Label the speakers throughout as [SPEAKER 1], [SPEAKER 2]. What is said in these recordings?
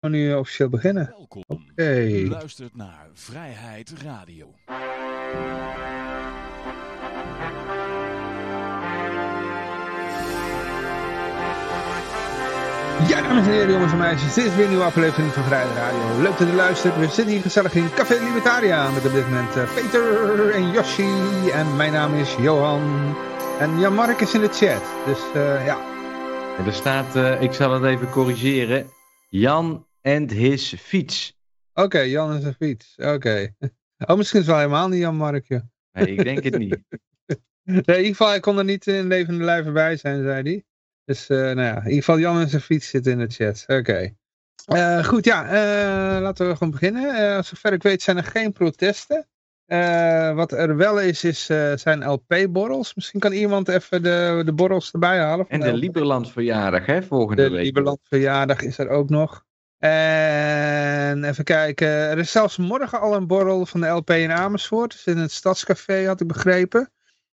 [SPEAKER 1] gaan nu officieel beginnen.
[SPEAKER 2] Welkom.
[SPEAKER 1] Oké.
[SPEAKER 2] U luistert naar Vrijheid Radio.
[SPEAKER 1] Ja, dames en heren, jongens en meisjes. Dit is weer een nieuwe aflevering van Vrijheid Radio. Leuk dat u luistert. We zitten hier gezellig in Café Libertaria met op dit moment eh, Peter en Yoshi. En mijn naam is Johan. En Jan-Mark is in de chat. Dus eh, ja,
[SPEAKER 3] En er staat, eh, ik zal het even corrigeren, Jan and his fiets.
[SPEAKER 1] oké, Jan is een fiets. Oké. Oh, misschien is het wel helemaal niet Jan-Mark. joh.
[SPEAKER 3] Nee, ik denk het niet.
[SPEAKER 1] Nee, in ieder geval, hij kon er niet in levende lijven bij zijn, zei hij. Dus, eh, nou ja, in ieder geval Jan en zijn fiets zitten in de chat. Oké. Eh, goed, ja, eh, laten we gewoon beginnen. Zover ik weet zijn er geen protesten. Wat er wel is, is zijn LP-borrels. Misschien kan iemand even de, de borrels erbij halen.
[SPEAKER 3] En de. Liberland verjaardag, hè, volgende
[SPEAKER 1] De
[SPEAKER 3] week.
[SPEAKER 1] Liberland verjaardag is er ook nog. En even kijken, er is zelfs morgen al een borrel van de LP in Amersfoort. Dus in het Stadscafé had ik begrepen.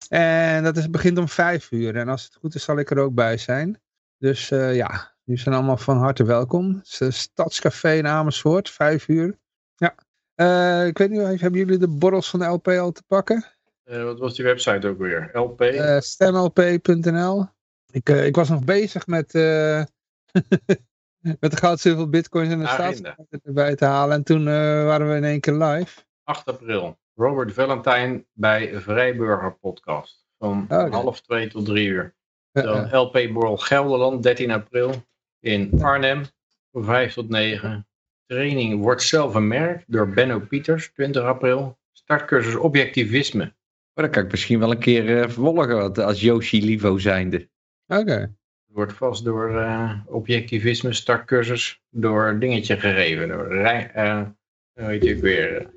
[SPEAKER 1] En dat is, begint om vijf uur. En als het goed is zal ik er ook bij zijn. Dus eh, ja, jullie zijn allemaal van harte welkom. Het is, eh, Stadscafé in Amersfoort, vijf uur. Ja. Eh, ik weet niet, hebben jullie de borrels van de LP al te pakken?
[SPEAKER 4] Eh, wat was die website ook weer? LP?
[SPEAKER 1] Stemlp.nl. Ik, ik was nog bezig met, met de goud, zilver, bitcoins en de staatsbanken erbij te halen. En toen eh, waren we in één keer live.
[SPEAKER 4] 8 april. Robert Valentine bij Vrijburger Podcast. Van
[SPEAKER 1] Oké.
[SPEAKER 4] half twee tot drie uur. Dan LP Borrel Gelderland, 13 april. In Arnhem, van 5 tot 9. Training Wordt zelf een merk door Benno Pieters, 20 april. Startcursus Objectivisme.
[SPEAKER 3] Maar dan kan ik misschien wel een keer eh, volgen, als Yoshi Livo zijnde.
[SPEAKER 1] Oké.
[SPEAKER 4] Wordt vast door eh, Objectivisme startcursus door dingetje gegeven. Door Rij, eh, heet die ook weer? eh,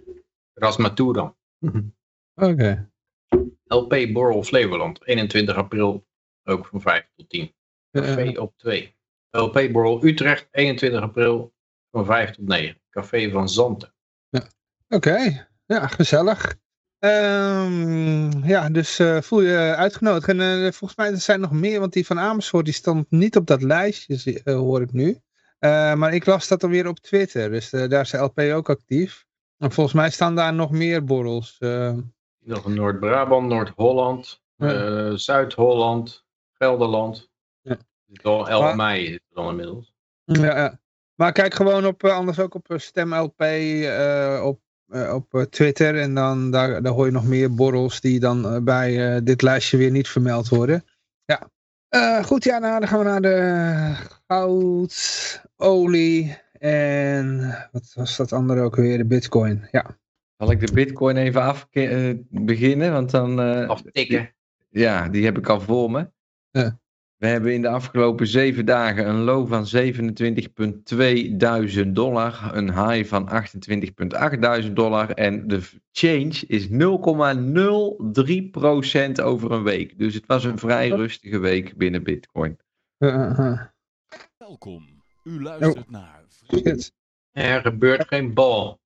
[SPEAKER 4] Rasmaturan.
[SPEAKER 1] Oké.
[SPEAKER 4] LP Borrel Flevoland, 21 april, ook van 5 tot 10.
[SPEAKER 1] Eh,
[SPEAKER 4] Café op 2. LP Borrel Utrecht, 21 april, van 5 tot 9. Café van Zanten.
[SPEAKER 1] Oké. Ja, gezellig. Ehm, ja, dus eh, voel je uitgenodigd. En eh, volgens mij er zijn nog meer, want die van Amersfoort die stond niet op dat lijstje, eh, hoor ik nu. Eh, maar ik las dat dan weer op Twitter, dus eh, daar is de LP ook actief. En volgens mij staan daar nog meer borrels. eh.
[SPEAKER 4] Nog Noord-Brabant, Noord-Holland,
[SPEAKER 1] Ja.
[SPEAKER 4] eh, Zuid-Holland, Gelderland.
[SPEAKER 1] Ja.
[SPEAKER 4] Al 11
[SPEAKER 1] Maar-
[SPEAKER 4] mei is het dan inmiddels.
[SPEAKER 1] Ja, ja. Maar kijk gewoon op, eh, anders ook op eh, StemLP eh, op, eh, op eh, Twitter. En dan daar, daar hoor je nog meer borrels die dan eh, bij eh, dit lijstje weer niet vermeld worden. Ja. Eh, goed, ja, nou, dan gaan we naar de goud, olie en wat was dat andere ook weer? De bitcoin. Ja.
[SPEAKER 3] Zal ik de bitcoin even af eh, beginnen? Want dan... eh,
[SPEAKER 4] Aftikken.
[SPEAKER 3] Ja, die heb ik al voor me.
[SPEAKER 1] Ja.
[SPEAKER 3] We hebben in de afgelopen zeven dagen een low van 27,2 duizend dollar, een high van 28,8 duizend dollar en de change is 0,03% over een week. Dus het was een vrij rustige week binnen Bitcoin.
[SPEAKER 2] Welkom. U luistert naar
[SPEAKER 1] shit.
[SPEAKER 4] Er gebeurt geen bal.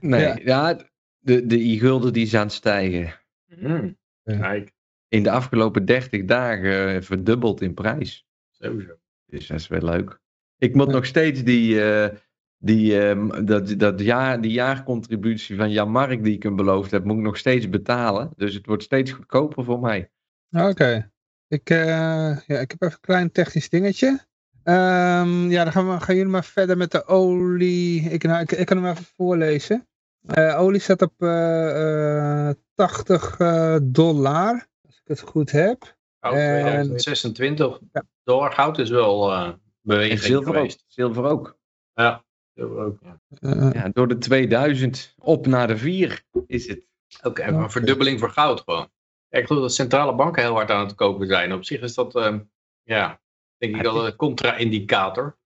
[SPEAKER 3] Nee,
[SPEAKER 1] Ja.
[SPEAKER 3] ja, de, de i-gulden die is aan het stijgen.
[SPEAKER 1] Ja.
[SPEAKER 4] Kijk,
[SPEAKER 3] In de afgelopen 30 dagen verdubbeld in prijs.
[SPEAKER 4] sowieso.
[SPEAKER 3] Dus dat is wel leuk. Ik moet
[SPEAKER 1] Ja.
[SPEAKER 3] nog steeds die, eh, die, ehm, dat, dat jaar, die jaarcontributie van Jan Mark die ik hem beloofd heb, moet ik nog steeds betalen. Dus het wordt steeds goedkoper voor mij.
[SPEAKER 1] Oké. Ik, eh, ja, ik heb even een klein technisch dingetje. Ehm, ja, dan gaan, we, gaan jullie maar verder met de olie. Ik, nou, ik, ik kan hem even voorlezen. Eh, olie staat op eh, eh, 80 eh, dollar, ik het goed heb.
[SPEAKER 4] Goud
[SPEAKER 1] En-
[SPEAKER 4] 2026
[SPEAKER 1] Ja.
[SPEAKER 4] dollar. Goud is wel eh
[SPEAKER 3] En
[SPEAKER 4] beweging
[SPEAKER 3] zilver ook. Zilver ook.
[SPEAKER 4] Ja, zilver ook. Ja.
[SPEAKER 1] Eh,
[SPEAKER 3] Ja, door de 2000 op naar de 4 is het.
[SPEAKER 4] Ook even
[SPEAKER 1] Oké.
[SPEAKER 4] een verdubbeling voor goud gewoon. Ja, ik geloof dat centrale banken heel hard aan het kopen zijn. Op zich is dat, ehm, ja, denk ik wel een contra-indicator.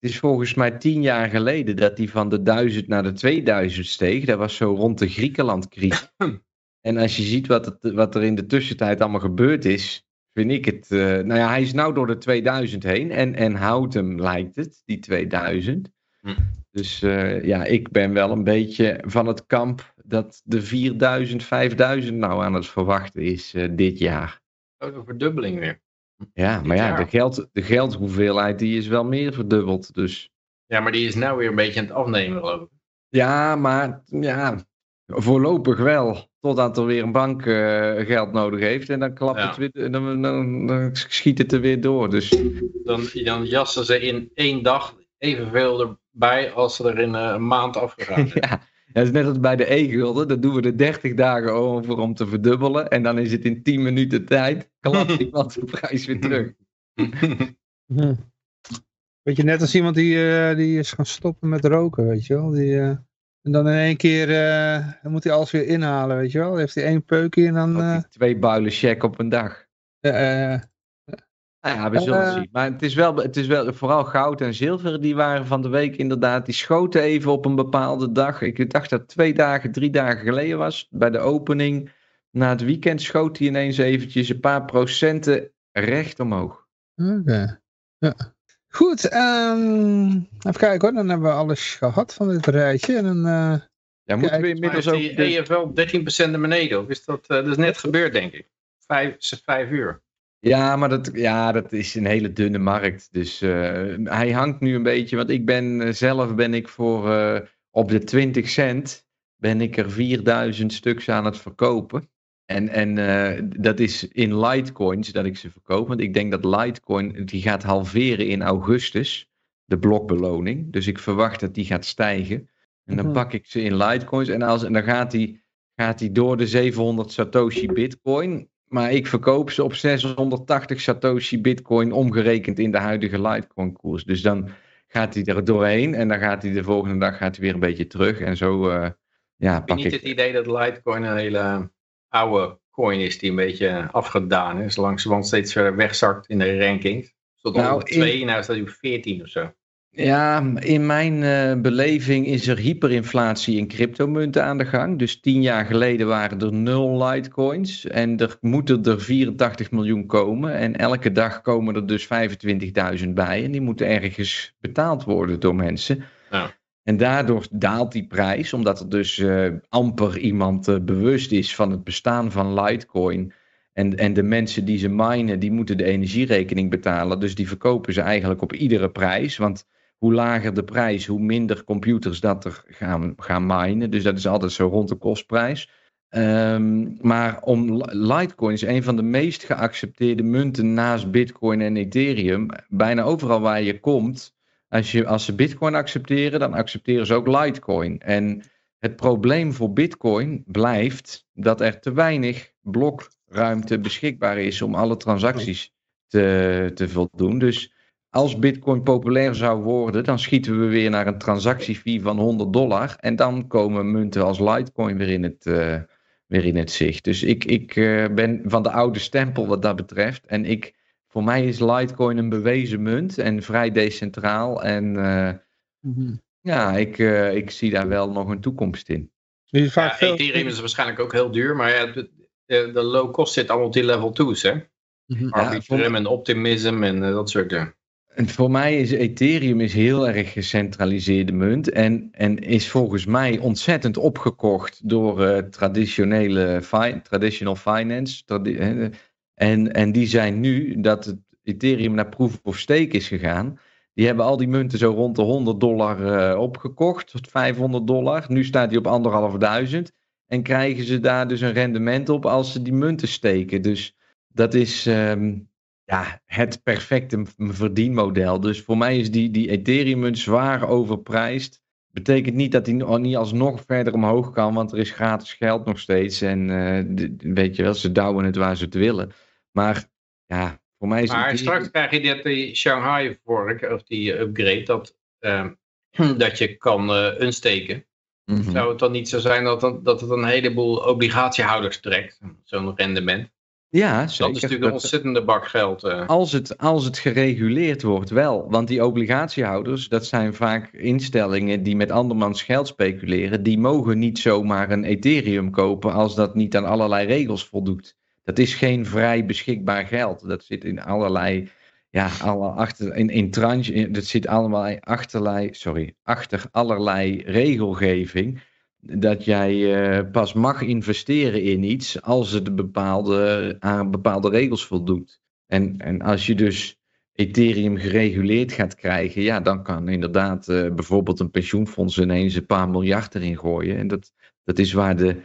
[SPEAKER 3] Het is volgens mij tien jaar geleden dat die van de 1000 naar de 2000 steeg. Dat was zo rond de Griekenland-crisis. en als je ziet wat, het, wat er in de tussentijd allemaal gebeurd is, vind ik het... eh, nou ja, hij is nou door de 2000 heen en, en houdt hem, lijkt het, die 2000.
[SPEAKER 4] Hm.
[SPEAKER 3] Dus eh, ja, ik ben wel een beetje van het kamp dat de 4000, 5000 nou aan het verwachten is eh, dit jaar.
[SPEAKER 4] Ook een verdubbeling weer.
[SPEAKER 3] Ja, maar ja,
[SPEAKER 4] jaar.
[SPEAKER 3] de, geld, de geldhoeveelheid die is wel meer verdubbeld. Dus
[SPEAKER 4] Ja, maar die is nou weer een beetje aan het afnemen, geloof ik.
[SPEAKER 3] Ja, maar ja, voorlopig wel. Totdat er weer een bank eh, geld nodig heeft. En dan klapt
[SPEAKER 4] Ja.
[SPEAKER 3] het weer, dan, dan, dan schiet het er weer door. Dus
[SPEAKER 4] Dan, dan jassen ze in één dag evenveel erbij als ze er in eh, een maand afgegaan zijn.
[SPEAKER 3] ja, dat is net als bij de e-gulden. Dan doen we er 30 dagen over om te verdubbelen. En dan is het in 10 minuten tijd. Klapt iemand de prijs weer terug.
[SPEAKER 1] Weet je, net als iemand die, eh, die is gaan stoppen met roken, weet je wel. Die, eh, en dan in één keer eh, dan moet hij alles weer inhalen, weet je wel. Dan heeft hij één peukje en dan... Eh,
[SPEAKER 3] twee builen check op een dag. Nou ja, we zullen
[SPEAKER 1] Eh.
[SPEAKER 3] zien. Maar het is, wel, het is wel, vooral goud en zilver, die waren van de week inderdaad, die schoten even op een bepaalde dag. Ik dacht dat twee dagen, drie dagen geleden was, bij de opening. Na het weekend schoot hij ineens eventjes een paar procenten recht omhoog.
[SPEAKER 1] Oké. Ja. Goed, ehm, even kijken hoor. Dan hebben we alles gehad van dit rijtje. En dan, eh,
[SPEAKER 3] Ja, moeten we inmiddels
[SPEAKER 4] is
[SPEAKER 3] ook...
[SPEAKER 4] die
[SPEAKER 3] de-
[SPEAKER 4] EFL 13% naar beneden? Of is dat, eh, dat is net gebeurd, denk ik. Vijf, vijf uur.
[SPEAKER 3] Ja, maar dat, ja, dat is een hele dunne markt. Dus eh, hij hangt nu een beetje, want ik ben zelf ben ik voor eh, op de 20 cent ben ik er 4000 stuks aan het verkopen. En, en eh, dat is in Litecoins dat ik ze verkoop. Want ik denk dat Litecoin die gaat halveren in augustus. De blokbeloning. Dus ik verwacht dat die gaat stijgen. En dan
[SPEAKER 1] Mhm.
[SPEAKER 3] pak ik ze in Litecoins. En, als, en dan gaat die, gaat die door de 700 Satoshi Bitcoin. Maar ik verkoop ze op 680 Satoshi Bitcoin omgerekend in de huidige Litecoin koers. Dus dan gaat hij er doorheen en dan gaat hij de volgende dag gaat hij weer een beetje terug. En zo eh, ja,
[SPEAKER 4] Heb je
[SPEAKER 3] pak
[SPEAKER 4] niet
[SPEAKER 3] ik.
[SPEAKER 4] het idee dat Litecoin een hele oude coin is die een beetje afgedaan is, langzamerhand steeds verder wegzakt in de rankings? Stond
[SPEAKER 3] Nou,
[SPEAKER 4] al op 2, nou staat hij op 14 of zo.
[SPEAKER 3] Ja, in mijn eh, beleving is er hyperinflatie in cryptomunten aan de gang. Dus tien jaar geleden waren er nul Litecoins. En er moeten er 84 miljoen komen. En elke dag komen er dus 25.000 bij. En die moeten ergens betaald worden door mensen.
[SPEAKER 4] Ja.
[SPEAKER 3] En daardoor daalt die prijs, omdat er dus eh, amper iemand eh, bewust is van het bestaan van Litecoin. En, en de mensen die ze minen, die moeten de energierekening betalen. Dus die verkopen ze eigenlijk op iedere prijs. Want hoe lager de prijs, hoe minder computers dat er gaan, gaan minen. Dus dat is altijd zo rond de kostprijs. Ehm, maar om Litecoin is een van de meest geaccepteerde munten naast Bitcoin en Ethereum. Bijna overal waar je komt, als, je, als ze Bitcoin accepteren, dan accepteren ze ook Litecoin. En het probleem voor Bitcoin blijft dat er te weinig blokruimte beschikbaar is om alle transacties te, te voldoen. Dus als Bitcoin populair zou worden, dan schieten we weer naar een transactiefee van 100 dollar. En dan komen munten als Litecoin weer in het, eh, weer in het zicht. Dus ik, ik eh, ben van de oude stempel wat dat betreft. En ik, voor mij is Litecoin een bewezen munt en vrij decentraal. En eh, ja, ik, eh, ik zie daar wel nog een toekomst in.
[SPEAKER 1] is vaak
[SPEAKER 4] Ja,
[SPEAKER 1] veel...
[SPEAKER 4] Ethereum is waarschijnlijk ook heel duur, maar ja, de, de, de low cost zit allemaal op die level 2's, hè?
[SPEAKER 1] Mhm.
[SPEAKER 4] Arbitrum en Optimism en eh, dat soort dingen.
[SPEAKER 3] En voor mij is Ethereum is heel erg gecentraliseerde munt en, en is volgens mij ontzettend opgekocht door eh, traditionele fi traditional finance. Tradi- en, en die zijn nu dat het Ethereum naar proof of stake is gegaan. Die hebben al die munten zo rond de 100 dollar eh, opgekocht, tot 500 dollar. Nu staat die op anderhalfduizend. En krijgen ze daar dus een rendement op als ze die munten steken. Dus dat is ehm, ja, het perfecte verdienmodel. Dus voor mij is die, die Ethereum zwaar overprijsd. Betekent niet dat die niet alsnog verder omhoog kan, want er is gratis geld nog steeds. En eh, weet je wel, ze douwen het waar ze het willen. Maar ja, voor mij is
[SPEAKER 4] Maar straks krijg je dit, die Shanghai vork, of die eh, upgrade, dat, eh, dat je kan eh unsteken.
[SPEAKER 3] Mhm.
[SPEAKER 4] Zou het dan niet zo zijn dat, dan- dat het een heleboel obligatiehouders trekt, zo'n rendement?
[SPEAKER 3] Ja,
[SPEAKER 4] Dat
[SPEAKER 3] zeker.
[SPEAKER 4] is natuurlijk een
[SPEAKER 3] Dat-
[SPEAKER 4] ontzettende bak geld. eh.
[SPEAKER 3] Als het, als het gereguleerd wordt, wel. Want die obligatiehouders, dat zijn vaak instellingen die met andermans geld speculeren. Die mogen niet zomaar een Ethereum kopen als dat niet aan allerlei regels voldoet. Dat is geen vrij beschikbaar geld. Dat zit in allerlei, ja, alle achter, in, in tranche, dat zit allemaal achterlei, sorry, achter allerlei regelgeving. Dat jij eh, pas mag investeren in iets als het bepaalde, aan bepaalde regels voldoet. En, en als je dus Ethereum gereguleerd gaat krijgen, ja, dan kan inderdaad eh, bijvoorbeeld een pensioenfonds ineens een paar miljard erin gooien. En dat, dat is waar de,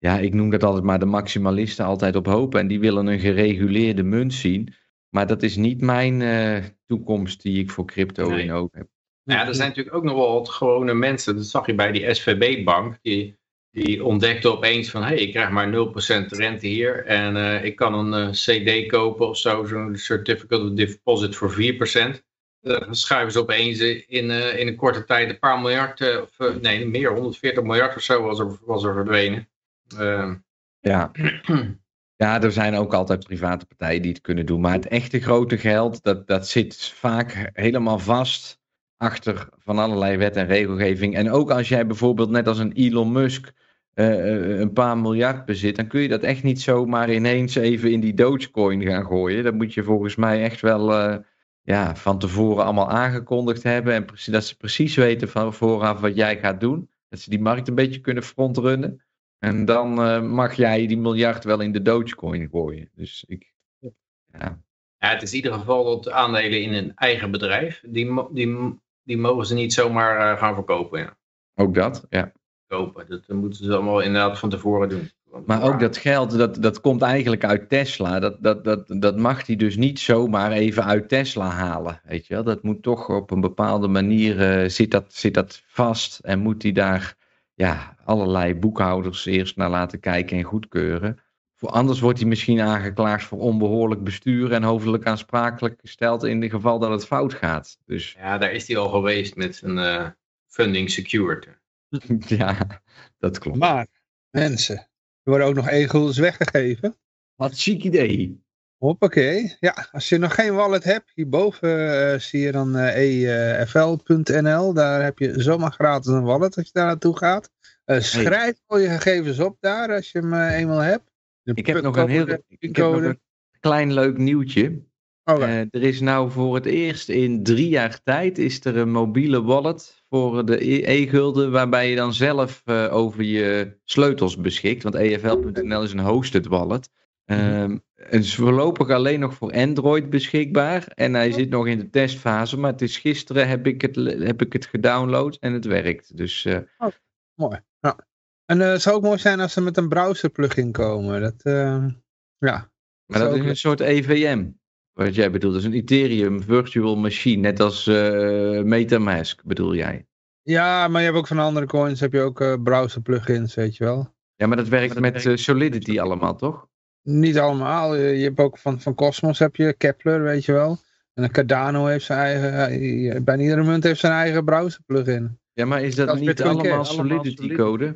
[SPEAKER 3] ja, ik noem dat altijd maar de maximalisten altijd op hopen. En die willen een gereguleerde munt zien. Maar dat is niet mijn eh, toekomst die ik voor crypto
[SPEAKER 4] Nee.
[SPEAKER 3] in oog heb.
[SPEAKER 4] Nou ja, er zijn natuurlijk ook nog wel wat gewone mensen. Dat zag je bij die SVB-bank. Die, die ontdekte opeens van, hé, hey, ik krijg maar 0% rente hier. En eh, ik kan een eh, CD kopen of zo, zo'n Certificate of Deposit voor 4%. Dan schuiven ze opeens in, in een korte tijd een paar miljard, of nee, meer, 140 miljard of zo was er, was er verdwenen. Ehm,
[SPEAKER 3] Ja. ja, er zijn ook altijd private partijen die het kunnen doen. Maar het echte grote geld, dat, dat zit vaak helemaal vast achter van allerlei wet en regelgeving. En ook als jij bijvoorbeeld net als een Elon Musk eh, eh, een paar miljard bezit, dan kun je dat echt niet zomaar ineens even in die Dogecoin gaan gooien. Dat moet je volgens mij echt wel eh, ja, van tevoren allemaal aangekondigd hebben. En precies, dat ze precies weten van vooraf wat jij gaat doen. Dat ze die markt een beetje kunnen frontrunnen. En dan eh, mag jij die miljard wel in de Dogecoin gooien. Dus ik. Ja,
[SPEAKER 4] Ja, het is in ieder geval dat aandelen in een eigen bedrijf, die, die, die mogen ze niet zomaar eh, gaan verkopen. Ja.
[SPEAKER 3] ook dat. Ja.
[SPEAKER 4] Kopen. Dat moeten ze allemaal inderdaad van tevoren doen.
[SPEAKER 3] Maar ook dat geld, dat, dat komt eigenlijk uit Tesla. Dat, dat, dat, dat mag hij dus niet zomaar even uit Tesla halen. Weet je wel? Dat moet toch op een bepaalde manier eh, zit, dat, zit dat vast. En moet hij daar ja, allerlei boekhouders eerst naar laten kijken en goedkeuren. Voor anders wordt hij misschien aangeklaagd voor onbehoorlijk bestuur en hoofdelijk aansprakelijk gesteld in het geval dat het fout gaat. Dus
[SPEAKER 4] Ja, daar is hij al geweest met zijn eh, funding secured.
[SPEAKER 3] ja, dat klopt.
[SPEAKER 1] Maar, mensen, er worden ook nog e-guldens weggegeven.
[SPEAKER 3] Wat chic idee.
[SPEAKER 1] Hoppakee. Ja, als je nog geen wallet hebt, hierboven eh, zie je dan eh, efl.nl. Daar heb je zomaar gratis een wallet als je daar naartoe gaat. Eh, schrijf al je gegevens op daar als je hem eenmaal hebt. De
[SPEAKER 3] Ik heb nog een heel
[SPEAKER 1] pincode,
[SPEAKER 3] ik heb nog
[SPEAKER 1] pincode.
[SPEAKER 3] een klein leuk nieuwtje. Eh, er is nou voor het eerst in drie jaar tijd is er een mobiele wallet voor de e- e-gulden waarbij je dan zelf over je sleutels beschikt. Want EFL.nl is een hosted wallet. Ehm het is voorlopig alleen nog voor Android beschikbaar. En hij zit nog in de testfase. Maar het is gisteren heb ik het, heb ik het gedownload en het werkt. Dus eh,
[SPEAKER 1] mooi. Ja. En eh, het zou ook mooi zijn als ze met een browser plugin komen. Dat, eh, ja.
[SPEAKER 3] Maar dat is
[SPEAKER 1] ook-
[SPEAKER 3] een soort EVM. Wat jij bedoelt, dat is een Ethereum virtual machine. Net als eh, Metamask bedoel jij.
[SPEAKER 1] ja, maar je hebt ook van andere coins heb je ook eh, browser plugins, weet je wel.
[SPEAKER 3] Ja, maar dat werkt met Solidity allemaal, toch?
[SPEAKER 1] Niet allemaal. Je je hebt ook van, van Cosmos heb je Kepler, weet je wel. En een Cardano heeft zijn eigen, eh, bijna iedere munt heeft zijn eigen browser plugin.
[SPEAKER 3] Ja, maar is dat niet allemaal. Solidity code?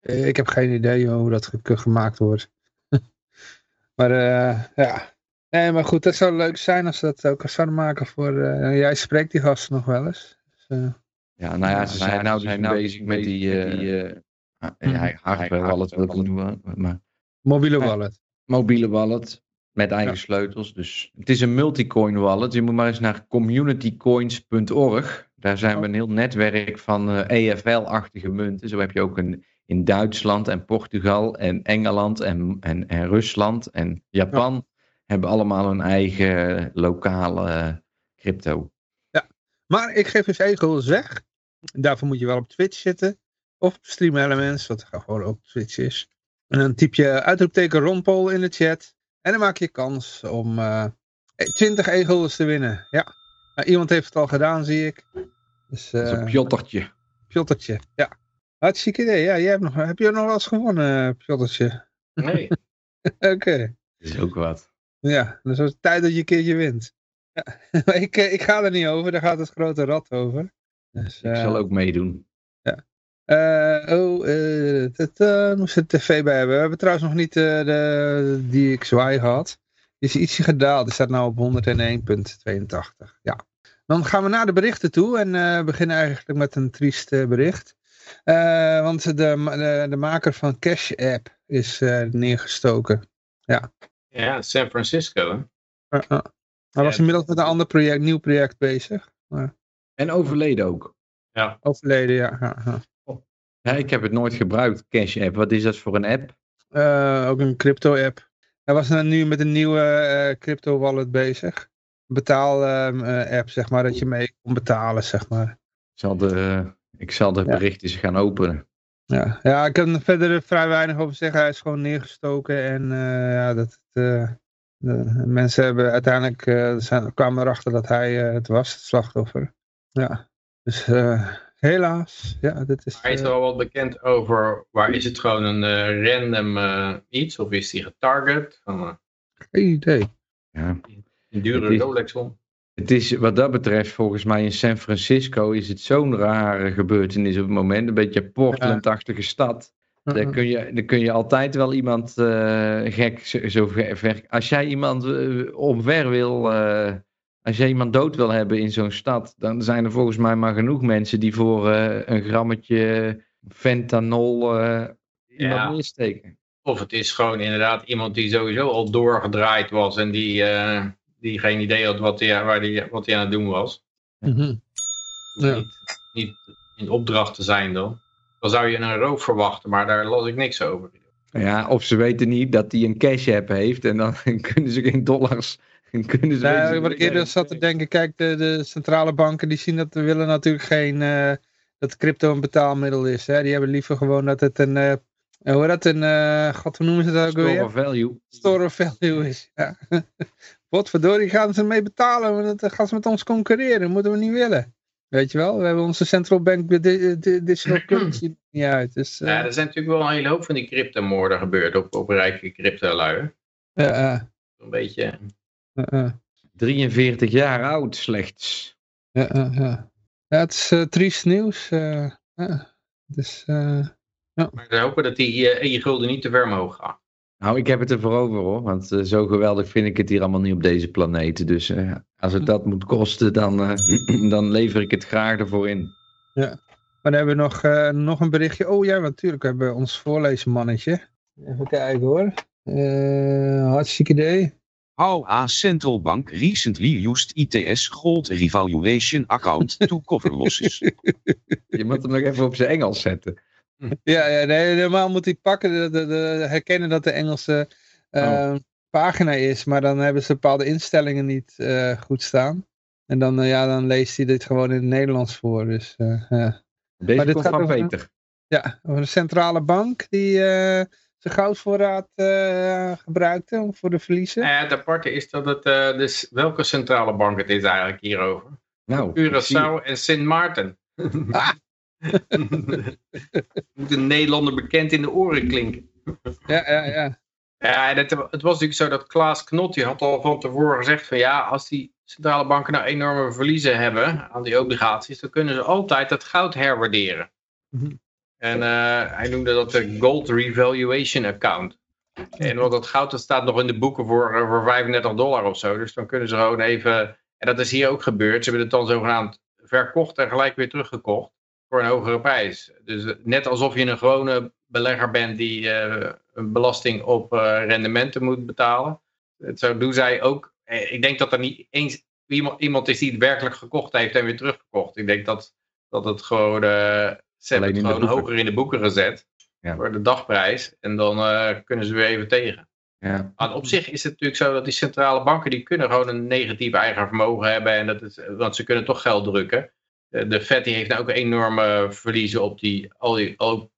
[SPEAKER 1] Eh, Ik heb geen idee joh, hoe dat ge- gemaakt wordt. maar eh, ja. Nee, maar goed, dat zou leuk zijn als ze dat ook zouden maken voor... eh, jij spreekt die gasten nog wel eens. Dus, eh,
[SPEAKER 3] Ja, nou ja, ze zijn nou dus bezig met die eh, ah, ja, hardware wallet wil ik noemen, maar
[SPEAKER 1] mobiele wallet.
[SPEAKER 3] Mobiele wallet met eigen
[SPEAKER 1] Ja.
[SPEAKER 3] sleutels. Dus het is een multicoin wallet. Je moet maar eens naar communitycoins.org. Daar zijn we een heel netwerk van eh, EFL-achtige munten. Zo heb je ook een in Duitsland en Portugal en Engeland en, en, en Rusland en Japan hebben allemaal een eigen lokale crypto.
[SPEAKER 1] Maar ik geef dus e-guldens weg. Daarvoor moet je wel op Twitch zitten. Of Stream Elements, wat gewoon op Twitch is. En dan typ je uitroepteken Ronpol in de chat. En dan maak je kans om eh 20 e-guldens te winnen. Ja. Nou, iemand heeft het al gedaan, zie ik. Dus,
[SPEAKER 3] Dat is
[SPEAKER 1] eh
[SPEAKER 3] een pjottertje.
[SPEAKER 1] Pjottertje, ja. Hartstikke idee. Ja, jij hebt, nog, heb je nog wel eens gewonnen, Pjottertje?
[SPEAKER 4] Nee.
[SPEAKER 1] Oké.
[SPEAKER 3] Dat is ook wat.
[SPEAKER 1] Ja, is het tijd dat je een keertje wint. Ja. Ik, eh, ik ga er niet over, daar gaat het grote rad over. Dus,
[SPEAKER 3] Ik
[SPEAKER 1] eh,
[SPEAKER 3] zal ook meedoen.
[SPEAKER 1] Eh, oh, eh dat uh, moest er tv bij hebben. We hebben trouwens nog niet eh, de DXY gehad. Die is ietsje gedaald. Die staat nu op 101.82. Ja. Dan gaan we naar de berichten toe. En eh beginnen eigenlijk met een triest eh, bericht. Eh, want de, de, de maker van Cash App is eh, neergestoken.
[SPEAKER 4] Ja, San Francisco. Hè?
[SPEAKER 1] Uh, uh. Hij was
[SPEAKER 4] Ja.
[SPEAKER 1] inmiddels met een ander project, nieuw project bezig.
[SPEAKER 3] En overleden ook.
[SPEAKER 1] Overleden, ja. ja, ja.
[SPEAKER 3] Ja, ik heb het nooit gebruikt, Cash App. Wat is dat voor een app?
[SPEAKER 1] Eh, ook een crypto app. Hij was dan nu met een nieuwe eh, crypto wallet bezig. betaal-app, zeg maar, dat je mee kon betalen, zeg maar.
[SPEAKER 3] Ik zal de, ik zal de
[SPEAKER 1] Ja.
[SPEAKER 3] berichtjes gaan openen.
[SPEAKER 1] Ja, ja ik kan er verder vrij weinig over zeggen. Hij is gewoon neergestoken en eh, ja, dat, eh, de mensen hebben uiteindelijk eh, zijn, kwamen erachter dat hij eh, het was, het slachtoffer. Ja, dus eh, helaas. Ja, dit is.
[SPEAKER 4] Maar is er
[SPEAKER 1] eh,
[SPEAKER 4] al wat bekend over, waar is het gewoon een eh, random eh, iets? Of is die getarget? Van
[SPEAKER 1] geen idee.
[SPEAKER 3] Ja.
[SPEAKER 4] een dure
[SPEAKER 3] Het is-
[SPEAKER 4] Rolex om?
[SPEAKER 3] Het is wat dat betreft, volgens mij in San Francisco is het zo'n rare gebeurtenis op het moment. Een beetje een Portland-achtige stad. Daar kun, je, daar kun je altijd wel iemand eh, gek zo, zo ver, ver- Als jij iemand omver wil. Als jij iemand dood wil hebben in zo'n stad. dan zijn er volgens mij maar genoeg mensen die voor eh, een grammetje fentanyl. eh iemand
[SPEAKER 4] Ja.
[SPEAKER 3] neersteken.
[SPEAKER 4] Of het is gewoon inderdaad iemand die sowieso al doorgedraaid was en die, eh, die geen idee had wat hij, waar die, wat hij aan het doen was.
[SPEAKER 1] Mhm. Ja.
[SPEAKER 4] Niet, niet in opdracht te zijn dan. Dan zou je een roof verwachten, maar daar las ik niks over.
[SPEAKER 3] Ja, of ze weten niet dat hij een cash app heeft. en dan kunnen ze geen dollars. en Kunnen ze weten
[SPEAKER 1] Nou, wat ik eerder zat te denken, kijk, de, de centrale banken die zien dat we willen natuurlijk geen, eh, dat crypto een betaalmiddel is. Hè? Die hebben liever gewoon dat het een, eh, hoe heet dat, een, eh god, hoe noemen ze dat ook
[SPEAKER 3] Store
[SPEAKER 1] weer?
[SPEAKER 3] of value.
[SPEAKER 1] Store of value is, ja. Wat verdorie gaan ze mee betalen, want dan gaan ze met ons concurreren, moeten we niet willen. Weet je wel, we hebben onze central bank di- di- digital currency niet uit. Dus, eh,
[SPEAKER 4] Ja, er zijn natuurlijk wel een hele hoop van die cryptomoorden gebeurd op, op rijke cryptolui.
[SPEAKER 1] ja, ja,
[SPEAKER 4] Een beetje...
[SPEAKER 1] ja, ja.
[SPEAKER 3] 43 jaar oud slechts.
[SPEAKER 1] Ja, ja, ja. Ja, het is eh, triest nieuws. eh, ja. Dus, eh,
[SPEAKER 4] Maar we hopen dat die eh, e-gulden niet te ver omhoog gaat.
[SPEAKER 3] Nou, ik heb het ervoor over hoor. Want eh, zo geweldig vind ik het hier allemaal niet op deze planeet. Dus eh, als het dat moet kosten, dan, eh, dan lever ik het graag ervoor in.
[SPEAKER 1] maar dan hebben we nog, eh, nog een berichtje. Oh ja, natuurlijk hebben we ons voorleesmannetje. Even kijken hoor. Eh hartstikke idee.
[SPEAKER 5] How a central bank recently used ITS gold revaluation account to cover losses.
[SPEAKER 3] Je moet hem nog even op zijn Engels zetten.
[SPEAKER 1] Ja, ja nee, normaal moet hij pakken, de, de, de- herkennen dat de Engelse eh, pagina is. Maar dan hebben ze bepaalde instellingen niet eh, goed staan. En dan, eh, ja, dan leest hij dit gewoon in het Nederlands voor. Dus eh, ja.
[SPEAKER 3] Deze
[SPEAKER 1] Maar dit
[SPEAKER 3] komt
[SPEAKER 1] gaat
[SPEAKER 3] van
[SPEAKER 1] over-
[SPEAKER 3] Peter.
[SPEAKER 1] Ja, een centrale bank die eh, zijn goudvoorraad eh, gebruikte om voor de verliezen.
[SPEAKER 4] Nou ja, het aparte is dat het... eh, dus welke centrale bank het is eigenlijk hierover?
[SPEAKER 3] Nou.
[SPEAKER 4] Curaçao en Sint Maarten.
[SPEAKER 1] Ah.
[SPEAKER 4] Moet een Nederlander bekend in de oren klinken.
[SPEAKER 1] Ja, ja, ja.
[SPEAKER 4] Ja, en het, het was natuurlijk zo dat Klaas Knot, die had al van tevoren gezegd van ja, als die centrale banken nou enorme verliezen hebben aan die obligaties, dan kunnen ze altijd het goud herwaarderen.
[SPEAKER 1] Mhm.
[SPEAKER 4] En eh, hij noemde dat de Gold Revaluation Account. En want dat goud dat staat nog in de boeken voor, eh, voor 35 dollar of zo. Dus dan kunnen ze gewoon even... En dat is hier ook gebeurd. Ze hebben het dan zogenaamd verkocht en gelijk weer teruggekocht. Voor een hogere prijs. Dus eh, net alsof je een gewone belegger bent die een belasting op rendementen moet betalen. Zo doen zij ook. Ik denk dat er niet eens iemand, iemand is die het werkelijk gekocht heeft en weer teruggekocht. Ik denk dat, dat het gewoon... eh ze hebben het gewoon hoger in de boeken gezet.
[SPEAKER 3] Ja.
[SPEAKER 4] Voor de dagprijs. En dan eh, kunnen ze weer even tegen.
[SPEAKER 3] Ja.
[SPEAKER 4] Maar op zich is het natuurlijk zo dat die centrale banken die kunnen gewoon een negatief eigen vermogen hebben. En dat is, want ze kunnen toch geld drukken. De, de Fed die heeft nou ook enorme verliezen op die, al die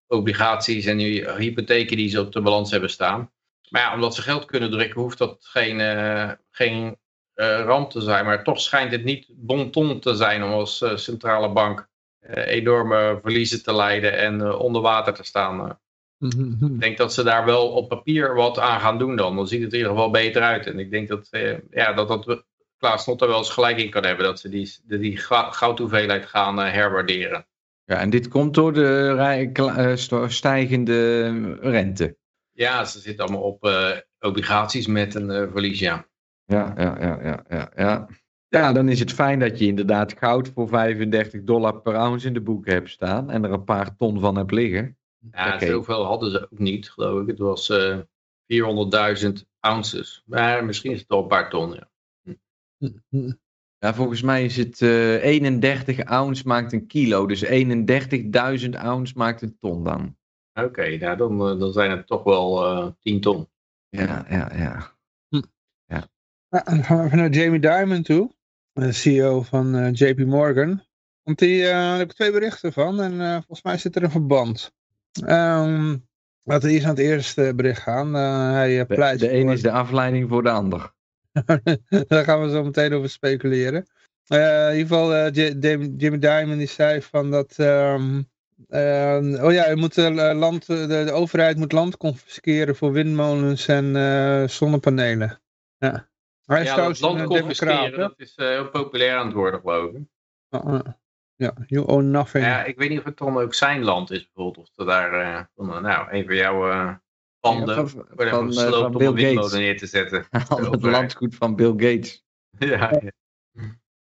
[SPEAKER 4] obligaties en die hypotheken die ze op de balans hebben staan. Maar ja, omdat ze geld kunnen drukken hoeft dat geen, eh, geen eh, ramp te zijn. Maar toch schijnt het niet bon ton te zijn om als eh, centrale bank eh, enorme verliezen te leiden en eh, onder water te staan. eh.
[SPEAKER 1] Mhm.
[SPEAKER 4] Ik denk dat ze daar wel op papier wat aan gaan doen dan. Dan ziet het er in ieder geval beter uit. En ik denk dat eh, ja, dat, dat Klaas Snot er wel eens gelijk in kan hebben. Dat ze die, die, goudhoeveelheid gaan eh, herwaarderen.
[SPEAKER 3] ja, en dit komt door de eh, stijgende rente.
[SPEAKER 4] Ja, ze zitten allemaal op eh, obligaties met een eh, verlies, ja.
[SPEAKER 3] Ja, ja, ja, ja, ja, ja. Ja, dan is het fijn dat je inderdaad goud voor 35 dollar per ounce in de boeken hebt staan. En er een paar ton van hebt liggen.
[SPEAKER 4] Ja, zoveel hadden ze ook niet, geloof ik. Het was eh 400.000 ounces. Maar misschien is het al een paar ton, ja.
[SPEAKER 3] Ja, volgens mij is het eh 31 ounce maakt een kilo. Dus 31.000 ounce maakt een ton dan.
[SPEAKER 4] Oké, nou dan, eh, dan zijn het toch wel eh 10 ton.
[SPEAKER 3] Ja, ja, ja.
[SPEAKER 1] Hm.
[SPEAKER 3] ja.
[SPEAKER 1] Gaan we even naar Jamie Dimon toe. De CEO van eh, JP Morgan. Want die, eh, daar heb ik twee berichten van. En eh, volgens mij zit er een verband. Ehm laten we eerst aan het eerste bericht gaan. Hij eh,
[SPEAKER 3] De,
[SPEAKER 1] pleit
[SPEAKER 3] de een
[SPEAKER 1] voor-
[SPEAKER 3] is de afleiding voor de ander.
[SPEAKER 1] Daar gaan we zo meteen over speculeren. In ieder geval, Dam- Jimmy Dimon die zei van dat... ehm, eh, oh ja, je moet, land, de, de overheid moet land confisceren voor windmolens en zonnepanelen. Ja. Hij is
[SPEAKER 4] Ja,
[SPEAKER 1] trouwens
[SPEAKER 4] land
[SPEAKER 1] eh,
[SPEAKER 4] confisceren,
[SPEAKER 1] democraat,
[SPEAKER 4] dat is eh, heel populair aan het worden, geloof ik.
[SPEAKER 1] Uh, uh. Ja, you own nothing.
[SPEAKER 4] Ja, ik weet niet of het dan ook zijn land is, bijvoorbeeld. Of er daar, eh, van, eh, nou, een van jouw eh panden
[SPEAKER 3] Ja, van- van, eh, van
[SPEAKER 4] om een
[SPEAKER 3] Bill Gates.
[SPEAKER 4] neer te zetten.
[SPEAKER 3] Al het landgoed van Bill Gates.
[SPEAKER 4] ja, ja.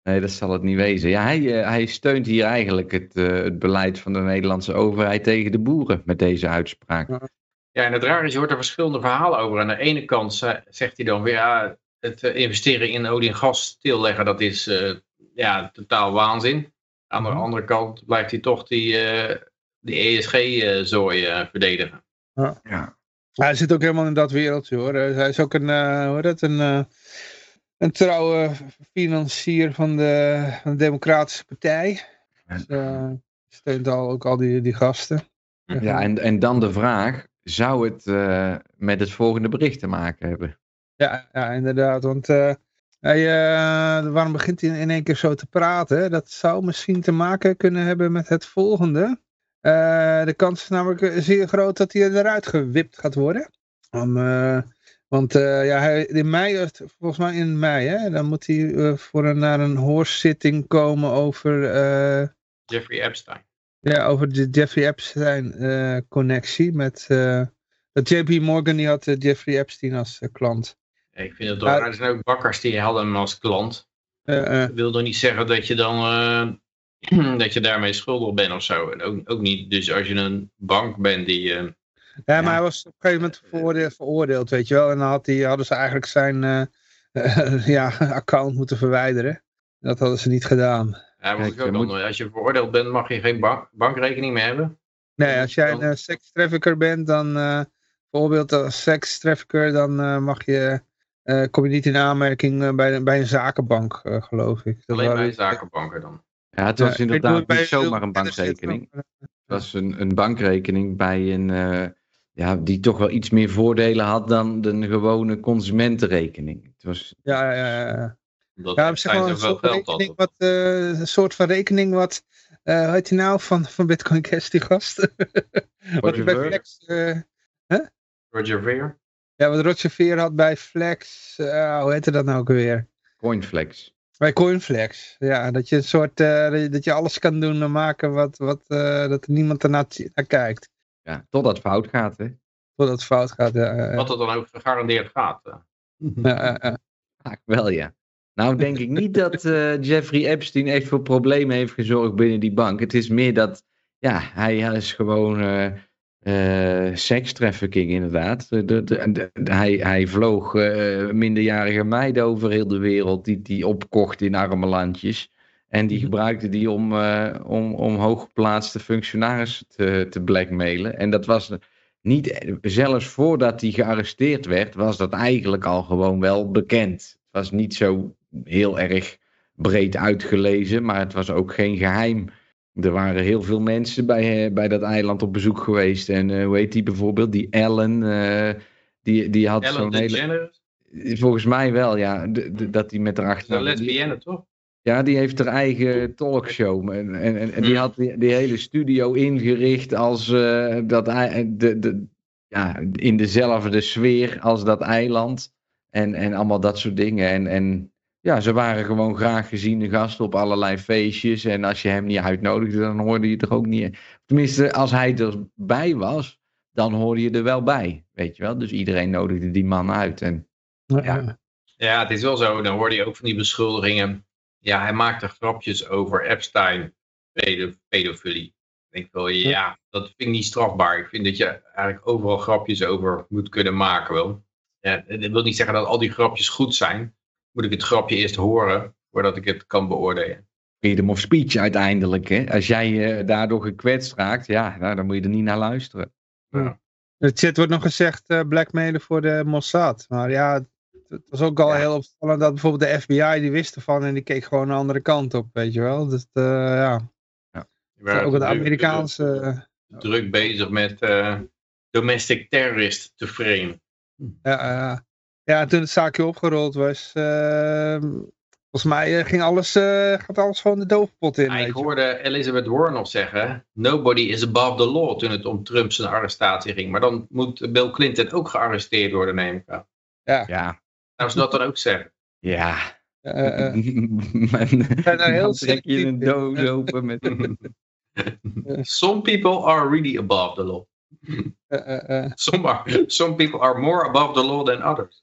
[SPEAKER 3] Nee, dat zal het niet wezen. Ja, hij, eh, hij steunt hier eigenlijk het, eh, het beleid van de Nederlandse overheid tegen de boeren met deze uitspraak.
[SPEAKER 4] Ja, en het raar is, je hoort er verschillende verhalen over. Aan de ene kant ze- zegt hij dan weer, ja, het eh, investeren in olie en gas stilleggen, dat is eh, ja, totaal waanzin. Aan de
[SPEAKER 1] Mhm.
[SPEAKER 4] andere kant blijft hij toch die, eh die ESG-zooi eh, verdedigen.
[SPEAKER 3] Ja.
[SPEAKER 1] Hij zit ook helemaal in dat wereldje hoor. Hij is ook een, eh, hoe heet dat, een, eh, een trouwe financier van de, van de Democratische Partij. Dus, eh, steunt al, ook al die, die gasten.
[SPEAKER 3] Ja, en, en dan de vraag, zou het eh, met het volgende bericht te maken hebben?
[SPEAKER 1] Ja, ja inderdaad. Want eh, hij, eh, waarom begint hij in één keer zo te praten? Dat zou misschien te maken kunnen hebben met het volgende. Eh, de kans is namelijk zeer groot dat hij eruit gewipt gaat worden. Om, want ja, hij, in mei, volgens mij in mei, hè, dan moet hij voor een, naar een hoorzitting komen over,
[SPEAKER 4] Jeffrey Epstein.
[SPEAKER 1] ja, over de Jeffrey Epstein connectie. Met, dat JP Morgan die had Jeffrey Epstein als klant.
[SPEAKER 4] Ik vind het raar. Er zijn ook bakkers die hadden hem als klant.
[SPEAKER 1] Eh, eh,
[SPEAKER 4] Dat wil nog niet zeggen dat je dan eh, dat je daarmee schuldig bent of zo. En ook, ook niet, dus als je een bank bent die... eh,
[SPEAKER 1] Ja, maar hij was op een gegeven moment veroordeeld, veroordeeld weet je wel. En dan had hij, hadden ze eigenlijk zijn eh, ja, account moeten verwijderen. Dat hadden ze niet gedaan.
[SPEAKER 4] ja, maar
[SPEAKER 3] Kijk,
[SPEAKER 4] ook
[SPEAKER 3] je
[SPEAKER 4] dan,
[SPEAKER 3] moet-
[SPEAKER 4] als je veroordeeld bent, mag je geen bank, bankrekening meer hebben.
[SPEAKER 1] Nee, als jij een
[SPEAKER 4] Dan-
[SPEAKER 1] uh, sekstrafficker bent, dan eh, bijvoorbeeld als sekstrafficker, dan eh, mag je, eh, kom je niet in aanmerking eh, bij, bij een zakenbank, eh, geloof ik. Dat
[SPEAKER 4] Alleen bij zakenbanken dan.
[SPEAKER 3] Ja, het was inderdaad niet zomaar een bankrekening. Het was een, een bankrekening bij een, eh, ja, die toch wel iets meer voordelen had dan de gewone consumentenrekening. Het was,
[SPEAKER 1] Ja, ja, ja, ja.
[SPEAKER 4] Omdat
[SPEAKER 1] Ja, zeg maar een soort, rekening wat, eh, een soort van rekening wat, eh hoe heet die nou, van, van Bitcoin Cash, die gast? wat hij bij
[SPEAKER 3] Ver?
[SPEAKER 4] Roger Ver.
[SPEAKER 1] Ja, wat Roger Veer had bij Flex, eh, hoe heette dat nou ook weer?
[SPEAKER 3] Coinflex.
[SPEAKER 1] Bij Coinflex, ja, dat je een soort, eh, dat je- alles kan doen en maken wat, wat eh, dat er niemand ernaar naar kijkt.
[SPEAKER 3] Ja, totdat het fout gaat, hè.
[SPEAKER 1] Voordat het fout gaat. Ja.
[SPEAKER 4] Wat het dan ook gegarandeerd gaat. eh.
[SPEAKER 1] Ja.
[SPEAKER 3] Vaak wel, ja. Nou denk ik niet dat eh, Jeffrey Epstein echt voor problemen heeft gezorgd binnen die bank. Het is meer dat, ja, hij is gewoon sekstrafficking inderdaad. De, de, hij, hij vloog eh, minderjarige meiden over heel de wereld die opkocht in arme landjes. En die
[SPEAKER 1] Mhm.
[SPEAKER 3] gebruikte die om, eh, om, om hooggeplaatste functionarissen te, te blackmailen. En dat was niet, zelfs voordat hij gearresteerd werd, was dat eigenlijk al gewoon wel bekend. Het was niet zo heel erg breed uitgelezen, maar het was ook geen geheim. Er waren heel veel mensen bij, eh, bij dat eiland op bezoek geweest. En eh, hoe heet die bijvoorbeeld? Die Ellen. eh, die, die had zo'n hele. Volgens mij wel, ja. dat die met haar
[SPEAKER 4] een
[SPEAKER 3] achternaam. die-
[SPEAKER 4] lesbienne, toch?
[SPEAKER 3] ja, die heeft haar eigen talkshow. En, en, en, die
[SPEAKER 4] Hmm.
[SPEAKER 3] had die, die hele studio ingericht als dat de, de, ja, in dezelfde sfeer als dat eiland. En, en allemaal dat soort dingen. En, en ja, ze waren gewoon graag geziene gasten op allerlei feestjes. En als je hem niet uitnodigde, dan hoorde je er ook niet. Tenminste, als hij erbij was, dan hoorde je er wel bij. Weet je wel? Dus iedereen nodigde die man uit. En
[SPEAKER 1] Ja,
[SPEAKER 3] Ja.
[SPEAKER 4] het is wel zo. Dan hoorde je ook van die beschuldigingen. Ja, hij maakte grapjes over Epstein, pedo pedofilie. Ik denk wel, ja, dat vind ik niet strafbaar. Ik vind dat je eigenlijk overal grapjes over moet kunnen maken wel. Ja, dat wil niet zeggen dat al die grapjes goed zijn. Moet ik het grapje eerst horen, voordat ik het kan beoordelen.
[SPEAKER 3] freedom of speech uiteindelijk. Hè? Als jij eh, daardoor gekwetst raakt, ja, nou, dan moet je er niet naar luisteren.
[SPEAKER 1] In de chat wordt nog gezegd eh blackmailen voor de Mossad. Maar ja, het was ook al
[SPEAKER 3] Ja.
[SPEAKER 1] heel opvallend dat bijvoorbeeld de FBI die wist ervan en die keek gewoon de andere kant op, weet je wel. Dus eh, ja,
[SPEAKER 4] waren
[SPEAKER 1] ook de
[SPEAKER 4] druk-
[SPEAKER 1] Amerikaanse...
[SPEAKER 4] Druk bezig met eh, domestic terrorist te frame.
[SPEAKER 1] Ja, eh, ja, toen het zaakje opgerold was, eh, volgens mij eh, ging alles, eh, gaat alles gewoon de doofpot in.
[SPEAKER 4] Ja,
[SPEAKER 1] weet
[SPEAKER 4] ik hoorde Elizabeth Warren nog zeggen, nobody is above the law toen het om Trump zijn arrestatie ging. Maar dan moet Bill Clinton ook gearresteerd worden, neem ik aan.
[SPEAKER 3] Ja,
[SPEAKER 4] Nou, ze dat dan ook zeggen.
[SPEAKER 3] ja. Men-
[SPEAKER 1] zijn daar heel
[SPEAKER 3] trek je een doos open met...
[SPEAKER 4] Some people are really above the law.
[SPEAKER 1] Eh, eh, eh.
[SPEAKER 4] Some, are, some people are more above the law than others.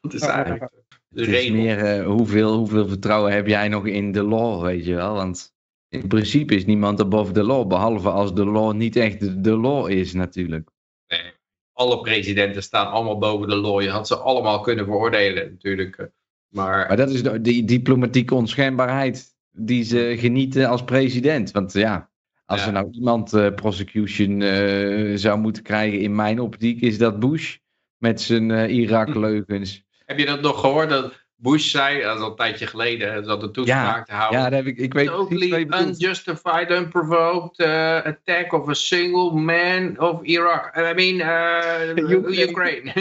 [SPEAKER 4] Dat is eigenlijk de
[SPEAKER 3] Het is meer hoeveel, hoeveel vertrouwen heb jij nog in de law, weet je wel? Want in principe is niemand above the law, behalve als de law niet echt de, de law is natuurlijk.
[SPEAKER 4] Nee. Alle presidenten staan allemaal boven de law. Je had ze allemaal kunnen veroordelen natuurlijk. Maar
[SPEAKER 3] Maar dat is de, die diplomatieke onschendbaarheid die ze genieten als president. Want ja, als
[SPEAKER 4] Ja.
[SPEAKER 3] er nou iemand eh, prosecution eh, zou moeten krijgen in mijn optiek, is dat Bush met zijn eh, Irak-leugens.
[SPEAKER 4] heb je dat nog gehoord dat Bush zei, dat is al een tijdje geleden, zat een toespraak te houden.
[SPEAKER 3] Ja, dat heb ik, ik weet
[SPEAKER 4] totally unjustified, unprovoked attack of a single man of Iraq. I mean,
[SPEAKER 1] Ukraine.
[SPEAKER 4] Ukraine.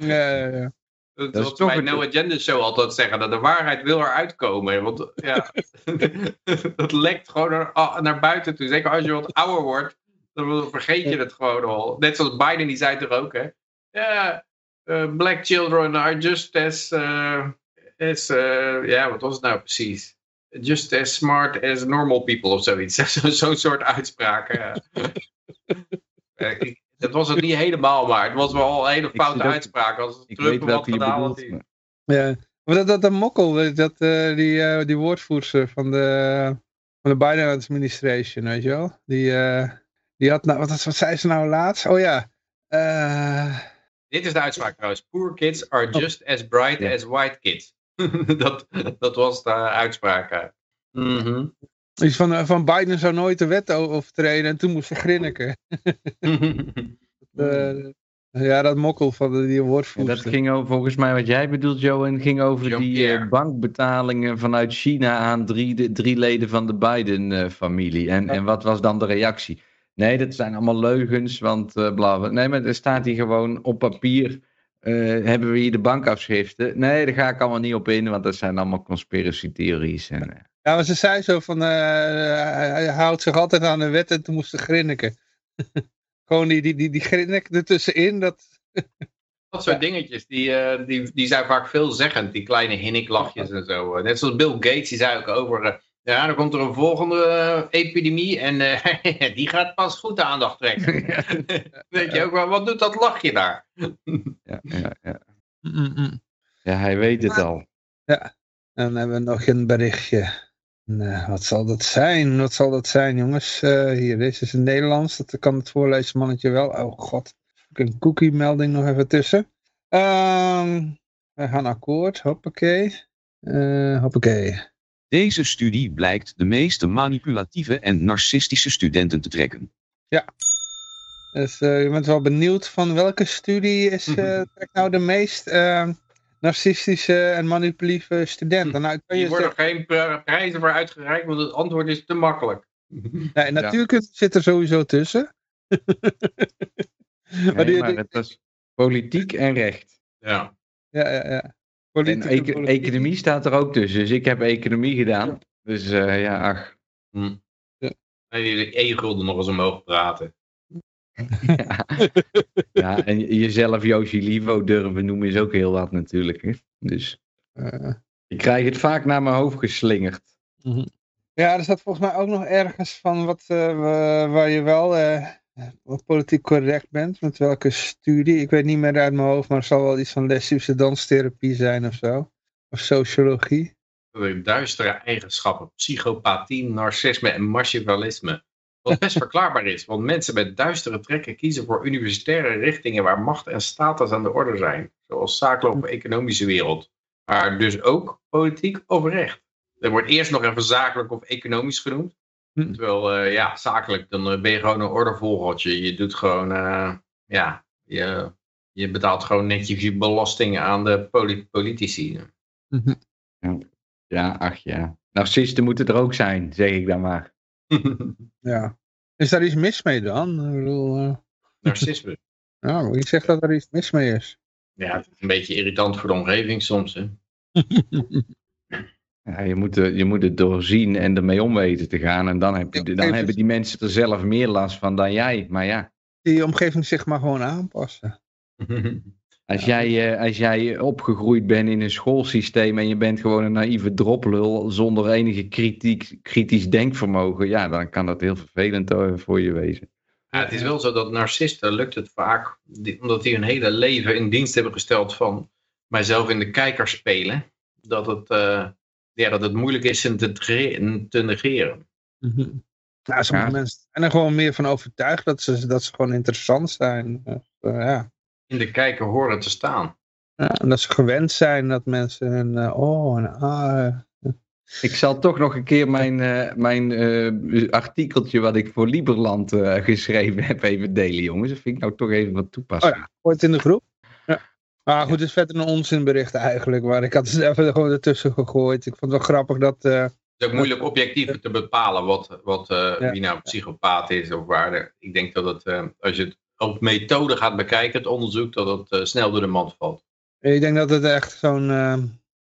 [SPEAKER 3] Ja,
[SPEAKER 1] ja, ja.
[SPEAKER 4] Dat,
[SPEAKER 3] Dat is toch
[SPEAKER 4] bij
[SPEAKER 3] een-
[SPEAKER 4] No Agenda Show altijd zeggen, dat de waarheid wil eruit komen. Want ja, dat lekt gewoon naar, naar buiten toe. Zeker als je wat ouder wordt, dan vergeet je het gewoon al. Net zoals Biden, die zei toch ook, hè. Ja, eh, black children are just as, eh, as eh, ja, wat was het nou precies? Just as smart as normal people of zoiets. Zo- Zo'n soort uitspraken. Eh, ik- dat was het niet helemaal, maar het was wel een hele foute uitspraak. Als
[SPEAKER 3] Ik
[SPEAKER 4] Trump had
[SPEAKER 3] je
[SPEAKER 4] gedaan, had hij-
[SPEAKER 1] Ja. Maar dat, dat, dat mokkel, dat, eh, die, eh, die woordvoerster van de, van de Biden administration, weet je wel? Die, eh, die had, nou, wat, wat zei ze nou laatst? Oh ja, eh,
[SPEAKER 4] Dit is de uitspraak trouwens. Poor kids are just as bright as white kids. dat, dat was de uitspraak. Mhm.
[SPEAKER 1] Iets van, eh, van Biden zou nooit de wet overtreden en toen moest ze grinniken. Eh, ja, dat mokkel van die
[SPEAKER 3] En
[SPEAKER 1] woordvoerster.
[SPEAKER 3] dat ging over, volgens mij wat jij bedoelt, Johan, ging over die eh, bankbetalingen vanuit China aan drie, de, drie leden van de Biden-familie. en, en wat was dan de reactie? Nee, dat zijn allemaal leugens, want eh bla bla. Nee, maar er staat hier gewoon op papier. eh, hebben we hier de bankafschriften? Nee, daar ga ik allemaal niet op in, want dat zijn allemaal conspiracy theories. En, eh,
[SPEAKER 1] Ja, maar ze zei zo van, eh, hij, houdt zich altijd aan de wet en toen moest ze grinniken. Gewoon die, die, die, die grinnik ertussenin, dat...
[SPEAKER 4] Dat soort dingetjes, die, eh, die, die zijn vaak veelzeggend, die kleine hinniklachjes en zo. Eh, Net zoals Bill Gates, die zei ook over, eh, ja, dan komt er een volgende epidemie en eh, die gaat pas goed aandacht trekken. Weet je ook wel, wat doet dat lachje daar?
[SPEAKER 3] ja, ja, ja.
[SPEAKER 1] Mm, mm.
[SPEAKER 3] ja, hij weet het al.
[SPEAKER 1] En dan hebben we nog een berichtje. Nou, wat zal dat zijn? Wat zal dat zijn, jongens? Eh, hier, deze is in Nederlands. Dat kan het voorleesmannetje wel. Oh god. Ik een cookie melding nog even tussen. Ehm, we gaan akkoord. Hoppakee. Eh hoppakee.
[SPEAKER 5] Deze studie blijkt de meeste manipulatieve en narcistische studenten te trekken.
[SPEAKER 1] Dus eh, je bent wel benieuwd van welke studie is trekt nou de meest eh, narcistische en manipulatieve studenten? Nou, kan je
[SPEAKER 4] Hier worden
[SPEAKER 1] zeggen,
[SPEAKER 4] geen pri- prijzen voor uitgereikt, want het antwoord is te makkelijk.
[SPEAKER 1] nee, natuurkunde zit er sowieso tussen. maar
[SPEAKER 3] Nee,
[SPEAKER 1] die,
[SPEAKER 3] maar het was politiek en recht.
[SPEAKER 4] Ja.
[SPEAKER 1] ja, ja, ja.
[SPEAKER 3] En
[SPEAKER 1] Politiek en
[SPEAKER 3] economie staat er ook tussen. Dus ik heb economie gedaan. Dus eh, ja, ach.
[SPEAKER 4] Hm.
[SPEAKER 1] Ja.
[SPEAKER 4] En die e-gulden nog eens omhoog praten.
[SPEAKER 3] ja. ja, en jezelf Yoshi Livo durven noemen is ook heel wat natuurlijk. Hè? Dus
[SPEAKER 1] Eh,
[SPEAKER 3] ik krijg het vaak naar mijn hoofd geslingerd.
[SPEAKER 1] ja, er staat volgens mij ook nog ergens van wat, eh, wa- waar je wel eh, wat politiek correct bent. Met welke studie. Ik weet niet meer uit mijn hoofd, maar het zal wel iets van lesbische danstherapie zijn of zo. Of sociologie.
[SPEAKER 4] Duistere eigenschappen, psychopathie, narcisme en machiavellisme. Wat best verklaarbaar is, want mensen met duistere trekken kiezen voor universitaire richtingen waar macht en status aan de orde zijn. Zoals zakelijk of economische wereld. Maar dus ook politiek of recht. Er wordt eerst nog even zakelijk of economisch genoemd.
[SPEAKER 1] Hm.
[SPEAKER 4] Terwijl, eh, ja, zakelijk, dan eh, ben je gewoon een ordevolgertje. Je doet gewoon, eh, ja, je je betaalt gewoon netjes je belasting aan de poli- politici.
[SPEAKER 1] Mhm.
[SPEAKER 3] Ja, ach ja. Narcisten moeten er ook zijn, zeg ik dan maar.
[SPEAKER 1] Ja. Is daar iets mis mee dan? Ik bedoel, eh,
[SPEAKER 4] Narcisme.
[SPEAKER 1] nou, wie zegt dat er iets mis mee is?
[SPEAKER 4] Ja, het is een beetje irritant voor de omgeving soms. Hè.
[SPEAKER 3] Ja, je, moet, er- je moet het doorzien en ermee om weten te gaan. En dan, heb je, dan hebben die mensen er zelf meer last van dan jij. Maar ja,
[SPEAKER 1] Die omgeving zich maar gewoon aanpassen.
[SPEAKER 3] als, jij, eh, als jij opgegroeid bent in een schoolsysteem en je bent gewoon een naïeve droplul zonder enige kritiek, kritisch denkvermogen, ja, dan kan dat heel vervelend eh, voor je wezen.
[SPEAKER 4] Ja, het is wel zo dat narcisten lukt het vaak, die- omdat die hun hele leven in dienst hebben gesteld van mijzelf in de kijker spelen, dat het, eh, ja, dat het moeilijk is hen te, negeren.
[SPEAKER 1] Nou, sommige
[SPEAKER 3] Ja.
[SPEAKER 1] mensen zijn er gewoon meer van overtuigd dat ze, dat ze gewoon interessant zijn. Ja.
[SPEAKER 4] In de kijker horen te staan.
[SPEAKER 1] ja. En dat ze gewend zijn dat mensen een eh, oh en ah.
[SPEAKER 3] Ik zal toch nog een keer mijn, eh, mijn eh, artikeltje wat ik voor Liberland eh, geschreven heb even delen, jongens. Dat vind ik nou toch even wat
[SPEAKER 1] Oh
[SPEAKER 3] toepassing.
[SPEAKER 1] ja, ooit in de groep. Ja. Maar goed, het is verder een onzinbericht eigenlijk. Maar ik had het even gewoon ertussen gegooid. Ik vond het wel grappig dat... eh,
[SPEAKER 4] Het is ook moeilijk objectief te bepalen wat, wat, eh,
[SPEAKER 1] Ja.
[SPEAKER 4] wie nou een psychopaat is of waar. ik denk dat het, eh, als je het op methode gaat bekijken, het onderzoek, dat het eh, snel door de mand valt.
[SPEAKER 1] ik denk dat het echt zo'n... eh,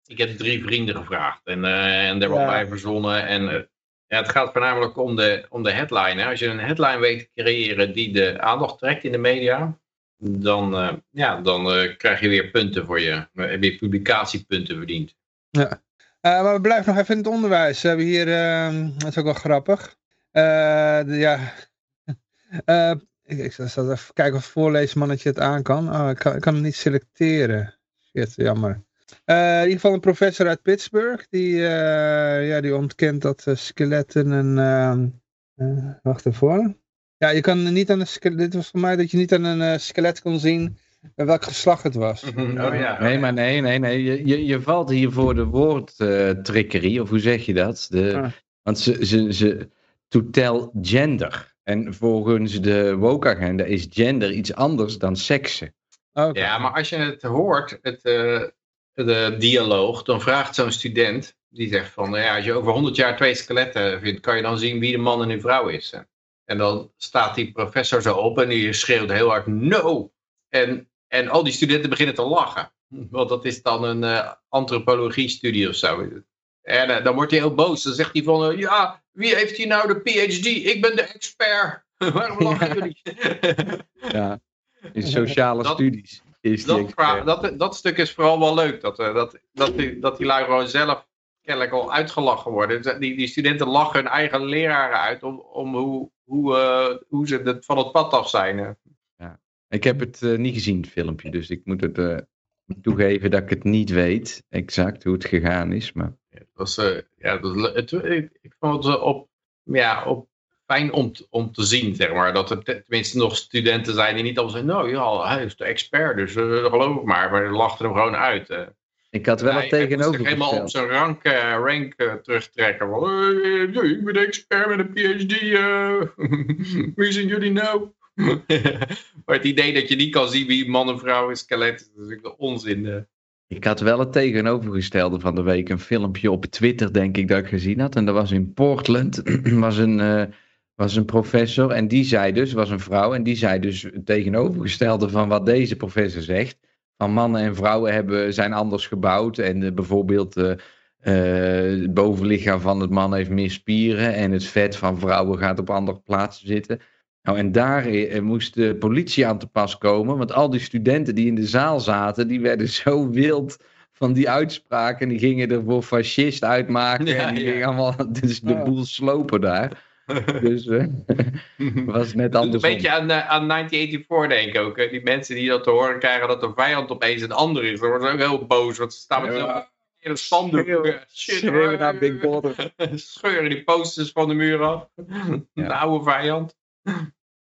[SPEAKER 4] Ik heb drie vrienden gevraagd en, eh en daar wat
[SPEAKER 1] Ja.
[SPEAKER 4] bij verzonnen. En eh, ja, het gaat voornamelijk om de, om de headline. Hè. Als je een headline weet te creëren die de aandacht trekt in de media, dan, eh, ja, dan eh, krijg je weer punten voor je. Dan heb je publicatiepunten verdiend.
[SPEAKER 1] Eh, maar we blijven nog even in het onderwijs. We hebben hier, dat is ook wel grappig. Eh, ja. Ik, ik zal zal even kijken of het voorleesmannetje het aan kan. Oh, ik, kan ik kan het niet selecteren. Shit, jammer. Eh, in ieder geval een professor uit Pittsburgh. Die, eh, ja, die ontkent dat eh, skeletten en... ehm, eh, wacht even Ja, je kan niet aan een skelet... Dit was voor mij dat je niet aan een eh, skelet kon zien welk geslacht het was.
[SPEAKER 4] Oh ja.
[SPEAKER 3] Nee, maar nee, nee, nee. Je, je, je valt hier voor de woordtrickerie, of hoe zeg je dat? De,
[SPEAKER 1] Ah.
[SPEAKER 3] Want ze, ze, ze, to tell gender. En volgens de woke-agenda is gender iets anders dan seksen.
[SPEAKER 1] Oké.
[SPEAKER 4] Ja, maar als je het hoort, het, eh, de dialoog, dan vraagt zo'n student, die zegt van, nou ja, als je over 100 jaar twee skeletten vindt, kan je dan zien wie de man en de vrouw is. hè? En dan staat die professor zo op en die schreeuwt heel hard, no! En, en al die studenten beginnen te lachen. Want dat is dan een eh, antropologie-studie of zo. En eh, dan wordt hij heel boos. Dan zegt hij van, eh, ja, wie heeft hier nou de PhD? Ik ben de expert. Waarom lachen jullie?
[SPEAKER 3] Ja. In sociale
[SPEAKER 4] Dat-
[SPEAKER 3] studies. Is
[SPEAKER 4] dat, dat, dat stuk is vooral wel leuk. Dat, eh, dat, dat, die, dat die lui gewoon zelf kennelijk al uitgelachen worden. Dus Die, die studenten lachen hun eigen leraren uit om, om hoe, hoe, hoe ze het van het pad af zijn. eh.
[SPEAKER 3] Ik heb het niet gezien, het filmpje. Dus ik moet het toegeven dat ik het niet weet exact hoe het gegaan is. Maar
[SPEAKER 4] Ja, eh, ja, dat, le- het, ik, ik vond het op, ja, op fijn om, te- om te zien, zeg maar. Dat er te- tenminste nog studenten zijn die niet allemaal zeggen, nou ja, hij is de expert, dus eh, geloof ik maar. Maar ze lachten hem gewoon uit. eh.
[SPEAKER 3] ik had wel het
[SPEAKER 4] zich
[SPEAKER 3] tegenover
[SPEAKER 4] helemaal op zijn rank, eh, rank terugtrekken. Van, ja, ik ben de expert met een PhD. wie zijn jullie nou? maar het idee dat je niet kan zien wie man en vrouw is, skelet, is natuurlijk onzin.
[SPEAKER 3] Ik had wel het tegenovergestelde van de week. Een filmpje op Twitter, denk ik, dat ik gezien had. En dat was in Portland. was een, eh, was een professor. En die zei dus, was een vrouw. En die zei dus het tegenovergestelde van wat deze professor zegt. Van mannen en vrouwen hebben, zijn anders gebouwd. En eh, bijvoorbeeld eh, het bovenlichaam van het man heeft meer spieren. En het vet van vrouwen gaat op andere plaatsen zitten. Nou, en daar eh, moest de politie aan te pas komen. Want al die studenten die in de zaal zaten, die werden zo wild van die uitspraken. Die gingen er voor fascist uitmaken.
[SPEAKER 4] Ja,
[SPEAKER 3] en die
[SPEAKER 4] ja.
[SPEAKER 3] gingen allemaal dus de
[SPEAKER 1] Ja.
[SPEAKER 3] boel slopen daar. Dus eh was net
[SPEAKER 4] Doet een beetje aan, eh, aan 1984 denk ik ook. hè. Die mensen die dat te horen krijgen dat de vijand opeens een ander is. Dan worden ze ook heel boos. Want ze staan met
[SPEAKER 3] Ja.
[SPEAKER 4] een spandoek.
[SPEAKER 3] Schreeuwen-
[SPEAKER 4] eh,
[SPEAKER 3] naar Big Brother.
[SPEAKER 4] Scheuren die posters van de muur af. De oude vijand.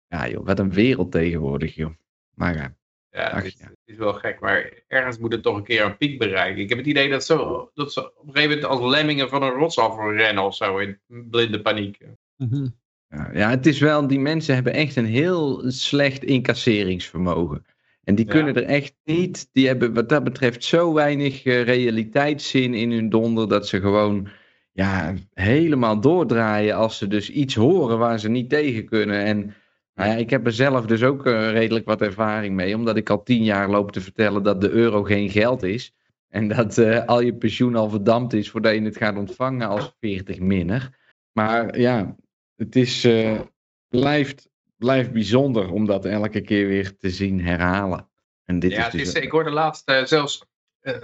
[SPEAKER 3] Ja joh, wat een wereld tegenwoordig joh. Maar ja.
[SPEAKER 4] Ja,
[SPEAKER 3] Ach,
[SPEAKER 4] het is,
[SPEAKER 3] ja.
[SPEAKER 4] het is wel gek, maar ergens moet het toch een keer een piek bereiken. Ik heb het idee dat, zo, dat ze op een gegeven moment als lemmingen van een rots afrennen of zo in blinde paniek.
[SPEAKER 1] Mhm.
[SPEAKER 3] Ja, ja, het is wel, die mensen hebben echt een heel slecht incasseringsvermogen. En die
[SPEAKER 4] Ja.
[SPEAKER 3] kunnen er echt niet, die hebben wat dat betreft zo weinig eh, realiteitszin in hun donder, dat ze gewoon ja, helemaal doordraaien als ze dus iets horen waar ze niet tegen kunnen. En nou ja, ik heb er zelf dus ook eh, redelijk wat ervaring mee, omdat ik al tien jaar loop te vertellen dat de euro geen geld is. En dat eh, al je pensioen al verdampt is voordat je het gaat ontvangen als 40 minner. Maar ja, het is, eh, blijft, blijft bijzonder om dat elke keer weer te zien herhalen. En dit
[SPEAKER 4] Ja,
[SPEAKER 3] is
[SPEAKER 4] het
[SPEAKER 3] dus
[SPEAKER 4] is, ik hoorde laatst zelfs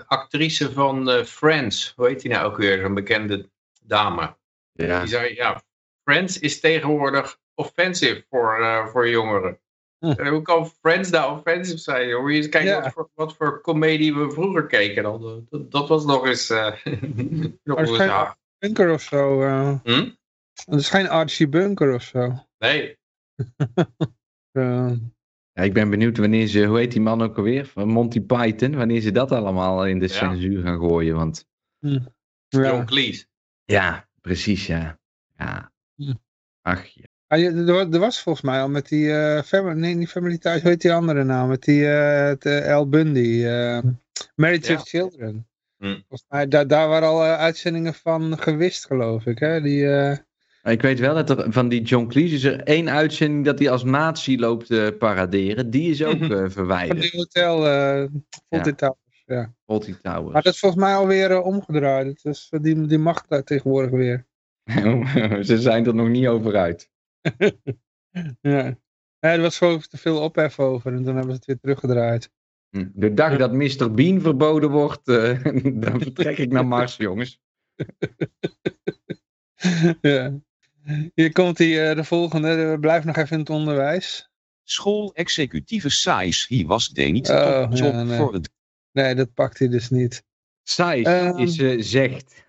[SPEAKER 4] actrice van Friends, hoe heet die nou ook weer, een bekende dame.
[SPEAKER 3] ja,
[SPEAKER 4] Die zei, ja, Friends is tegenwoordig offensive voor, eh, voor jongeren.
[SPEAKER 1] Hm.
[SPEAKER 4] Hoe kan Friends nou offensive zijn? joh? Eens kijken
[SPEAKER 1] Ja.
[SPEAKER 4] wat, voor, wat voor comedie we vroeger keken. Dan. Dat, dat was nog eens... eh nog eens.
[SPEAKER 1] Bunker of zo. eh.
[SPEAKER 4] Hm?
[SPEAKER 1] Het is geen Archie Bunker of zo.
[SPEAKER 4] Nee,
[SPEAKER 1] Eh,
[SPEAKER 3] Ja, ik ben benieuwd wanneer ze, hoe heet die man ook alweer? Van Monty Python, wanneer ze dat allemaal in de
[SPEAKER 4] Ja.
[SPEAKER 3] censuur gaan gooien. Want
[SPEAKER 1] ja.
[SPEAKER 4] John Cleese.
[SPEAKER 3] ja, precies ja. Ja.
[SPEAKER 1] Hm.
[SPEAKER 3] Ach ja.
[SPEAKER 1] Ah, je- er, wa- er was volgens mij al met die, eh family, nee niet Family Ties, hoe heet die andere naam? Met die het, Al Bundy, eh, Married
[SPEAKER 4] Ja.
[SPEAKER 1] with Children.
[SPEAKER 4] Hm.
[SPEAKER 1] Volgens mij, daar, daar waren al uitzendingen van gewist geloof ik. Hè? Die, eh,
[SPEAKER 3] Ik weet wel dat er van die John Cleese is er één uitzending dat hij als nazi loopt te paraderen. Die is ook eh,
[SPEAKER 1] van
[SPEAKER 3] verwijderd.
[SPEAKER 1] die hotel, eh Fawlty Towers, ja.
[SPEAKER 3] Fawlty Towers.
[SPEAKER 1] Maar dat is volgens mij alweer omgedraaid. Dus die, die mag daar tegenwoordig weer.
[SPEAKER 3] ze zijn er nog niet over uit.
[SPEAKER 1] Ja. Ja, er was gewoon te veel ophef over en toen hebben ze het weer teruggedraaid.
[SPEAKER 3] Hm. De dag dat Mr. Bean verboden wordt, eh, dan vertrek ik naar Mars, jongens.
[SPEAKER 1] ja. Hier komt die, eh, de volgende. We blijven nog even in het onderwijs.
[SPEAKER 5] School-executieve Sais, hij was de niet
[SPEAKER 1] Oh, ja, nee.
[SPEAKER 5] voor het
[SPEAKER 1] Nee, dat pakt hij dus niet.
[SPEAKER 3] Size
[SPEAKER 1] Ehm.
[SPEAKER 3] is eh, zegt.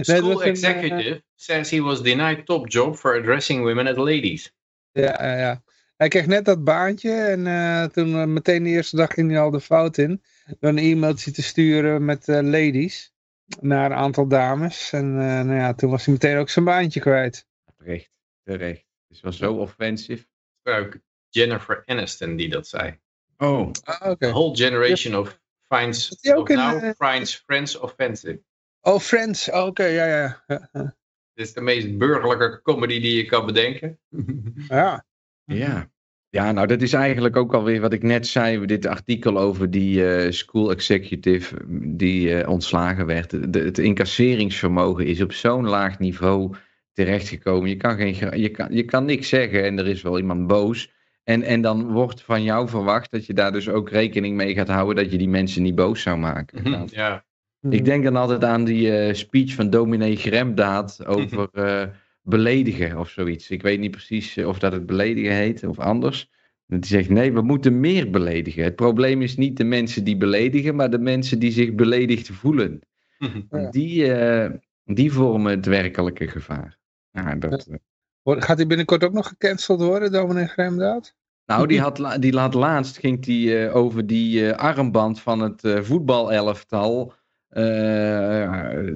[SPEAKER 4] School
[SPEAKER 1] een, eh,
[SPEAKER 4] executive says he was denied top job for addressing women as ladies.
[SPEAKER 1] Ja, ja, ja. Hij kreeg net dat baantje en eh, toen eh, meteen de eerste dag ging hij al de fout in. Door een e-mailtje te sturen met eh, ladies naar een aantal dames. En eh, nou ja, toen was hij meteen ook zijn baantje kwijt.
[SPEAKER 3] Terecht, terecht. Het was zo offensive.
[SPEAKER 4] Ook Jennifer Aniston die dat zei.
[SPEAKER 3] Oh.
[SPEAKER 1] Ah, oké.
[SPEAKER 4] The whole generation of finds of
[SPEAKER 1] in,
[SPEAKER 4] now finds friends offensive.
[SPEAKER 1] Oh, Friends. Oh, oké, ja, ja. ja.
[SPEAKER 4] is de meest burgerlijke comedy die je kan bedenken.
[SPEAKER 1] Ja.
[SPEAKER 3] Ja. Ja, nou dat is eigenlijk ook alweer wat ik net zei, dit artikel over die eh, school executive die eh, ontslagen werd. De, het incasseringsvermogen is op zo'n laag niveau terechtgekomen. Je kan, geen, je, kan, je kan niks zeggen en er is wel iemand boos. En, en dan wordt van jou verwacht dat je daar dus ook rekening mee gaat houden dat je die mensen niet boos zou maken. Nou,
[SPEAKER 4] ja.
[SPEAKER 3] Ik denk dan altijd aan die eh, speech van dominee Gremdaad over eh, beledigen of zoiets. Ik weet niet precies eh, of dat het beledigen heet of anders. Dat hij zegt, nee, we moeten meer beledigen. Het probleem is niet de mensen die beledigen, maar de mensen die zich beledigd voelen.
[SPEAKER 1] Ja.
[SPEAKER 3] Die, eh, die vormen het werkelijke gevaar. Ja, dat,
[SPEAKER 1] Wordt- Gaat hij binnenkort ook nog gecanceld worden, dominee Gremdaad?
[SPEAKER 3] Nou, die, had, die laat laatst ging die, eh, over die eh, armband van het eh, voetbalelftal. Eh,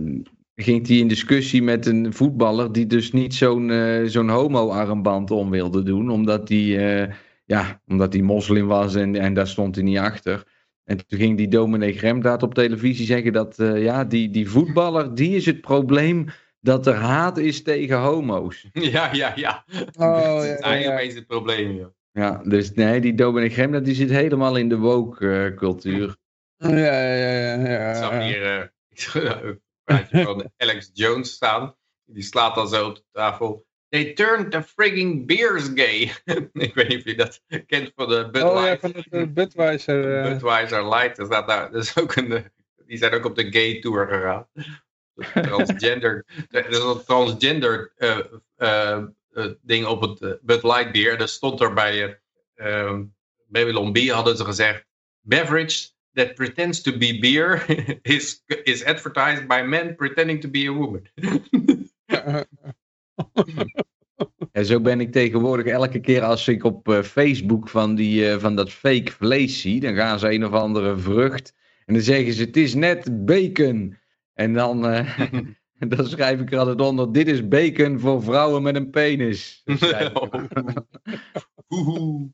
[SPEAKER 3] ging die in discussie met een voetballer die dus niet zo'n eh, zo'n homo-armband om wilde doen. Omdat die, eh, ja, omdat die moslim was en, en daar stond hij niet achter. En toen ging die dominee Gremdaad op televisie zeggen dat ja, die, die voetballer, die is het probleem dat er haat is tegen homo's.
[SPEAKER 4] ja, ja, ja.
[SPEAKER 1] Oh,
[SPEAKER 4] dat is
[SPEAKER 1] ja,
[SPEAKER 4] eigenlijk
[SPEAKER 1] ja.
[SPEAKER 4] het probleem, joh.
[SPEAKER 3] Ja, dus nee, die dominee Gremdaad die zit helemaal in de woke-cultuur.
[SPEAKER 1] Ja, ja, ja. ja,
[SPEAKER 4] Ik zag hier praatje van Alex Jones staan. Die slaat dan zo op de tafel. They turned the frigging beers gay. ik weet niet of je dat kent van de Bud
[SPEAKER 1] Oh ja, van het eh, Budweiser. eh,
[SPEAKER 4] Budweiser Light. Er staat daar, dat is ook een, die zijn ook op de gay tour gegaan. Transgender. Er is een transgender ding op het Bud Light bier. Dat stond er bij ehm, Babylon B hadden ze gezegd. Beverage that pretends to be beer is, is advertised by men pretending to be a woman.
[SPEAKER 3] En zo ben ik tegenwoordig elke keer als ik op eh, Facebook van, die, eh, van dat fake vlees zie, dan gaan ze een of andere vrucht en dan zeggen ze het is net bacon. En dan, eh, dan schrijf ik er altijd onder, dit is bacon voor vrouwen met een penis.
[SPEAKER 4] Woehoe.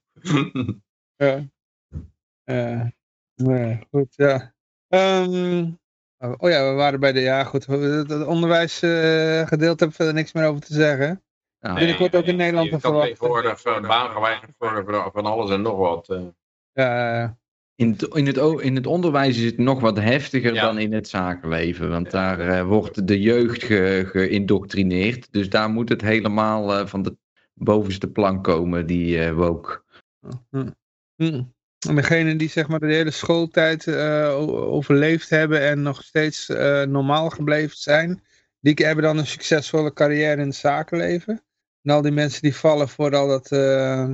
[SPEAKER 1] Ja. Eh, nee, goed, ja. Ehm, oh ja, we waren bij de, ja goed, het onderwijsgedeelte heb ik verder niks meer over te zeggen.
[SPEAKER 3] Nou,
[SPEAKER 1] Binnenkort ook in Nederland
[SPEAKER 4] Je
[SPEAKER 1] te
[SPEAKER 4] kan
[SPEAKER 1] verwachten.
[SPEAKER 4] tegenwoordig uh, baan geweigerd worden voor van alles en nog wat. eh.
[SPEAKER 1] Ja,
[SPEAKER 3] In het, in, het, in het onderwijs is het nog wat heftiger
[SPEAKER 4] Ja.
[SPEAKER 3] dan in het zakenleven. Want daar eh, wordt de jeugd ge, geïndoctrineerd. Dus daar moet het helemaal eh, van de bovenste plank komen, die eh woke.
[SPEAKER 1] Hm. Hm. En degene die zeg maar de hele schooltijd eh, overleefd hebben en nog steeds eh, normaal gebleven zijn, die hebben dan een succesvolle carrière in het zakenleven. En al die mensen die vallen voor al dat eh,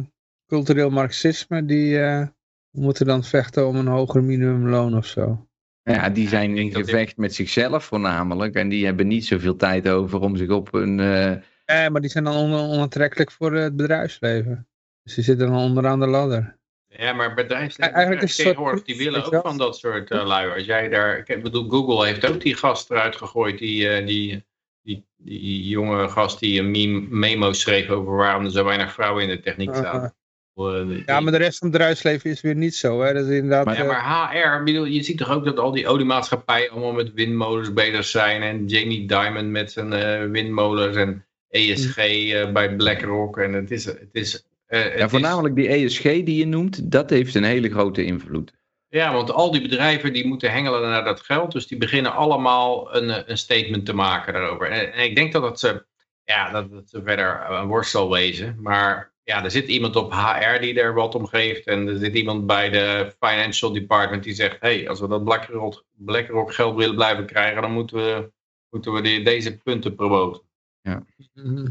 [SPEAKER 1] cultureel marxisme, die eh, moeten dan vechten om een hoger minimumloon of zo.
[SPEAKER 3] Ja, die zijn in gevecht met zichzelf voornamelijk. En die hebben niet zoveel tijd over om zich op een... eh,
[SPEAKER 1] Eh, maar die zijn dan on onaantrekkelijk voor het bedrijfsbedrijfsleven. Dus die zitten dan onderaan de ladder.
[SPEAKER 4] Ja, maar bedrijfsleven tegenwoordig,
[SPEAKER 1] soort
[SPEAKER 4] die willen ook van dat soort lui. Als jij daar, ik bedoel, Google heeft ook die gast eruit gegooid, die, eh, die, die, die jonge gast die een meme, memo schreef over waarom er zo weinig vrouwen in de techniek
[SPEAKER 1] Uh,
[SPEAKER 4] zaten. Eh,
[SPEAKER 1] ja, maar de rest van het bedrijfsleven is weer niet zo. Hè? Dat is inderdaad,
[SPEAKER 3] Maar-
[SPEAKER 4] Ja, maar HR, bedoel, je ziet toch ook dat al die oliemaatschappijen allemaal met windmolens bezig zijn. En Jamie Dimon met zijn windmolens en ESG eh, bij BlackRock. En het is... Het is eh,
[SPEAKER 3] ja,
[SPEAKER 4] is-
[SPEAKER 3] voornamelijk die ESG die je noemt, dat heeft een hele grote invloed.
[SPEAKER 4] Ja, want al die bedrijven die moeten hengelen naar dat geld. Dus die beginnen allemaal een, eh, een statement te maken daarover. En, en ik denk dat het, ze, ja, dat het ze verder een worst zal wezen. Maar ja, er zit iemand op HR die er wat om geeft. En er zit iemand bij de financial department die zegt... hey, als we dat BlackRock, BlackRock geld willen blijven krijgen... dan moeten we, moeten we die- deze punten promoten.
[SPEAKER 1] Mhm.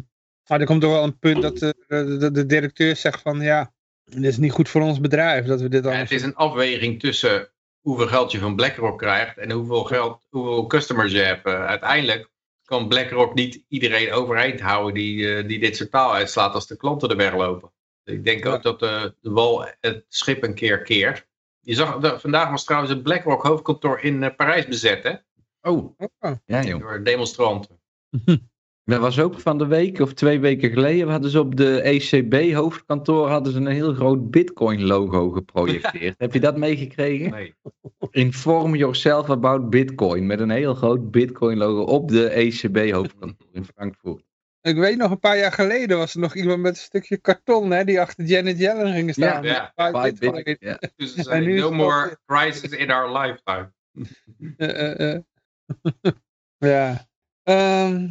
[SPEAKER 1] Maar er komt toch wel een punt dat de, de, de- directeur zegt van ja, dit is niet goed voor ons bedrijf dat we dit
[SPEAKER 4] Ja, het is een afweging tussen hoeveel geld je van BlackRock krijgt en hoeveel geld, hoeveel customers je hebt. Eh, uiteindelijk kan BlackRock niet iedereen overeind houden die, eh, die dit soort taal uitslaat als de klanten er weglopen. Ik denk
[SPEAKER 1] Ja.
[SPEAKER 4] ook dat de, de wal het schip een keer keert. Je zag, de- vandaag was trouwens het BlackRock hoofdkantoor in eh, Parijs bezet, hè?
[SPEAKER 3] Oh,
[SPEAKER 1] Oh.
[SPEAKER 3] ja joh.
[SPEAKER 4] Door demonstranten.
[SPEAKER 3] Dat was ook van de week of twee weken geleden. Hadden ze op de ECB hoofdkantoor hadden ze een heel groot Bitcoin logo geprojecteerd. Heb je dat meegekregen?
[SPEAKER 4] Nee.
[SPEAKER 3] Inform yourself about Bitcoin. Met een heel groot Bitcoin logo op de ECB hoofdkantoor in Frankfurt.
[SPEAKER 1] Ik weet nog, een paar jaar geleden was er nog iemand met een stukje karton hè, die achter Janet Yellen ging staan.
[SPEAKER 4] Ja,
[SPEAKER 1] Bitcoin.
[SPEAKER 3] Ja.
[SPEAKER 4] Dus er no more crisis in our lifetime.
[SPEAKER 1] Eh, eh, eh. ja. Ehm,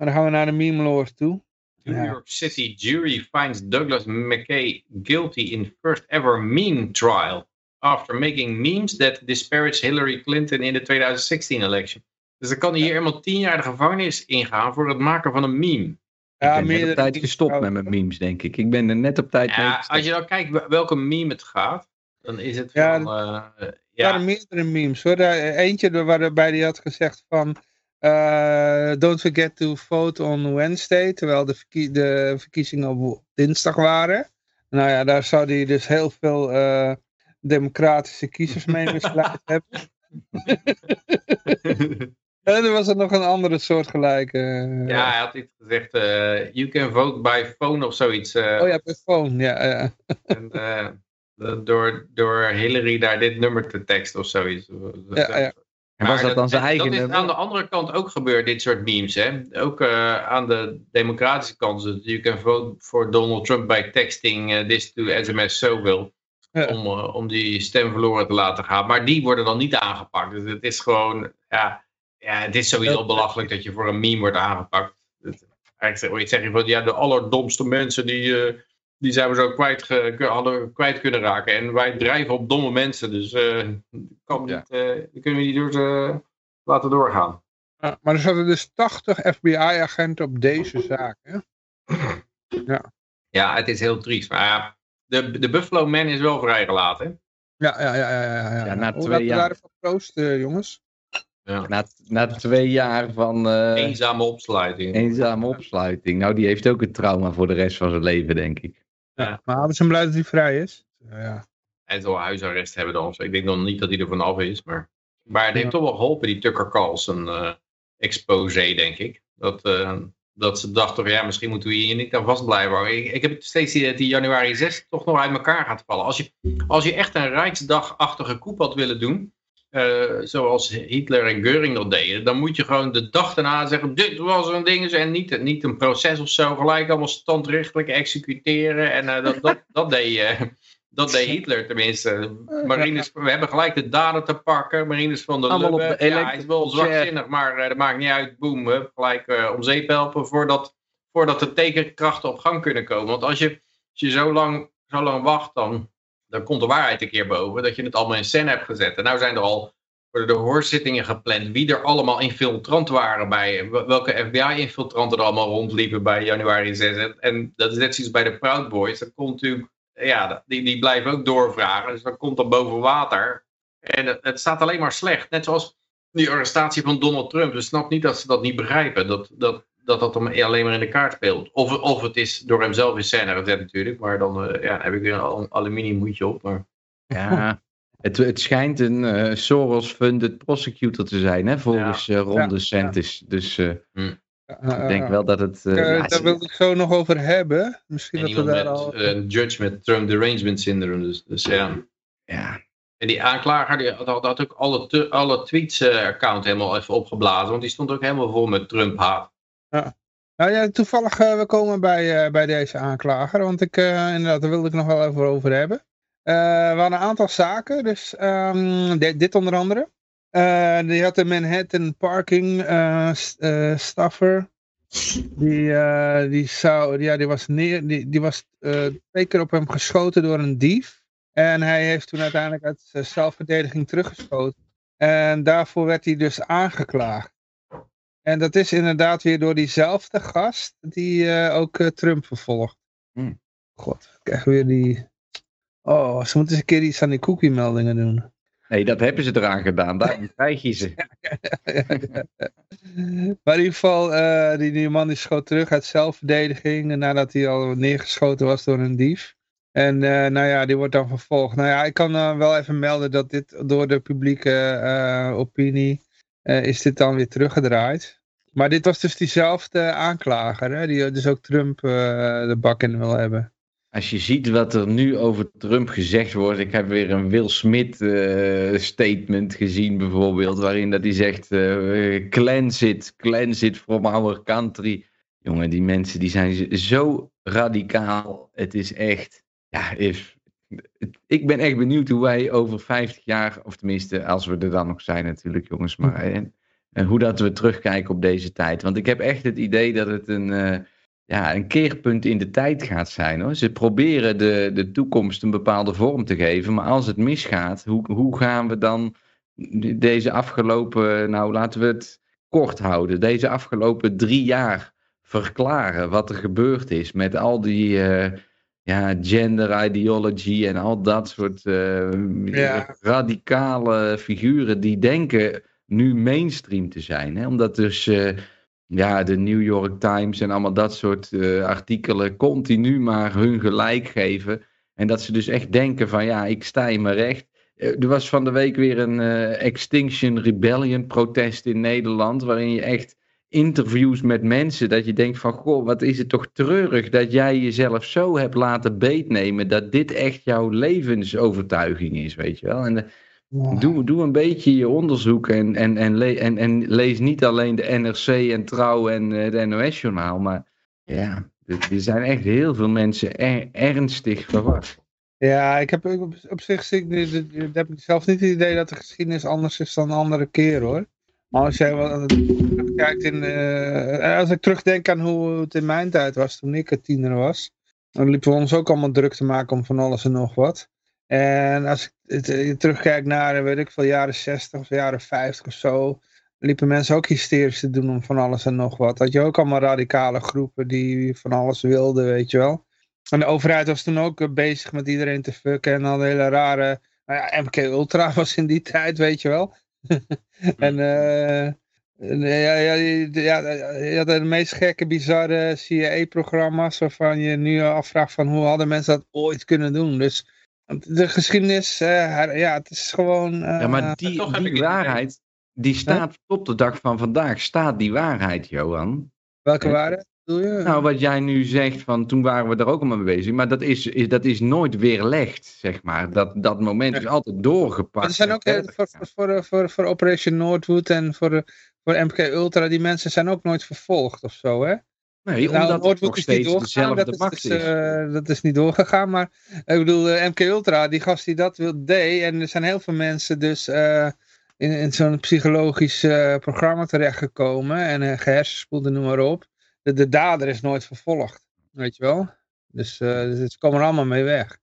[SPEAKER 1] maar dan gaan we naar de meme lore toe.
[SPEAKER 4] New
[SPEAKER 1] Ja.
[SPEAKER 4] York City jury finds Douglas McKay guilty in first ever meme trial after making memes that disparage Hillary Clinton in de 2016 election. Dus dan kan hier iemand tien jaar de gevangenis ingaan voor het maken van een meme.
[SPEAKER 1] Ja,
[SPEAKER 3] ik ben net op tijd gestopt met
[SPEAKER 1] trouwens.
[SPEAKER 3] mijn memes, denk ik. Ik ben er net op tijd mee
[SPEAKER 4] Ja, als je dan kijkt wel- welke meme het gaat, dan is het
[SPEAKER 1] Ja,
[SPEAKER 4] van... eh,
[SPEAKER 1] Er
[SPEAKER 4] ja,
[SPEAKER 1] waren meerdere memes hoor. Eentje er- waarbij die had gezegd van... eh, don't forget to vote on Wednesday. Terwijl de, verkie- de verkiezingen op dinsdag waren. Nou ja, daar zou hij dus heel veel eh, democratische kiezers mee misleid hebben. En er was er nog een andere soortgelijke. eh,
[SPEAKER 4] ja, hij had iets gezegd, you can vote by phone of zoiets.
[SPEAKER 1] Oh ja, bij phone. Ja, ja.
[SPEAKER 4] En, door, door Hillary daar dit nummer te teksten of zoiets.
[SPEAKER 1] Ja, ja.
[SPEAKER 3] En was dat dan zijn
[SPEAKER 4] en
[SPEAKER 3] eigen
[SPEAKER 4] Dat is aan de andere kant ook gebeurd, dit soort memes. Hè? Ook eh, aan de democratische kant. You can vote for Donald Trump by texting eh, this to SMS zoveel.
[SPEAKER 1] Ja.
[SPEAKER 4] Om, eh, om die stem verloren te laten gaan. Maar die worden dan niet aangepakt. Dus het is gewoon, ja, ja het is sowieso
[SPEAKER 1] Ja.
[SPEAKER 4] belachelijk dat je voor een meme wordt aangepakt. Het- Eigenlijk zeg je van, ja, de allerdomste mensen die, eh, die zijn we zo kwijt, hadden kwijt kunnen raken. En wij drijven op domme mensen. Dus eh kan
[SPEAKER 3] Ja.
[SPEAKER 4] niet, eh, die kunnen we niet door ze laten doorgaan.
[SPEAKER 1] Ja, Maar er zaten dus 80 FBI-agenten op deze zaak. Hè?
[SPEAKER 4] Ja, het is heel triest. Maar ja, de, de Buffalo Man is wel vrijgelaten.
[SPEAKER 1] Ja, ja, ja. ja, ja, ja.
[SPEAKER 3] Ja, na
[SPEAKER 1] Oh,
[SPEAKER 3] twee
[SPEAKER 1] laten we
[SPEAKER 3] jaar.
[SPEAKER 1] daar even proosten, jongens.
[SPEAKER 4] Ja.
[SPEAKER 3] Na, na twee jaar van eh,
[SPEAKER 4] Eenzame opsluiting.
[SPEAKER 3] eenzame opsluiting. Nou, die heeft ook een trauma voor de rest van zijn leven, denk ik.
[SPEAKER 4] Ja.
[SPEAKER 1] Maar we zijn blij dat hij vrij is. Ja.
[SPEAKER 4] Hij zal huisarrest hebben dan. Ik denk nog niet dat hij er vanaf is. Maar, maar het heeft toch wel geholpen, die Tucker Carlson eh expose, denk ik. Dat, eh, dat ze dachten, ja, misschien moeten we hier niet aan vast blijven. Ik, ik heb steeds dat die januari 6 toch nog uit elkaar gaat vallen. Als je, als je echt een Rijksdagachtige koep had willen doen, eh, zoals Hitler en Göring dat deden, dan moet je gewoon de dag daarna zeggen, dit was een ding, en niet, niet een proces of zo, gelijk allemaal standrechtelijk executeren. En uh, dat, dat, dat deed je. Dat deed Hitler tenminste. Marines, we hebben gelijk de daden te pakken. Marines van de Lubbe.
[SPEAKER 3] de
[SPEAKER 4] Ja, hij is wel zwakzinnig, maar eh, dat maakt niet uit. Boem, gelijk eh, om zeep helpen voordat, voordat de tekenkrachten op gang kunnen komen. Want als je, als je zo, lang, zo lang wacht, dan, dan komt de waarheid een keer boven. Dat je het allemaal in scène hebt gezet. En nou zijn er al worden de hoorzittingen gepland. Wie er allemaal infiltrant waren bij. Welke FBI-infiltranten er allemaal rondliepen bij januari 6. En, dat is net zoals bij de Proud Boys. Dat komt natuurlijk ja, die, die blijven ook doorvragen. Dus dan komt dat boven water. En het, het staat alleen maar slecht. Net zoals die arrestatie van Donald Trump. Dus snap niet dat ze dat niet begrijpen. Dat dat, dat, dat hem alleen maar in de kaart speelt. Of, of het is door hemzelf in scène gezet natuurlijk. Maar dan, uh, ja, dan heb ik weer een aluminium moedje op. Maar...
[SPEAKER 3] Ja, het, het schijnt een uh, Soros-funded prosecutor te zijn, hè, volgens ja. uh, Ron
[SPEAKER 1] Ja,
[SPEAKER 3] DeSantis. Dus uh,
[SPEAKER 4] Hm.
[SPEAKER 3] ik denk wel dat het...
[SPEAKER 1] Uh,
[SPEAKER 3] ja,
[SPEAKER 1] daar wil ik zo nog over hebben. Misschien
[SPEAKER 4] En
[SPEAKER 1] dat we daar
[SPEAKER 4] met
[SPEAKER 1] al...
[SPEAKER 4] een judge met Trump derangement syndrome. Dus, dus ja.
[SPEAKER 3] ja,
[SPEAKER 4] En die aanklager die had, had, ook alle, alle tweets-account helemaal even opgeblazen. Want die stond ook helemaal vol met Trump-haat.
[SPEAKER 1] Nou ja, toevallig, eh, we komen bij, eh, bij deze aanklager. Want ik, eh, inderdaad, daar wilde ik nog wel even over hebben. We hadden een aantal zaken. Dus ehm, dit, onder andere. Die had de Manhattan Parking eh, staffer. Die, die, zou, ja, die was, neer, die, die was twee keer op hem geschoten door een dief. En hij heeft toen uiteindelijk uit zelfverdediging teruggeschoten. En daarvoor werd hij dus aangeklaagd. En dat is inderdaad weer door diezelfde gast die eh, ook eh, Trump vervolgt.
[SPEAKER 3] Hmm.
[SPEAKER 1] God, ik krijg weer die... Oh, ze moeten eens een keer iets aan die cookie-meldingen doen.
[SPEAKER 3] nee, dat hebben ze eraan gedaan. Daarom krijg je ze.
[SPEAKER 1] maar in ieder geval, eh, die, die man die schoot terug uit zelfverdediging. Nadat hij al neergeschoten was door een dief. En nou ja, die wordt dan vervolgd. Nou ja, ik kan wel even melden dat dit door de publieke opinie eh, is dit dan weer teruggedraaid. Maar dit was dus diezelfde aanklager, hè, die dus ook Trump eh, de bak in wil hebben.
[SPEAKER 3] Als je ziet wat er nu over Trump gezegd wordt. Ik heb weer een Will Smith eh, statement gezien bijvoorbeeld. Waarin dat hij zegt, cleanse it, cleanse it from our country. Jongen, die mensen die zijn zo radicaal. Het is echt, ja, is, ik ben echt benieuwd hoe wij over 50 jaar, of tenminste als we er dan nog zijn natuurlijk jongens. Maar en, en hoe dat we terugkijken op deze tijd. Want ik heb echt het idee dat het een... eh, ja, een keerpunt in de tijd gaat zijn. Hoor. Ze proberen de, de toekomst een bepaalde vorm te geven, maar als het misgaat, hoe, hoe gaan we dan deze afgelopen, nou laten we het kort houden, deze afgelopen drie jaar verklaren wat er gebeurd is met al die eh, ja, gender ideology en al dat soort eh,
[SPEAKER 1] Ja.
[SPEAKER 3] radicale figuren die denken nu mainstream te zijn. Hè? Omdat dus eh, ja, de New York Times en allemaal dat soort eh, artikelen continu maar hun gelijk geven. En dat ze dus echt denken van ja, ik sta in mijn recht. Er was van de week weer een Extinction Rebellion protest in Nederland, waarin je echt interviews met mensen, dat je denkt van goh, wat is het toch treurig dat jij jezelf zo hebt laten beetnemen, dat dit echt jouw levensovertuiging is, weet je wel. En eh, Doe, doe een beetje je onderzoek en, en, en, le- en, en lees niet alleen de NRC en Trouw en eh, de NOS-journaal, maar ja, er, er zijn echt heel veel mensen er- ernstig verward.
[SPEAKER 1] Ja, ik heb op, op zich heb ik zelf niet het idee dat de geschiedenis anders is dan andere keer hoor. Maar als jij wel in, eh, als ik terugdenk aan hoe het in mijn tijd was, toen ik een tiener was, dan liepen we ons ook allemaal druk te maken om van alles en nog wat. En als ik eh, terugkijk naar, eh, weet ik veel, jaren 60 of jaren 50 of zo, liepen mensen ook hysterisch te doen om van alles en nog wat. Had je ook allemaal radicale groepen die van alles wilden, weet je wel. En de overheid was toen ook bezig met iedereen te fucken en al hele rare, nou ja, MK Ultra was in die tijd, weet je wel. en, ja, ja, je- ja, je had de meest gekke, bizarre CIA-programma's waarvan je nu afvraagt van hoe hadden mensen dat ooit kunnen doen. Dus de geschiedenis, eh, ja, het is gewoon... eh,
[SPEAKER 3] Ja, maar die,
[SPEAKER 4] toch heb ik
[SPEAKER 3] die waarheid, die staat tot de dag van vandaag, staat die waarheid, Johan.
[SPEAKER 1] Welke
[SPEAKER 3] Ja.
[SPEAKER 1] waren? Bedoel je?
[SPEAKER 3] Nou, wat jij nu zegt, van toen waren we er ook allemaal mee bezig. Maar dat is, is, dat is nooit weerlegd, zeg maar. Dat, dat moment is altijd doorgepakt.
[SPEAKER 1] Maar er zijn ook voor, voor, voor, voor Operation Northwood en voor, eh, voor MK Ultra, die mensen zijn ook nooit vervolgd of zo, hè?
[SPEAKER 3] Nee,
[SPEAKER 1] Nou,
[SPEAKER 3] omdat het nog
[SPEAKER 1] is niet
[SPEAKER 3] steeds
[SPEAKER 1] doorgegaan,
[SPEAKER 3] dezelfde
[SPEAKER 1] dat is,
[SPEAKER 3] macht
[SPEAKER 1] dus, eh, dat is niet doorgegaan, maar ik bedoel, eh, MK Ultra, die gast die dat wil, deed, en er zijn heel veel mensen dus eh, in, in zo'n psychologisch eh, programma terechtgekomen en uh, gehersenspoeld en noem maar op. De, de dader is nooit vervolgd, weet je wel? Dus, eh dus ze komen er allemaal mee weg.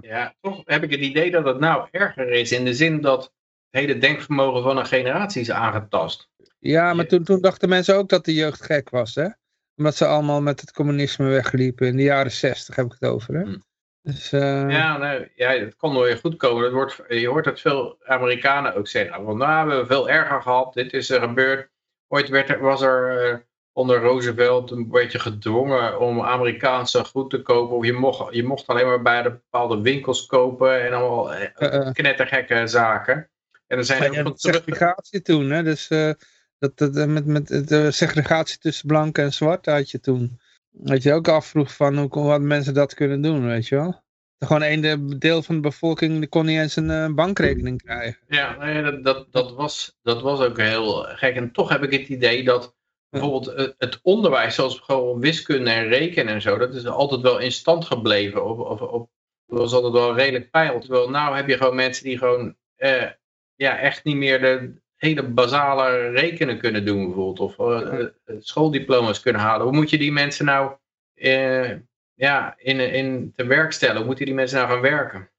[SPEAKER 4] Ja, toch heb ik het idee dat het nou erger is in de zin dat hele denkvermogen van een generatie is aangetast.
[SPEAKER 1] Ja, maar toen, toen dachten mensen ook dat de jeugd gek was, hè? Omdat ze allemaal met het communisme wegliepen. In de jaren zestig heb ik het over, hè?
[SPEAKER 4] Hm.
[SPEAKER 1] Dus, eh,
[SPEAKER 4] Ja, nee, ja, het kan nooit goed komen. Het wordt, je hoort het veel Amerikanen ook zeggen. Van, nou, we hebben veel erger gehad. Dit is er gebeurd. Ooit werd er, was er eh, onder Roosevelt een beetje gedwongen om Amerikaanse goed te kopen. Of je mocht, je mocht alleen maar bij de bepaalde winkels kopen. En allemaal eh. knettergekke zaken. En er zijn ook van terug...
[SPEAKER 1] segregatie toen, hè? Dus eh, dat, dat, eh, met, met de segregatie tussen blank en zwart had je toen. Dat je ook afvroeg van hoe kon- wat mensen dat kunnen doen, weet je wel? Gewoon de- deel van de bevolking kon niet eens een eh, bankrekening krijgen.
[SPEAKER 4] Ja, nee, dat, dat, dat, was, dat was ook heel gek. En toch heb ik het idee dat bijvoorbeeld het, het onderwijs, zoals gewoon wiskunde en rekenen en zo, dat is altijd wel in stand gebleven. Of, of, of dat was altijd wel redelijk pijl. Terwijl nou heb je gewoon mensen die gewoon eh, ja, echt niet meer de hele basale rekenen kunnen doen bijvoorbeeld. Of eh, eh, schooldiploma's kunnen halen. Hoe moet je die mensen nou eh, ja, in, in te werk stellen? Hoe moeten die mensen nou gaan werken?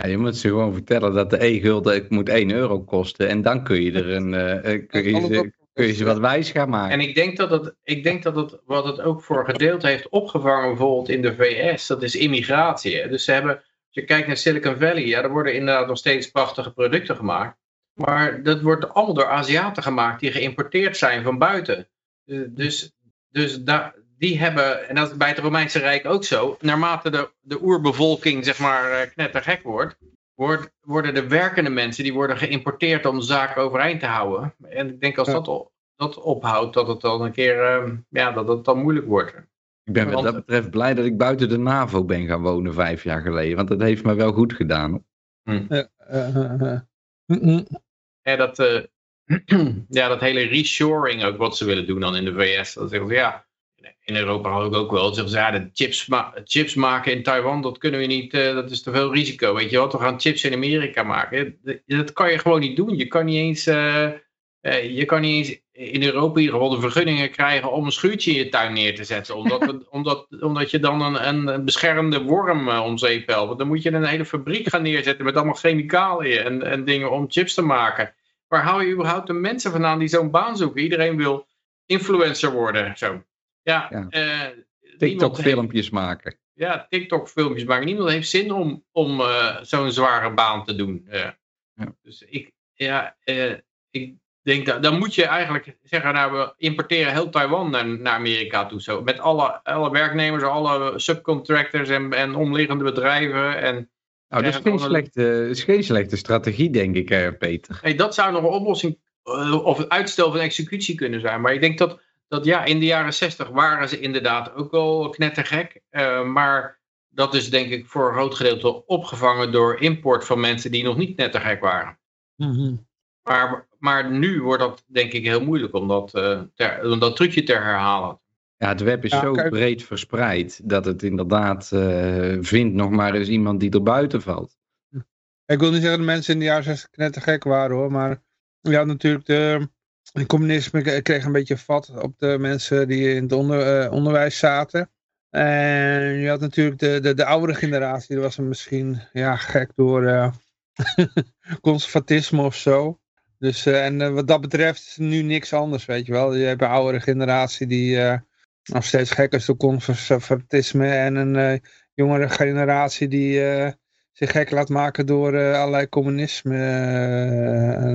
[SPEAKER 3] Ja, je moet ze gewoon vertellen dat de e-gulden moet 1 euro kosten. En dan kun je er een, eh, eh, kun je ze, kun je ze wat wijs gaan maken.
[SPEAKER 4] En ik denk dat het, ik denk dat het, wat het ook voor een gedeelte heeft opgevangen, bijvoorbeeld in de VS, dat is immigratie. Hè. Dus ze hebben, je kijkt naar Silicon Valley, ja, er worden inderdaad nog steeds prachtige producten gemaakt. Maar dat wordt allemaal door Aziaten gemaakt die geïmporteerd zijn van buiten. Eh, Dus, dus daar, die hebben, en dat is bij het Romeinse Rijk ook zo, naarmate de, de oerbevolking zeg maar eh, knettergek wordt, wordt, worden de werkende mensen, die worden geïmporteerd om de zaak overeind te houden. En ik denk als dat, op- dat ophoudt, dat het dan een keer, eh, ja, dat het dan moeilijk wordt.
[SPEAKER 3] Ik ben wat dat betreft blij dat ik buiten de NAVO ben gaan wonen vijf jaar geleden. Want dat heeft me wel goed gedaan.
[SPEAKER 1] Eh, eh, eh, eh. Mm.
[SPEAKER 4] Ja, dat, eh, ja, dat hele reshoring ook wat ze willen doen dan in de VS. Dat zeggen ze, ja, in Europa ook, ook wel. Zeggen ze, ja, de chips, ma- chips maken in Taiwan, dat kunnen we niet, eh, dat is te veel risico. Weet je wat, we gaan chips in Amerika maken. Dat, dat kan je gewoon niet doen. Je kan niet eens, eh, je kan niet eens in Europa in ieder geval de vergunningen krijgen om een schuurtje in je tuin neer te zetten. Omdat, het- omdat, omdat je dan een, een, beschermde worm eh, om zeep helpt. Want dan moet je een hele fabriek gaan neerzetten met allemaal chemicaliën en, en dingen om chips te maken. Waar haal je überhaupt de mensen vandaan die zo'n baan zoeken? Iedereen wil influencer worden. Zo. Ja,
[SPEAKER 3] Ja.
[SPEAKER 4] eh,
[SPEAKER 3] TikTok-filmpjes maken.
[SPEAKER 4] ja, TikTok-filmpjes maken. Niemand heeft zin om, om zo'n zware baan te doen.
[SPEAKER 3] Ja.
[SPEAKER 4] Dus ik, ja, ik denk dat dan moet je eigenlijk zeggen, nou, we importeren heel Taiwan naar, naar Amerika toe. Zo. Met alle, alle werknemers, alle subcontractors en, en omliggende bedrijven. En
[SPEAKER 3] Nou, dat is geen, slechte, is geen slechte strategie, denk ik, eh, Peter.
[SPEAKER 4] hey, dat zou nog een oplossing eh, of het uitstel van executie kunnen zijn. Maar ik denk dat, dat ja, in de jaren zestig waren ze inderdaad ook wel knettergek. Eh, maar dat is denk ik voor een groot gedeelte opgevangen door import van mensen die nog niet knettergek waren.
[SPEAKER 1] Mhm.
[SPEAKER 4] Maar, maar nu wordt dat denk ik heel moeilijk om dat, eh, ter- om dat trucje te herhalen.
[SPEAKER 3] Ja, het web is
[SPEAKER 1] Ja,
[SPEAKER 3] zo
[SPEAKER 1] kijk-
[SPEAKER 3] breed verspreid dat het inderdaad eh, vindt nog maar eens iemand die er buiten valt.
[SPEAKER 1] Ik wil niet zeggen dat mensen in de jaren 60 knettergek waren hoor, maar je had natuurlijk de, het communisme kreeg een beetje vat op de mensen die in het onder, eh, onderwijs zaten. En je had natuurlijk de, de, de oudere generatie, dat was er misschien ja, gek door eh, conservatisme of zo. Dus, eh, en eh, wat dat betreft is nu niks anders, weet je wel. Je hebt een oudere generatie die eh, nog steeds gek is door conservatisme en een jongere generatie die... zich gek laat maken door allerlei communisme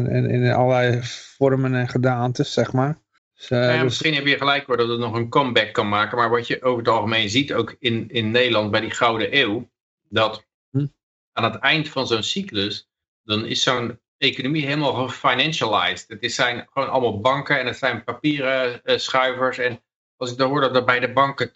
[SPEAKER 1] en, in allerlei vormen en gedaantes, zeg maar. Dus,
[SPEAKER 4] Nou ja,
[SPEAKER 1] dus-
[SPEAKER 4] misschien heb je gelijk hoor dat het nog een comeback kan maken. Maar wat je over het algemeen ziet, ook in, in Nederland bij die Gouden Eeuw, dat
[SPEAKER 1] Hm.
[SPEAKER 4] aan het eind van zo'n cyclus, dan is zo'n economie helemaal gefinancialized. Het zijn gewoon allemaal banken en het zijn papieren eh, schuivers. En als ik dan hoor dat er bij de banken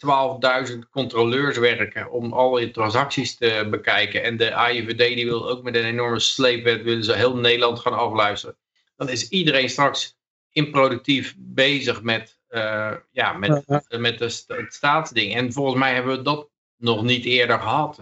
[SPEAKER 4] 12.000 controleurs werken om al die transacties te bekijken. En de AIVD die wil ook met een enorme sleepwet willen ze heel Nederland gaan afluisteren. Dan is iedereen straks improductief bezig met, eh, ja, met, met de, het staatsding. En volgens mij hebben we dat nog niet eerder gehad.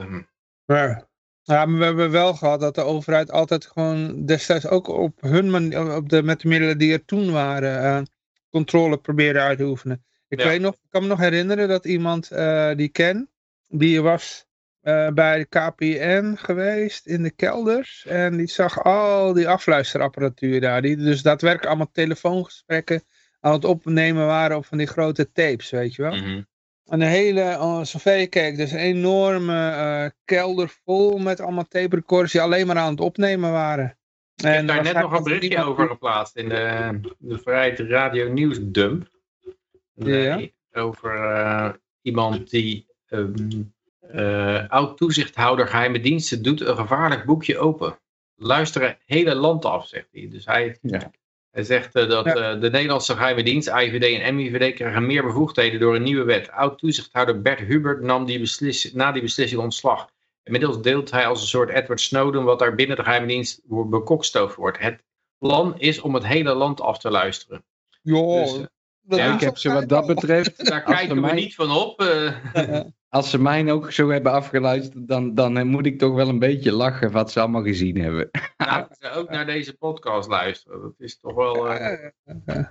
[SPEAKER 1] Ja. Ja, maar we hebben wel gehad dat de overheid altijd gewoon destijds ook op hun manier, op de, met de middelen die er toen waren, eh, controle probeerde uit te oefenen. Ik
[SPEAKER 4] Ja.
[SPEAKER 1] weet nog, ik kan me nog herinneren dat iemand eh, die ken, die was eh, bij de KPN geweest in de kelders en die zag al die afluisterapparatuur daar, die dus daadwerkelijk allemaal telefoongesprekken aan het opnemen waren op van die grote tapes, weet je wel.
[SPEAKER 4] Mhm.
[SPEAKER 1] Een hele, zover je kijkt, dus een enorme eh, kelder vol met allemaal tape recorders die alleen maar aan het opnemen waren.
[SPEAKER 4] Ik heb daar net nog een
[SPEAKER 1] er
[SPEAKER 4] berichtje over geplaatst in de, de Vrijheid Radio Nieuws dump.
[SPEAKER 1] Ja.
[SPEAKER 4] Over eh, iemand die ehm, eh, oud-toezichthouder geheime diensten doet een gevaarlijk boekje open. Luisteren hele land af, zegt hij. Dus hij,
[SPEAKER 3] Ja.
[SPEAKER 4] Hij zegt eh, dat
[SPEAKER 1] Ja.
[SPEAKER 4] eh, de Nederlandse geheime dienst, IVD en MIVD, krijgen meer bevoegdheden door een nieuwe wet. Oud-toezichthouder Bert Hubert nam die beslis- na die beslissing ontslag. Inmiddels deelt hij als een soort Edward Snowden wat daar binnen de geheime dienst wordt bekokstoofd wordt. Het plan is om het hele land af te luisteren.
[SPEAKER 1] Joh,
[SPEAKER 4] Dus, eh, ja,
[SPEAKER 3] ik
[SPEAKER 1] ze
[SPEAKER 3] heb ze wat dat betreft,
[SPEAKER 4] Daar kijken we
[SPEAKER 3] mij-
[SPEAKER 4] niet van op.
[SPEAKER 3] als ze mij ook zo hebben afgeluisterd, dan, dan eh, moet ik toch wel een beetje lachen wat ze allemaal gezien hebben.
[SPEAKER 4] nou, ze ook naar deze podcast luisteren. Dat is toch wel, eh,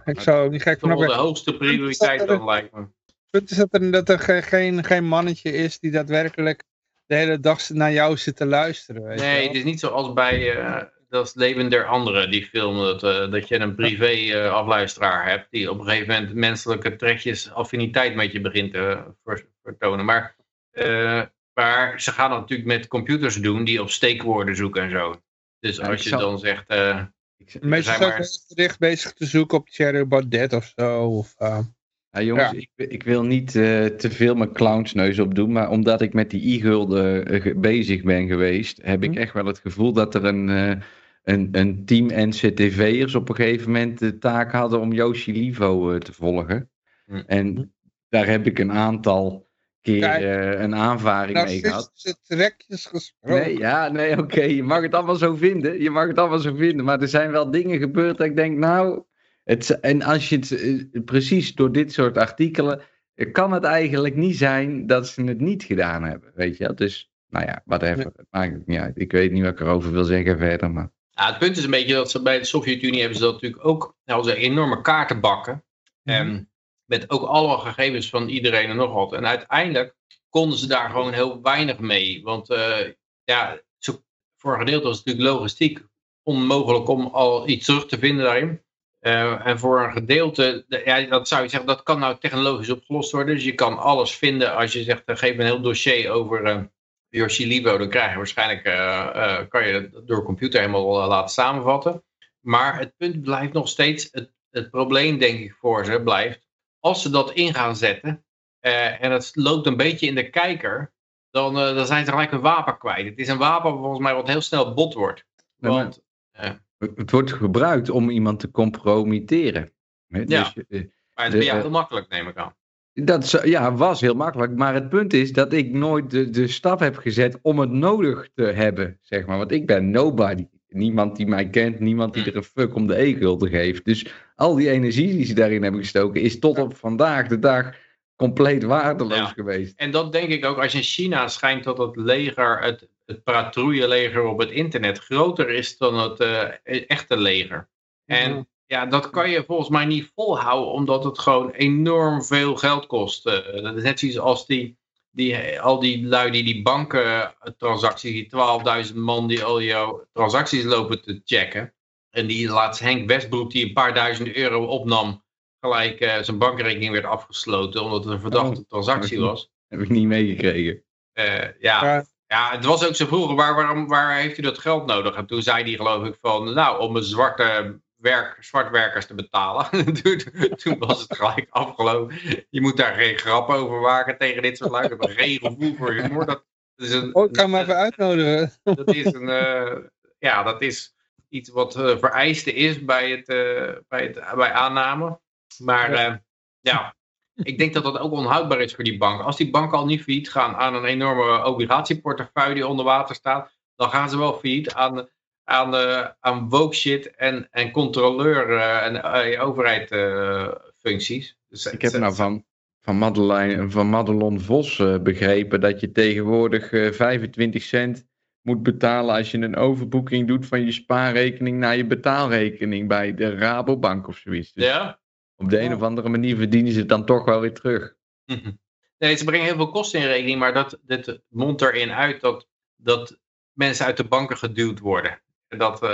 [SPEAKER 1] ik zou niet gek
[SPEAKER 4] toch
[SPEAKER 1] van
[SPEAKER 4] wel de hoogste prioriteit dan lijkt me.
[SPEAKER 1] Het punt is dat er, dat er ge- geen, geen mannetje is die daadwerkelijk de hele dag naar jou zit te luisteren. Weet je
[SPEAKER 4] Nee,
[SPEAKER 1] wel.
[SPEAKER 4] het is niet zoals bij eh, Dat is Leven der Anderen, die film. Dat, eh, dat je een privé eh, afluisteraar hebt die op een gegeven moment menselijke trekjes affiniteit met je begint te ver- vertonen. Maar, eh, maar ze gaan dat natuurlijk met computers doen die op steekwoorden zoeken en zo. Dus
[SPEAKER 3] Ja,
[SPEAKER 4] als je
[SPEAKER 3] zal-
[SPEAKER 4] dan zegt... eh,
[SPEAKER 1] Meestal
[SPEAKER 4] zijn
[SPEAKER 1] zijn
[SPEAKER 4] maar-
[SPEAKER 1] bezig te zoeken op Cherry Baudet of zo. Of, eh,
[SPEAKER 3] Ja, jongens,
[SPEAKER 1] Ja.
[SPEAKER 3] Ik, ik wil niet eh, te veel mijn clownsneus opdoen, maar omdat ik met die e-gulden bezig ben geweest, heb ik
[SPEAKER 1] Hm.
[SPEAKER 3] echt wel het gevoel dat er een, eh, een, een team NCTV'ers op een gegeven moment de taak hadden om Yoshi Livo eh, te volgen.
[SPEAKER 4] Hm.
[SPEAKER 3] En daar heb ik een aantal keer
[SPEAKER 1] Kijk.
[SPEAKER 3] eh, een aanvaring mee gehad.
[SPEAKER 1] trekjes gesproken.
[SPEAKER 3] Nee, ja, nee, oké, je mag het allemaal zo vinden. Je mag het allemaal zo vinden, maar er zijn wel dingen gebeurd dat ik denk, nou, het, en als je het eh, precies door dit soort artikelen, kan het eigenlijk niet zijn dat ze het niet gedaan hebben, weet je wel. Dus, nou ja, whatever, het maakt het niet uit. Ik weet niet wat ik erover wil zeggen verder, maar...
[SPEAKER 4] Ja, het punt is een beetje dat ze bij de Sovjet-Unie hebben ze dat natuurlijk ook, nou, ze enorme kaartenbakken. En met ook alle gegevens van iedereen en nog wat. En uiteindelijk konden ze daar gewoon heel weinig mee. Want eh, ja, voor een gedeelte was het natuurlijk logistiek onmogelijk om al iets terug te vinden daarin. Eh, en voor een gedeelte, de- ja, dat zou je zeggen, dat kan nou technologisch opgelost worden. Dus je kan alles vinden als je zegt, eh, geef me een heel dossier over Yoshi Libo. Dan krijg je waarschijnlijk, eh, eh, kan je het door computer helemaal eh, laten samenvatten. Maar het punt blijft nog steeds, het, het probleem denk ik voor ze blijft, als ze dat in gaan zetten en het loopt een beetje in de kijker, dan, dan zijn ze gelijk een wapen kwijt. Het is een wapen volgens mij wat heel snel bot wordt. Want,
[SPEAKER 3] Het het wordt gebruikt om iemand te compromitteren.
[SPEAKER 4] Ja.
[SPEAKER 3] Dus,
[SPEAKER 4] maar het is heel makkelijk neem ik aan.
[SPEAKER 3] Dat ja, was heel makkelijk. Maar het punt is dat ik nooit de, de stap heb gezet om het nodig te hebben. Zeg maar. Want ik ben nobody. Niemand die mij kent, niemand die er een fuck om de e-gulden geeft. Dus al die energie die ze daarin hebben gestoken, is tot op vandaag de dag compleet waardeloos
[SPEAKER 4] Ja.
[SPEAKER 3] geweest.
[SPEAKER 4] En dat denk ik ook, als je in China schijnt dat het leger, het, het patrouilleleger op het internet groter is dan het eh, echte leger. En
[SPEAKER 1] Ja.
[SPEAKER 4] dat kan je volgens mij niet volhouden, omdat het gewoon enorm veel geld kost. Eh, dat is net zoiets als die, die, al die lui die die bankentransacties, die 12.000 man die al jouw transacties lopen te checken. En die laatst Henk Westbroek, die een paar duizend euro opnam, gelijk eh, zijn bankrekening werd afgesloten, omdat het een verdachte
[SPEAKER 3] Oh.
[SPEAKER 4] transactie was.
[SPEAKER 3] Heb ik niet meegekregen.
[SPEAKER 4] Eh, ja,
[SPEAKER 1] Ja.
[SPEAKER 4] ja, het was ook zo vroeger, waar, waarom, waar heeft u dat geld nodig? En toen zei hij geloof ik van, nou, om een zwarte werk, zwartwerkers te betalen. toen, was het gelijk afgelopen. Je moet daar geen grap over maken tegen dit soort lui. Heb geen gevoel voor humor. Dat is een,
[SPEAKER 1] Oh, ik ga hem even uitnodigen.
[SPEAKER 4] dat is een, eh, ja, dat is iets wat uh, vereiste is bij, het, uh, bij, het, bij aanname. Maar ja, ik denk dat dat ook onhoudbaar is voor die bank. Als die banken al niet failliet gaan aan een enorme obligatieportefeuille die onder water staat, dan gaan ze wel failliet aan, aan, aan woke shit en, en controleur en overheid functies.
[SPEAKER 3] Dus, ik heb nou van, van, Madeleine, van Madelon Vos begrepen dat je tegenwoordig 25 cent moet betalen als je een overboeking doet van je spaarrekening naar je betaalrekening bij de Rabobank of zoiets. Dus
[SPEAKER 4] ja?
[SPEAKER 3] Op de een of andere manier verdienen ze het dan toch wel weer terug.
[SPEAKER 4] Nee, ze brengen heel veel kosten in rekening, maar dat, dit mondt erin uit dat, dat mensen uit de banken geduwd worden. Dat uh,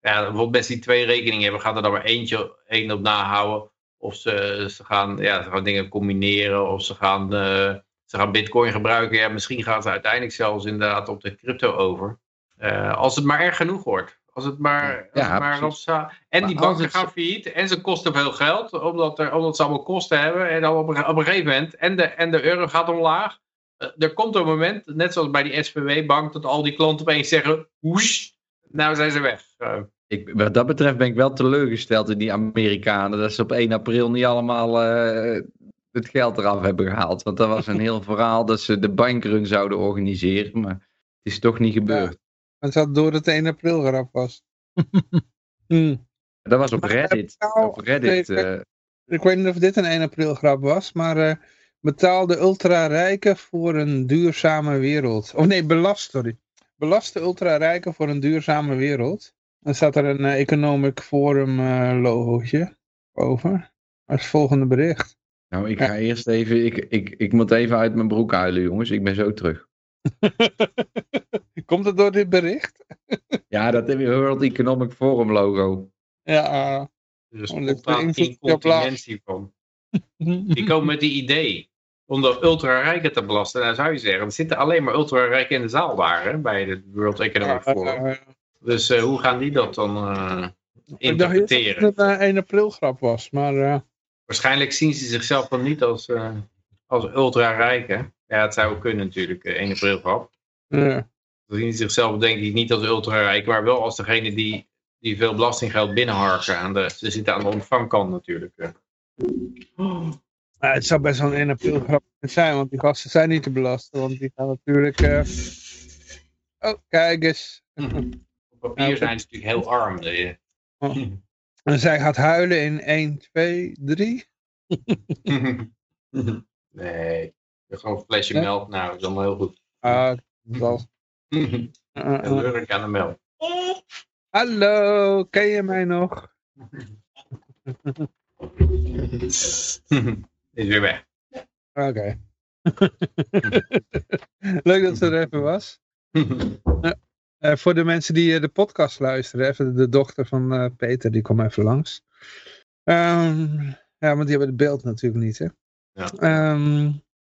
[SPEAKER 4] ja, bijvoorbeeld mensen die twee rekeningen hebben, gaan er dan maar eentje één op nahouden. Of ze, ze, gaan, ja, ze gaan dingen combineren, of ze gaan uh, ze gaan bitcoin gebruiken. Ja, misschien gaan ze uiteindelijk zelfs inderdaad op de crypto over. Uh, als het maar erg genoeg wordt. Als het maar, als
[SPEAKER 3] Ja,
[SPEAKER 4] het maar op En
[SPEAKER 3] Maar
[SPEAKER 4] die banken
[SPEAKER 3] het-
[SPEAKER 4] gaan failliet. En ze kosten veel geld. Omdat, er, omdat ze allemaal kosten hebben. En dan op, een- op een gegeven moment. En de, en de euro gaat omlaag. eh, er komt een moment. Net zoals bij die SVW-bank. Dat al die klanten opeens zeggen. Woesh, nou zijn ze weg. Eh,
[SPEAKER 3] Ik, wat dat betreft ben ik wel teleurgesteld in die Amerikanen. Dat ze op 1 april niet allemaal eh, het geld eraf hebben gehaald. Want dat was een heel verhaal dat ze de bankrun zouden organiseren. Maar het is toch niet gebeurd.
[SPEAKER 1] Het zat door dat het 1 april grap was. Hm.
[SPEAKER 3] Dat was op
[SPEAKER 1] Maar,
[SPEAKER 3] Reddit. Op Reddit.
[SPEAKER 1] nee,
[SPEAKER 3] eh,
[SPEAKER 1] Ik weet niet of dit een 1 april grap was, maar eh betaal de ultra-rijken voor een duurzame wereld. Of nee, belast, sorry. Belast de ultra-rijken voor een duurzame wereld. Dan staat er een eh, Economic Forum eh, logootje over. Als volgende bericht.
[SPEAKER 3] nou, ik ga eerst even. Ik, ik, ik moet even uit mijn broek huilen, jongens. Ik ben zo terug.
[SPEAKER 1] Komt het door dit bericht?
[SPEAKER 3] Ja, dat heb je World Economic Forum logo.
[SPEAKER 1] Ja.
[SPEAKER 4] spontaan
[SPEAKER 1] je op laag.
[SPEAKER 4] incontinentie van. Die komen met die idee. Om de ultra-rijken te belasten. Nou zou je zeggen. Er zitten alleen maar ultra-rijken in de zaal daar. Hè, bij het World Economic Forum.
[SPEAKER 1] Eh,
[SPEAKER 4] Dus eh, hoe gaan die dat dan eh,
[SPEAKER 1] ik dacht dat
[SPEAKER 4] interpreteren?
[SPEAKER 1] het een 1 april grap was, maar eh,
[SPEAKER 4] Waarschijnlijk zien ze zichzelf dan niet als, eh, als ultra-rijken. Ja, het zou kunnen natuurlijk, eh, 1 april grap.
[SPEAKER 1] ja.
[SPEAKER 4] Ze zien zichzelf denk ik niet als ultra-rijk, maar wel als degene die, die veel belastinggeld binnenharken. Aan de, ze zitten aan de ontvangkant natuurlijk. eh.
[SPEAKER 1] Maar het zou best wel een 1 april grap zijn, want die gasten zijn niet te belasten. Want die gaan natuurlijk... eh, Oh, kijk eens.
[SPEAKER 4] Op papier zijn ze natuurlijk heel arm. eh.
[SPEAKER 1] En zij gaat huilen in 1, 2, 3.
[SPEAKER 4] nee, gewoon een flesje
[SPEAKER 1] Nee?
[SPEAKER 4] melk. Nou, dat is allemaal heel goed.
[SPEAKER 1] Ah, dat was...
[SPEAKER 4] Heel
[SPEAKER 1] Uh, uh, uh.
[SPEAKER 4] leuk aan de melk.
[SPEAKER 1] Hallo, ken je mij nog?
[SPEAKER 4] Is weer weg.
[SPEAKER 1] Oké. Leuk dat ze er even was. Eh, voor de mensen die eh, de podcast luisteren, even de dochter van eh, Peter, die kwam even langs. Ehm, ja, want die hebben het beeld natuurlijk niet, hè?
[SPEAKER 4] Ja.
[SPEAKER 1] Ehm,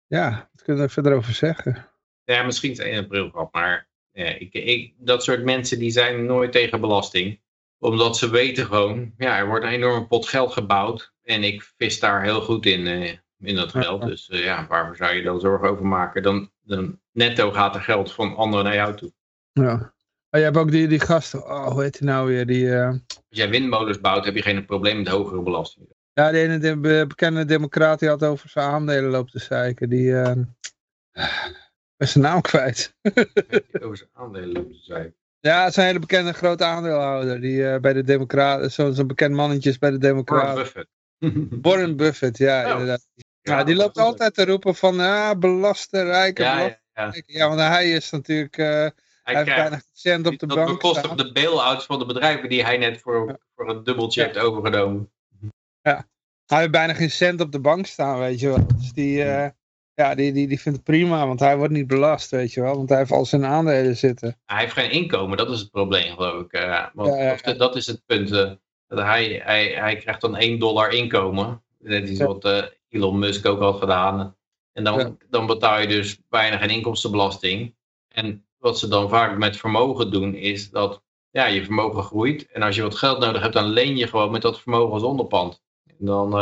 [SPEAKER 1] ja, wat kunnen we verder over zeggen?
[SPEAKER 4] Ja, misschien is het 1 april grap, maar ja, ik, ik, dat soort mensen die zijn nooit tegen belasting. Omdat ze weten gewoon, ja, er wordt een enorme pot geld gebouwd. En ik vis daar heel goed in, eh, in dat geld. Dus eh, ja, waarvoor zou je dan zorgen over maken? Dan, dan netto gaat er geld van anderen naar jou toe.
[SPEAKER 1] Ja. Oh, je hebt ook die, die gasten, oh, hoe heet die nou weer? Die, eh,
[SPEAKER 4] Als jij windmolens bouwt, heb je geen probleem met hogere belasting.
[SPEAKER 1] ja, ene de, be- bekende democraat die had over zijn aandelen lopen te zeiken. Die, ben zijn naam kwijt.
[SPEAKER 4] Over zijn aandelen lopen te zijn.
[SPEAKER 1] Ja, het is een hele bekende grote aandeelhouder. Die eh, bij de Democraten, zo'n zo'n bekend mannetje is bij de
[SPEAKER 4] Warren
[SPEAKER 1] Democraten.
[SPEAKER 4] Buffett.
[SPEAKER 1] Warren Buffett, ja,
[SPEAKER 4] Oh.
[SPEAKER 1] inderdaad. Ja, die loopt altijd te roepen van, ah, belasten, rijken,
[SPEAKER 4] Ja,
[SPEAKER 1] belasten.
[SPEAKER 4] ja, ja.
[SPEAKER 1] Ja, want hij is natuurlijk, eh, hij
[SPEAKER 4] Hij
[SPEAKER 1] heeft
[SPEAKER 4] krijgt
[SPEAKER 1] bijna geen cent op de
[SPEAKER 4] dat
[SPEAKER 1] bank
[SPEAKER 4] bekostigt
[SPEAKER 1] staan.
[SPEAKER 4] de bail-outs van de bedrijven die hij net voor, voor een dubbeltje
[SPEAKER 1] Ja.
[SPEAKER 4] heeft overgenomen.
[SPEAKER 1] Hij heeft bijna geen cent op de bank staan, weet je wel. Dus die, eh, ja, die, die, die vindt het prima, want hij wordt niet belast, weet je wel. Want hij heeft al zijn aandelen zitten.
[SPEAKER 4] Hij heeft geen inkomen, dat is het probleem, geloof ik. eh, want,
[SPEAKER 1] Ja, ja,
[SPEAKER 4] of dat is het punt. eh, dat hij, hij, hij krijgt dan 1 dollar inkomen. Net iets
[SPEAKER 1] Ja.
[SPEAKER 4] wat eh, Elon Musk ook had gedaan. En dan, dan betaal je dus bijna geen inkomstenbelasting. En wat ze dan vaak met vermogen doen, is dat ja, je vermogen groeit. En als je wat geld nodig hebt, dan leen je gewoon met dat vermogen als onderpand. En dan,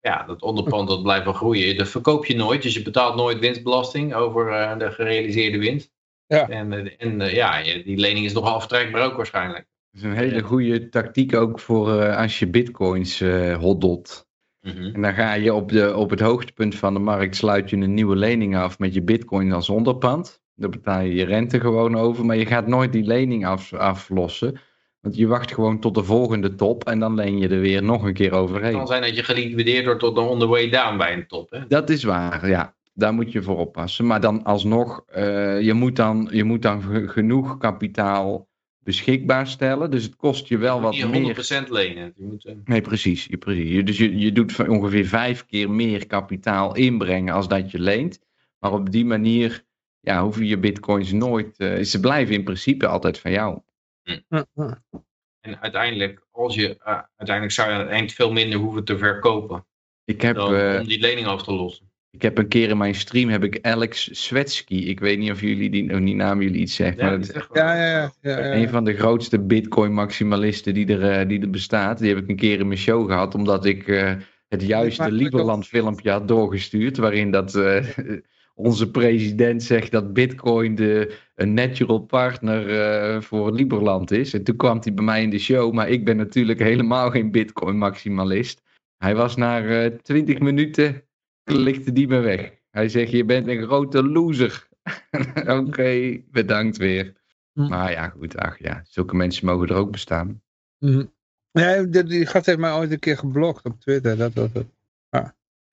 [SPEAKER 4] ja, dat onderpand dat blijft wel groeien. Dat verkoop je nooit, dus je betaalt nooit winstbelasting over eh, de gerealiseerde winst.
[SPEAKER 1] Ja.
[SPEAKER 4] En, eh, en eh, ja, die lening is nogal aftrekbaar ook waarschijnlijk.
[SPEAKER 3] Dat is een hele goede tactiek ook voor eh, als je bitcoins eh hoddelt.
[SPEAKER 4] Mhm.
[SPEAKER 3] En dan ga je op, de, op het hoogtepunt van de markt sluit je een nieuwe lening af met je bitcoin als onderpand. Daar betaal je je rente gewoon over, maar je gaat nooit die lening af, aflossen. Want je wacht gewoon tot de volgende top en dan leen je er weer nog een keer
[SPEAKER 4] Het kan
[SPEAKER 3] overheen.
[SPEAKER 4] zijn dat je geliquideerd wordt tot on the way down bij een top. Hè?
[SPEAKER 3] Dat is waar, ja. Daar moet je voor oppassen. Maar dan alsnog, eh, je moet dan, je moet dan ge- genoeg kapitaal beschikbaar stellen. Dus het kost je wel wat
[SPEAKER 4] Je
[SPEAKER 3] meer.
[SPEAKER 4] moet 100% lenen. Je moet, eh,
[SPEAKER 3] Nee, precies. Je, precies. Dus je, je doet ongeveer vijf keer meer kapitaal inbrengen als dat je leent. Maar op die manier ja, hoeven je bitcoins nooit... eh, ze blijven in principe altijd van jou.
[SPEAKER 1] Ja.
[SPEAKER 4] en uiteindelijk, als je, eh, uiteindelijk zou je aan het eind veel minder hoeven te verkopen.
[SPEAKER 3] Ik heb,
[SPEAKER 4] Dan,
[SPEAKER 3] eh,
[SPEAKER 4] om die lening af te lossen.
[SPEAKER 3] ik heb een keer in mijn stream heb ik Alex Swetsky. Ik weet niet of jullie die, of die naam jullie iets zegt. maar
[SPEAKER 4] Ja,
[SPEAKER 3] dat
[SPEAKER 4] die
[SPEAKER 3] is
[SPEAKER 4] wel.
[SPEAKER 1] Ja, ja, ja. ja, ja.
[SPEAKER 3] Een van de grootste Bitcoin-maximalisten die er, eh, die er bestaat. Die heb ik een keer in mijn show gehad, omdat ik eh, het juiste
[SPEAKER 1] maakt me
[SPEAKER 3] Lieberland-filmpje had doorgestuurd. Waarin dat, eh, onze president zegt dat Bitcoin de, een natural partner eh, voor Lieberland is. En toen kwam hij bij mij in de show, maar ik ben natuurlijk helemaal geen Bitcoin-maximalist. Hij was na eh 20 minuten, klikte die me weg. Hij zegt, je bent een grote loser. Oké, bedankt weer.
[SPEAKER 1] Hm.
[SPEAKER 3] Maar ja, goed, ach ja, zulke mensen mogen er ook bestaan.
[SPEAKER 1] Mhm. Ja, die, die gast heeft mij ooit een keer geblokt op Twitter. Dat was het.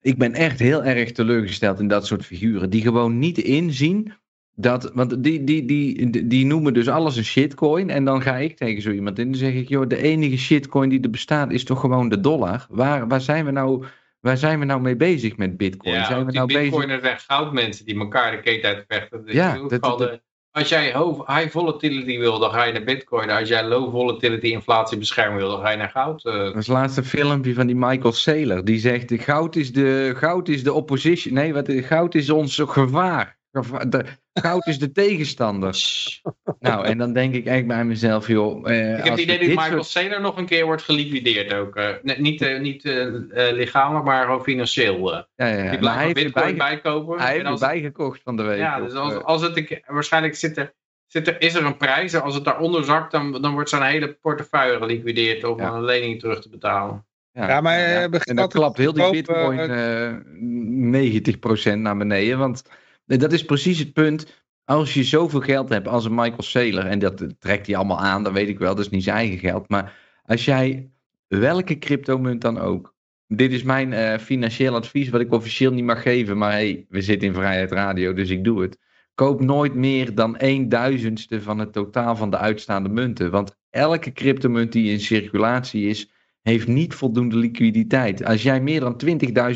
[SPEAKER 3] Ik ben echt heel erg teleurgesteld in dat soort figuren, die gewoon niet inzien dat, want die, die, die, die, noemen dus alles een shitcoin en dan ga ik tegen zo iemand in en dan zeg ik, joh, de enige shitcoin die er bestaat is toch gewoon de dollar. Waar, waar, zijn, we nou, waar zijn we nou mee bezig met bitcoin?
[SPEAKER 4] Ja,
[SPEAKER 3] zijn we
[SPEAKER 4] die
[SPEAKER 3] nou bezig?
[SPEAKER 4] bitcoiners en goudmensen die elkaar de keten uitvechten.
[SPEAKER 3] Ja, dat-
[SPEAKER 4] als jij high volatility wil, dan ga je naar bitcoin. Als jij low volatility inflatiebescherming wil, dan ga je naar goud. eh.
[SPEAKER 3] Dat is laatst een filmpje van die Michael Saylor. Die zegt, goud is de, goud is de opposition. Nee, wat, goud is ons gevaar. Geva- de- goud is de tegenstander. Nou, en dan denk ik echt bij mezelf, joh. eh,
[SPEAKER 4] Ik heb
[SPEAKER 3] als
[SPEAKER 4] het idee dat
[SPEAKER 3] dit
[SPEAKER 4] Michael
[SPEAKER 3] soort-
[SPEAKER 4] Saylor nog een keer wordt geliquideerd ook. eh. Nee, niet eh, niet lichamelijk, maar gewoon financieel. eh.
[SPEAKER 3] Ja, ja, ja.
[SPEAKER 4] Die
[SPEAKER 3] Maar
[SPEAKER 4] blijft
[SPEAKER 3] hij
[SPEAKER 4] nog
[SPEAKER 3] heeft
[SPEAKER 4] bitcoin bijkopen.
[SPEAKER 3] hij heeft
[SPEAKER 4] als-
[SPEAKER 3] erbij gekocht van de week.
[SPEAKER 4] Ja, dus als, als het waarschijnlijk zit er, zit er, is er een prijs. En als het daaronder zakt, dan, dan wordt zijn hele portefeuille geliquideerd om
[SPEAKER 3] Ja.
[SPEAKER 4] een lening terug te betalen.
[SPEAKER 1] Ja, maar,
[SPEAKER 3] nou
[SPEAKER 1] eh, begint
[SPEAKER 3] En dan
[SPEAKER 1] altijd
[SPEAKER 3] klapt heel die bitcoin eh 90% naar beneden. Want dat is precies het punt. Als je zoveel geld hebt als een Michael Saylor, en dat trekt hij allemaal aan, dat weet ik wel, dat is niet zijn eigen geld. Maar als jij welke cryptomunt dan ook. Dit is mijn eh, financieel advies, wat ik officieel niet mag geven. Maar hey, we zitten in Vrijheid Radio, dus ik doe het. Koop nooit meer dan een duizendste van het totaal van de uitstaande munten. Want elke cryptomunt die in circulatie is, heeft niet voldoende liquiditeit. Als jij meer dan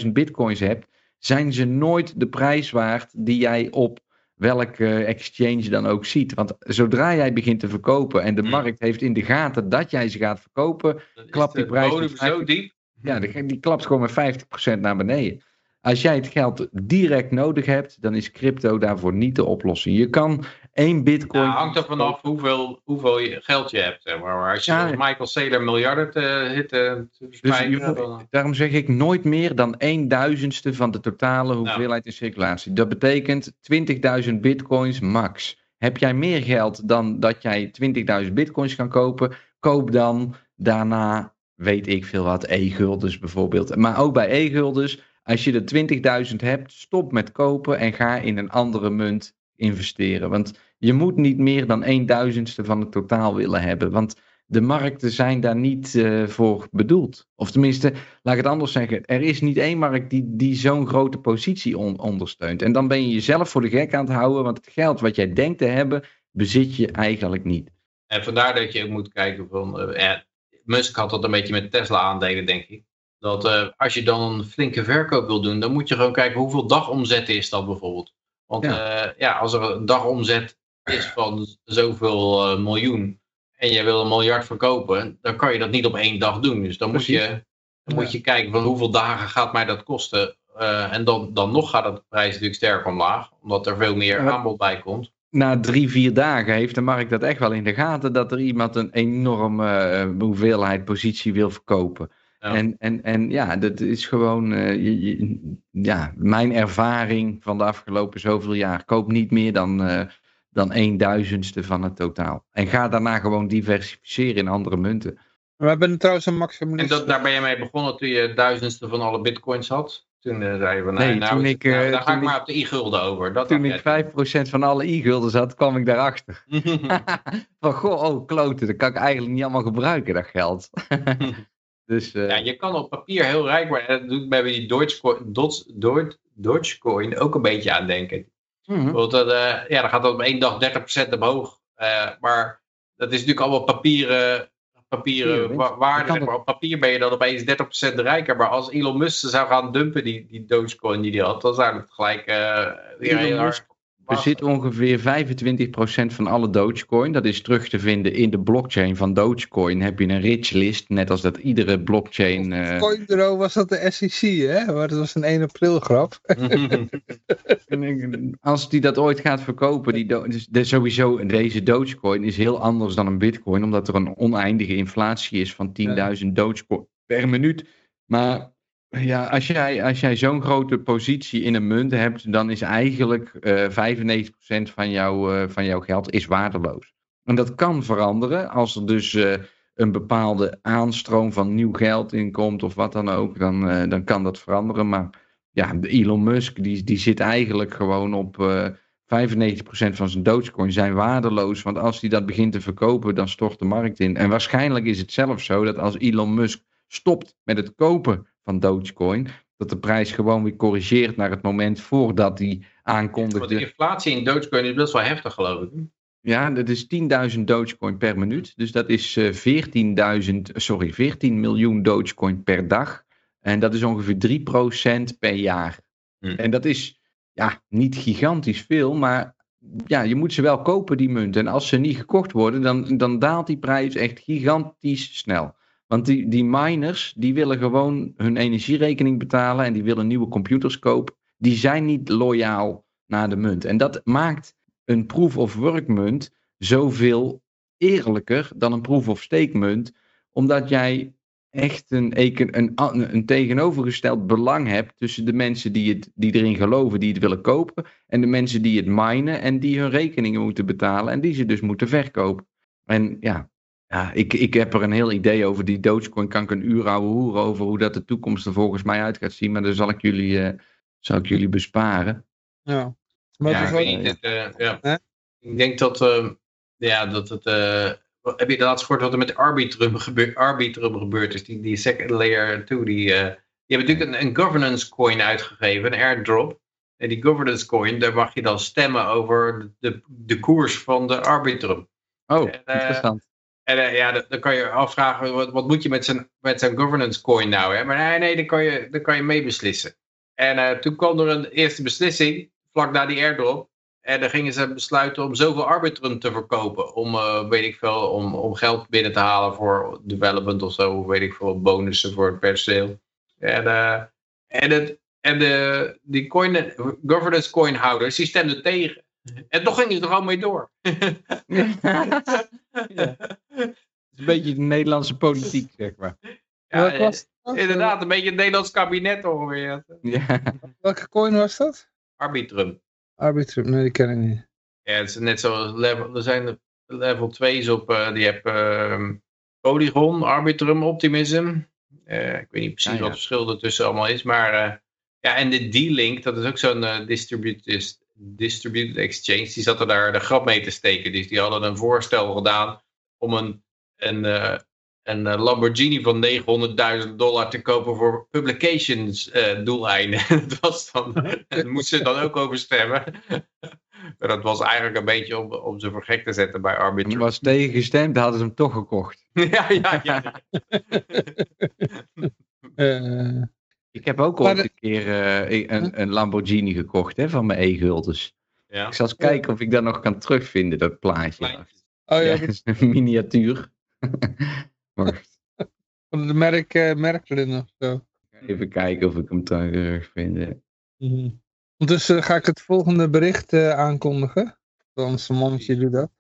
[SPEAKER 3] 20.000 bitcoins hebt, zijn ze nooit de prijs waard die jij op welke exchange dan ook ziet. Want zodra jij begint te verkopen en de
[SPEAKER 4] Hmm.
[SPEAKER 3] markt heeft in de gaten dat jij ze gaat verkopen, Klapt die prijs
[SPEAKER 4] zo
[SPEAKER 3] 50.
[SPEAKER 4] diep.
[SPEAKER 3] ja, die, die klapt gewoon met 50% naar beneden. Als jij het geld direct nodig hebt, dan is crypto daarvoor niet de oplossing. Je kan één bitcoin...
[SPEAKER 4] Nou, hangt er vanaf hoeveel, hoeveel geld je hebt. Zeg maar. Als je
[SPEAKER 3] Ja,
[SPEAKER 4] Michael Saylor miljarden te, hit, te,
[SPEAKER 3] Dus je
[SPEAKER 4] dan-
[SPEAKER 3] daarom zeg ik nooit meer dan een duizendste van de totale hoeveelheid in circulatie. Dat betekent 20.000 bitcoins max. Heb jij meer geld dan dat jij 20.000 bitcoins kan kopen, koop dan daarna, weet ik veel wat, e-guldens bijvoorbeeld. Maar ook bij e-guldens, als je er 20.000 hebt, stop met kopen en ga in een andere munt investeren. Want je moet niet meer dan een duizendste van het totaal willen hebben. Want de markten zijn daar niet eh, voor bedoeld. Of tenminste, laat ik het anders zeggen. Er is niet één markt die, die zo'n grote positie on- ondersteunt. En dan ben je jezelf voor de gek aan het houden. Want het geld wat jij denkt te hebben, bezit je eigenlijk niet.
[SPEAKER 4] En vandaar dat je ook moet kijken van... eh, ja, Musk had dat een beetje met Tesla aandelen, denk ik. Dat eh, als je dan een flinke verkoop wil doen, dan moet je gewoon kijken hoeveel dagomzet is dat bijvoorbeeld. Want ja, ja als er een dagomzet is van zoveel eh, miljoen en je wil een miljard verkopen, dan kan je dat niet op één dag doen. Dus dan, moet je, dan moet je kijken van hoeveel dagen gaat mij dat kosten. Eh, en dan, dan nog gaat de prijs natuurlijk sterk omlaag, omdat er veel meer aanbod bij komt.
[SPEAKER 3] Na drie, vier dagen heeft de markt dat echt wel in de gaten. Dat er iemand een enorme eh, hoeveelheid positie wil verkopen.
[SPEAKER 4] Ja.
[SPEAKER 3] En, en, en ja, dat is gewoon eh, je- je- ja, mijn ervaring van de afgelopen zoveel jaar. Koop niet meer dan, eh, dan een duizendste van het totaal. En ga daarna gewoon diversificeren in andere munten.
[SPEAKER 1] We hebben trouwens een maximum.
[SPEAKER 4] En dat, daar ben je mee begonnen toen je duizendste van alle bitcoins had? Toen uh, zei je van,
[SPEAKER 3] Nee,
[SPEAKER 4] nou,
[SPEAKER 3] toen ik,
[SPEAKER 4] nou,
[SPEAKER 3] eh,
[SPEAKER 4] daar ga ik
[SPEAKER 3] ik-
[SPEAKER 4] maar op de i-gulden over. Dat
[SPEAKER 3] Toen ik 5% van alle e-gulden zat, kwam ik daarachter. Van goh, oh kloten, dat kan ik eigenlijk niet allemaal gebruiken, dat geld. dus eh,
[SPEAKER 4] ja, je kan op papier heel rijk worden. En dat doet bij die Dogecoin, Dots- Doge- Dogecoin ook een beetje aan denken.
[SPEAKER 3] mhm.
[SPEAKER 4] Bijvoorbeeld, dat, eh, ja, dan gaat dat op één dag 30% omhoog. Eh, maar dat is natuurlijk allemaal papieren, papieren wa- waarde. maar op papier ben je dan opeens 30% rijker. Maar als Elon Musk zou gaan dumpen, die, die Dogecoin die hij had, dan zou het gelijk weer
[SPEAKER 3] Elon
[SPEAKER 4] heel
[SPEAKER 3] Musk
[SPEAKER 4] hard...
[SPEAKER 3] bezit ongeveer 25% van alle Dogecoin. Dat is terug te vinden in de blockchain van Dogecoin. Heb je een rich list, net als dat iedere blockchain... eh,
[SPEAKER 1] CoinDro was dat de SEC, hè? Maar dat was een 1 april grap.
[SPEAKER 3] Als die dat ooit gaat verkopen, die do- dus de, sowieso deze Dogecoin is heel anders dan een Bitcoin, omdat er een oneindige inflatie is van 10.000 Dogecoin per minuut. Maar ja, als jij, als jij zo'n grote positie in een munt hebt, dan is eigenlijk eh 95% van, jou, eh, van jouw geld is waardeloos. En dat kan veranderen als er dus eh, een bepaalde aanstroom van nieuw geld in komt of wat dan ook, dan, eh, dan kan dat veranderen. Maar ja, Elon Musk die, die zit eigenlijk gewoon op eh 95% van zijn Dogecoin zijn waardeloos. Want als hij dat begint te verkopen, dan stort de markt in. En waarschijnlijk is het zelfs zo dat als Elon Musk stopt met het kopen van Dogecoin, dat de prijs gewoon weer corrigeert naar het moment voordat hij
[SPEAKER 4] Want de
[SPEAKER 3] aankondigde.
[SPEAKER 4] inflatie in Dogecoin is best wel heftig, geloof ik.
[SPEAKER 3] Ja, dat is 10.000 Dogecoin per minuut. Dus dat is eh 14.000, sorry, 14 miljoen Dogecoin per dag. En dat is ongeveer 3% per jaar.
[SPEAKER 4] Hm.
[SPEAKER 3] En dat is ja, niet gigantisch veel, maar ja, je moet ze wel kopen, die munten. En als ze niet gekocht worden, dan, dan daalt die prijs echt gigantisch snel. Want die, die miners, die willen gewoon hun energierekening betalen en die willen nieuwe computers kopen. Die zijn niet loyaal naar de munt. En dat maakt een proof-of-work munt zoveel eerlijker dan een proof-of-stake munt. Omdat jij echt een, een, een tegenovergesteld belang hebt tussen de mensen die, het, die erin geloven, die het willen kopen. En de mensen die het minen en die hun rekeningen moeten betalen en die ze dus moeten verkopen. En ja, ja ik, ik heb er een heel idee over. Die Dogecoin kan ik een uur ouwe hoeren over hoe dat de toekomst er volgens mij uit gaat zien. Maar daar zal ik jullie, eh, zal ik jullie besparen.
[SPEAKER 1] Ja. Maar
[SPEAKER 4] ja, ik, weet het, eh, ja.
[SPEAKER 1] Hè?
[SPEAKER 4] ik denk dat, eh, ja, dat het... eh, heb je laatst gehoord wat er met Arbitrum, gebeur, Arbitrum gebeurd is? Die, die second layer 2, die, eh, die hebben natuurlijk een, een governance coin uitgegeven, een airdrop. En die governance coin, daar mag je dan stemmen over de, de koers van de Arbitrum.
[SPEAKER 3] Oh,
[SPEAKER 4] En,
[SPEAKER 3] interessant.
[SPEAKER 4] En eh, ja, dan, dan kan je afvragen, wat, wat moet je met zijn, met zijn governance coin nou? Hè? Maar nee, nee, dan kan je, dan kan je mee beslissen. En eh, toen kwam er een eerste beslissing, vlak na die airdrop. En dan gingen ze besluiten om zoveel arbitrum te verkopen. Om, eh, weet ik veel, om, om geld binnen te halen voor development of zo. Weet ik veel, bonussen voor het personeel. En, en, het, en de, die coin, governance coin houders, die stemden tegen. En toch gingen ze er gewoon mee door.
[SPEAKER 3] Het is een beetje de Nederlandse politiek, zeg maar.
[SPEAKER 4] Ja,
[SPEAKER 1] was dat?
[SPEAKER 4] Inderdaad, een beetje het Nederlands kabinet ongeveer.
[SPEAKER 3] Ja.
[SPEAKER 1] Welke coin was dat?
[SPEAKER 4] Arbitrum.
[SPEAKER 1] Arbitrum, nee, die ken ik niet.
[SPEAKER 4] Ja, het is net zoals level, er zijn level 2's op, eh, die heb ehm, Polygon, Arbitrum, Optimism. Eh, ik weet niet precies
[SPEAKER 3] Ah, ja.
[SPEAKER 4] wat het verschil ertussen allemaal is, maar eh, ja, en de D-Link, dat is ook zo'n eh, distributed, distributed exchange, die zat er daar de grap mee te steken. Dus die hadden een voorstel gedaan om een, een, eh, een eh, Lamborghini van 900.000 dollar te kopen voor publications eh, doeleinden. dat was dan, daar moesten ze dan ook over stemmen. maar dat was eigenlijk een beetje om, om ze voor gek te zetten bij Arbitrum.
[SPEAKER 3] was tegengestemd, hadden ze hem toch gekocht.
[SPEAKER 4] ja, ja, ja.
[SPEAKER 1] Eh,
[SPEAKER 3] Ik heb ook al
[SPEAKER 1] de-
[SPEAKER 3] een keer eh, een, een Lamborghini gekocht hè, van mijn e-guldens.
[SPEAKER 4] ja.
[SPEAKER 3] Ik zal eens kijken of ik dat nog kan terugvinden, dat plaatje.
[SPEAKER 1] Oh ja,
[SPEAKER 3] Ja, het is een miniatuur. Wacht,
[SPEAKER 1] van de merk, eh Merklin of zo.
[SPEAKER 3] even kijken of ik hem terugvind.
[SPEAKER 1] Mhm. Ondertussen ga ik het volgende bericht eh, aankondigen. Ons mannetje doet dat.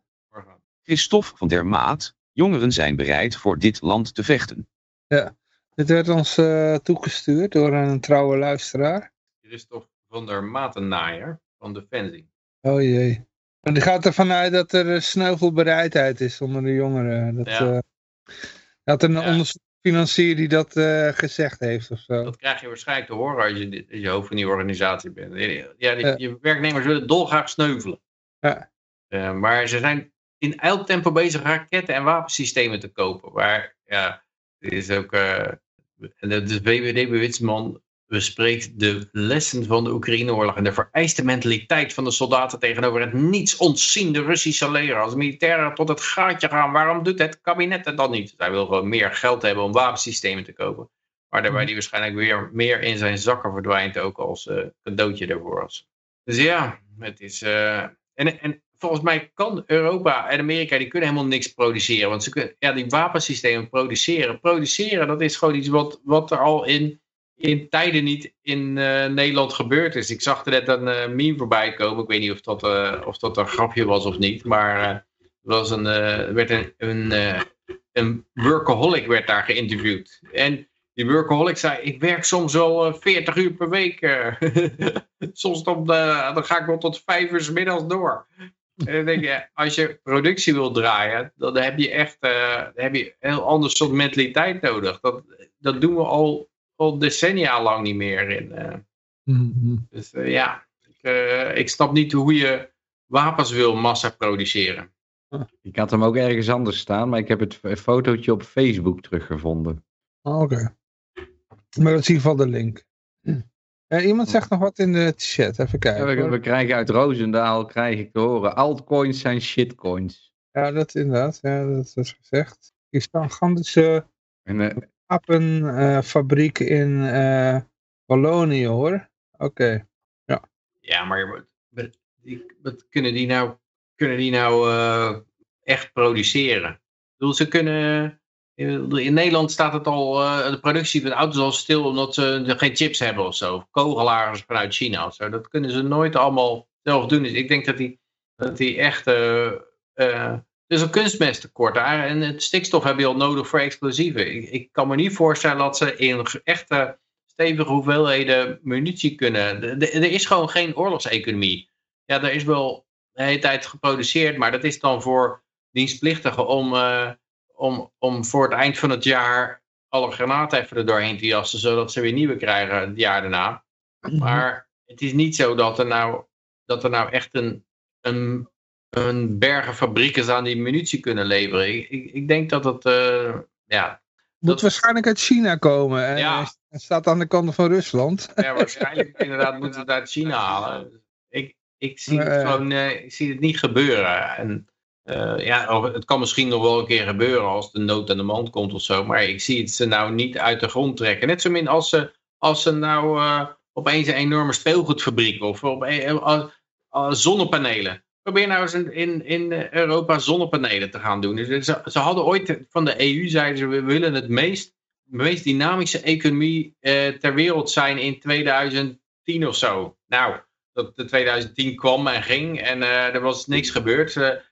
[SPEAKER 5] Christophe van der Maat. Jongeren zijn bereid voor dit land te vechten.
[SPEAKER 1] Dit werd ons eh, toegestuurd door een trouwe luisteraar.
[SPEAKER 4] Christophe van der Matennaaier van Defensie.
[SPEAKER 1] Oh jee. Maar die gaat ervan uit dat er eh, sneuvelbereidheid is onder de jongeren. Dat,
[SPEAKER 4] Ja.
[SPEAKER 1] eh, dat er een
[SPEAKER 4] Ja.
[SPEAKER 1] onderzoeksfinancier die dat gezegd heeft of zo.
[SPEAKER 4] Dat krijg je waarschijnlijk te horen als je, dit- als je hoofd van die organisatie bent. Ja, die, je werknemers willen dolgraag sneuvelen.
[SPEAKER 1] Ja.
[SPEAKER 4] Maar ze zijn in elk tempo bezig raketten en wapensystemen te kopen. Maar ja, dit is ook... eh, en de, Bewitsman bespreekt de lessen van de Oekraïne-oorlog en de vereiste mentaliteit van de soldaten tegenover het niets ontziende Russische leger. Als militairen tot het gaatje gaan, waarom doet het kabinet het dan niet? Hij wil gewoon meer geld hebben om wapensystemen te kopen. Maar daarbij die waarschijnlijk weer meer in zijn zakken verdwijnt ook als eh, cadeautje daarvoor. was. Dus ja, het is... eh, en, en volgens mij kan Europa en Amerika, die kunnen helemaal niks produceren. Want ze kunnen, ja, die wapensystemen produceren. Produceren, dat is gewoon iets wat, wat er al in, in tijden niet in eh, Nederland gebeurd is. Ik zag er net een eh, meme voorbij komen. Ik weet niet of dat, eh, of dat een grapje was of niet. Maar was een, werd een, een, een workaholic werd daar geïnterviewd. En die workaholic zei, ik werk soms eh, 40 uur per week. soms eh, dan ga ik wel tot 5 uur middags door. En dan denk je, als je productie wil draaien, dan heb je echt eh, dan heb je een heel ander soort mentaliteit nodig. Dat, dat doen we al, al decennia lang niet meer. In, eh.
[SPEAKER 1] Mhm.
[SPEAKER 4] Dus eh, ja, ik, ik snap niet hoe je wapens wil massa produceren.
[SPEAKER 3] Ik had hem ook ergens anders staan, maar ik heb het fotootje op Facebook teruggevonden.
[SPEAKER 1] Ah, Oké. Maar dat is in ieder geval de link. Eh, iemand zegt nog wat in de chat. Even
[SPEAKER 3] Ja,
[SPEAKER 1] kijken.
[SPEAKER 3] we, krijgen uit Roosendaal krijg ik te horen, altcoins zijn shitcoins.
[SPEAKER 1] Ja, dat inderdaad. Ja, dat is gezegd. Er is een gigantische
[SPEAKER 3] En, eh,
[SPEAKER 1] wapenfabriek in eh, Wallonië hoor. Oké.
[SPEAKER 4] Ja, maar wat, wat- kunnen die nou, kunnen die nou eh, echt produceren? Ik bedoel, ze kunnen... In Nederland staat het al, eh, de productie van auto's al stil omdat ze er geen chips hebben of zo. Of Kogelaars vanuit China of zo. Dat kunnen ze nooit allemaal zelf doen. Dus ik denk dat die, dat die echt... eh, eh, er is een kunstmesttekort daar. En het stikstof heb je al nodig voor explosieven. Ik, kan me niet voorstellen dat ze in echte stevige hoeveelheden munitie kunnen. Er is gewoon geen oorlogseconomie. Ja, er is wel de hele tijd geproduceerd, maar dat is dan voor dienstplichtigen om, eh, om, om voor het eind van het jaar alle granaten even er doorheen te jassen, zodat ze weer nieuwe krijgen het jaar daarna. Maar het is niet zo dat er nou, dat er nou echt een, een, een bergen fabrieken zijn die munitie kunnen leveren. Ik, ik, ik denk dat het, eh, ja,
[SPEAKER 1] Moet
[SPEAKER 4] dat-
[SPEAKER 1] waarschijnlijk uit China komen. En
[SPEAKER 4] Ja.
[SPEAKER 1] hij staat aan de kant van Rusland.
[SPEAKER 4] Ja, waarschijnlijk inderdaad moeten we het uit China halen. Ik, ik, zie het
[SPEAKER 1] Nee.
[SPEAKER 4] gewoon, eh, ik zie het niet gebeuren. En, eh, ja, het kan misschien nog wel een keer gebeuren als de nood aan de mand komt of zo. Maar ik zie het ze nou niet uit de grond trekken. Net zo min als ze, als ze nou eh, opeens een enorme speelgoedfabriek of op eh, zonnepanelen. Probeer nou eens in, in, Europa zonnepanelen te gaan doen. Dus ze, ze hadden ooit van de EU zeiden ze we willen het meest meest dynamische economie ter wereld zijn in 2010 of zo. Nou, dat de 2010 kwam en ging en er was niks gebeurd.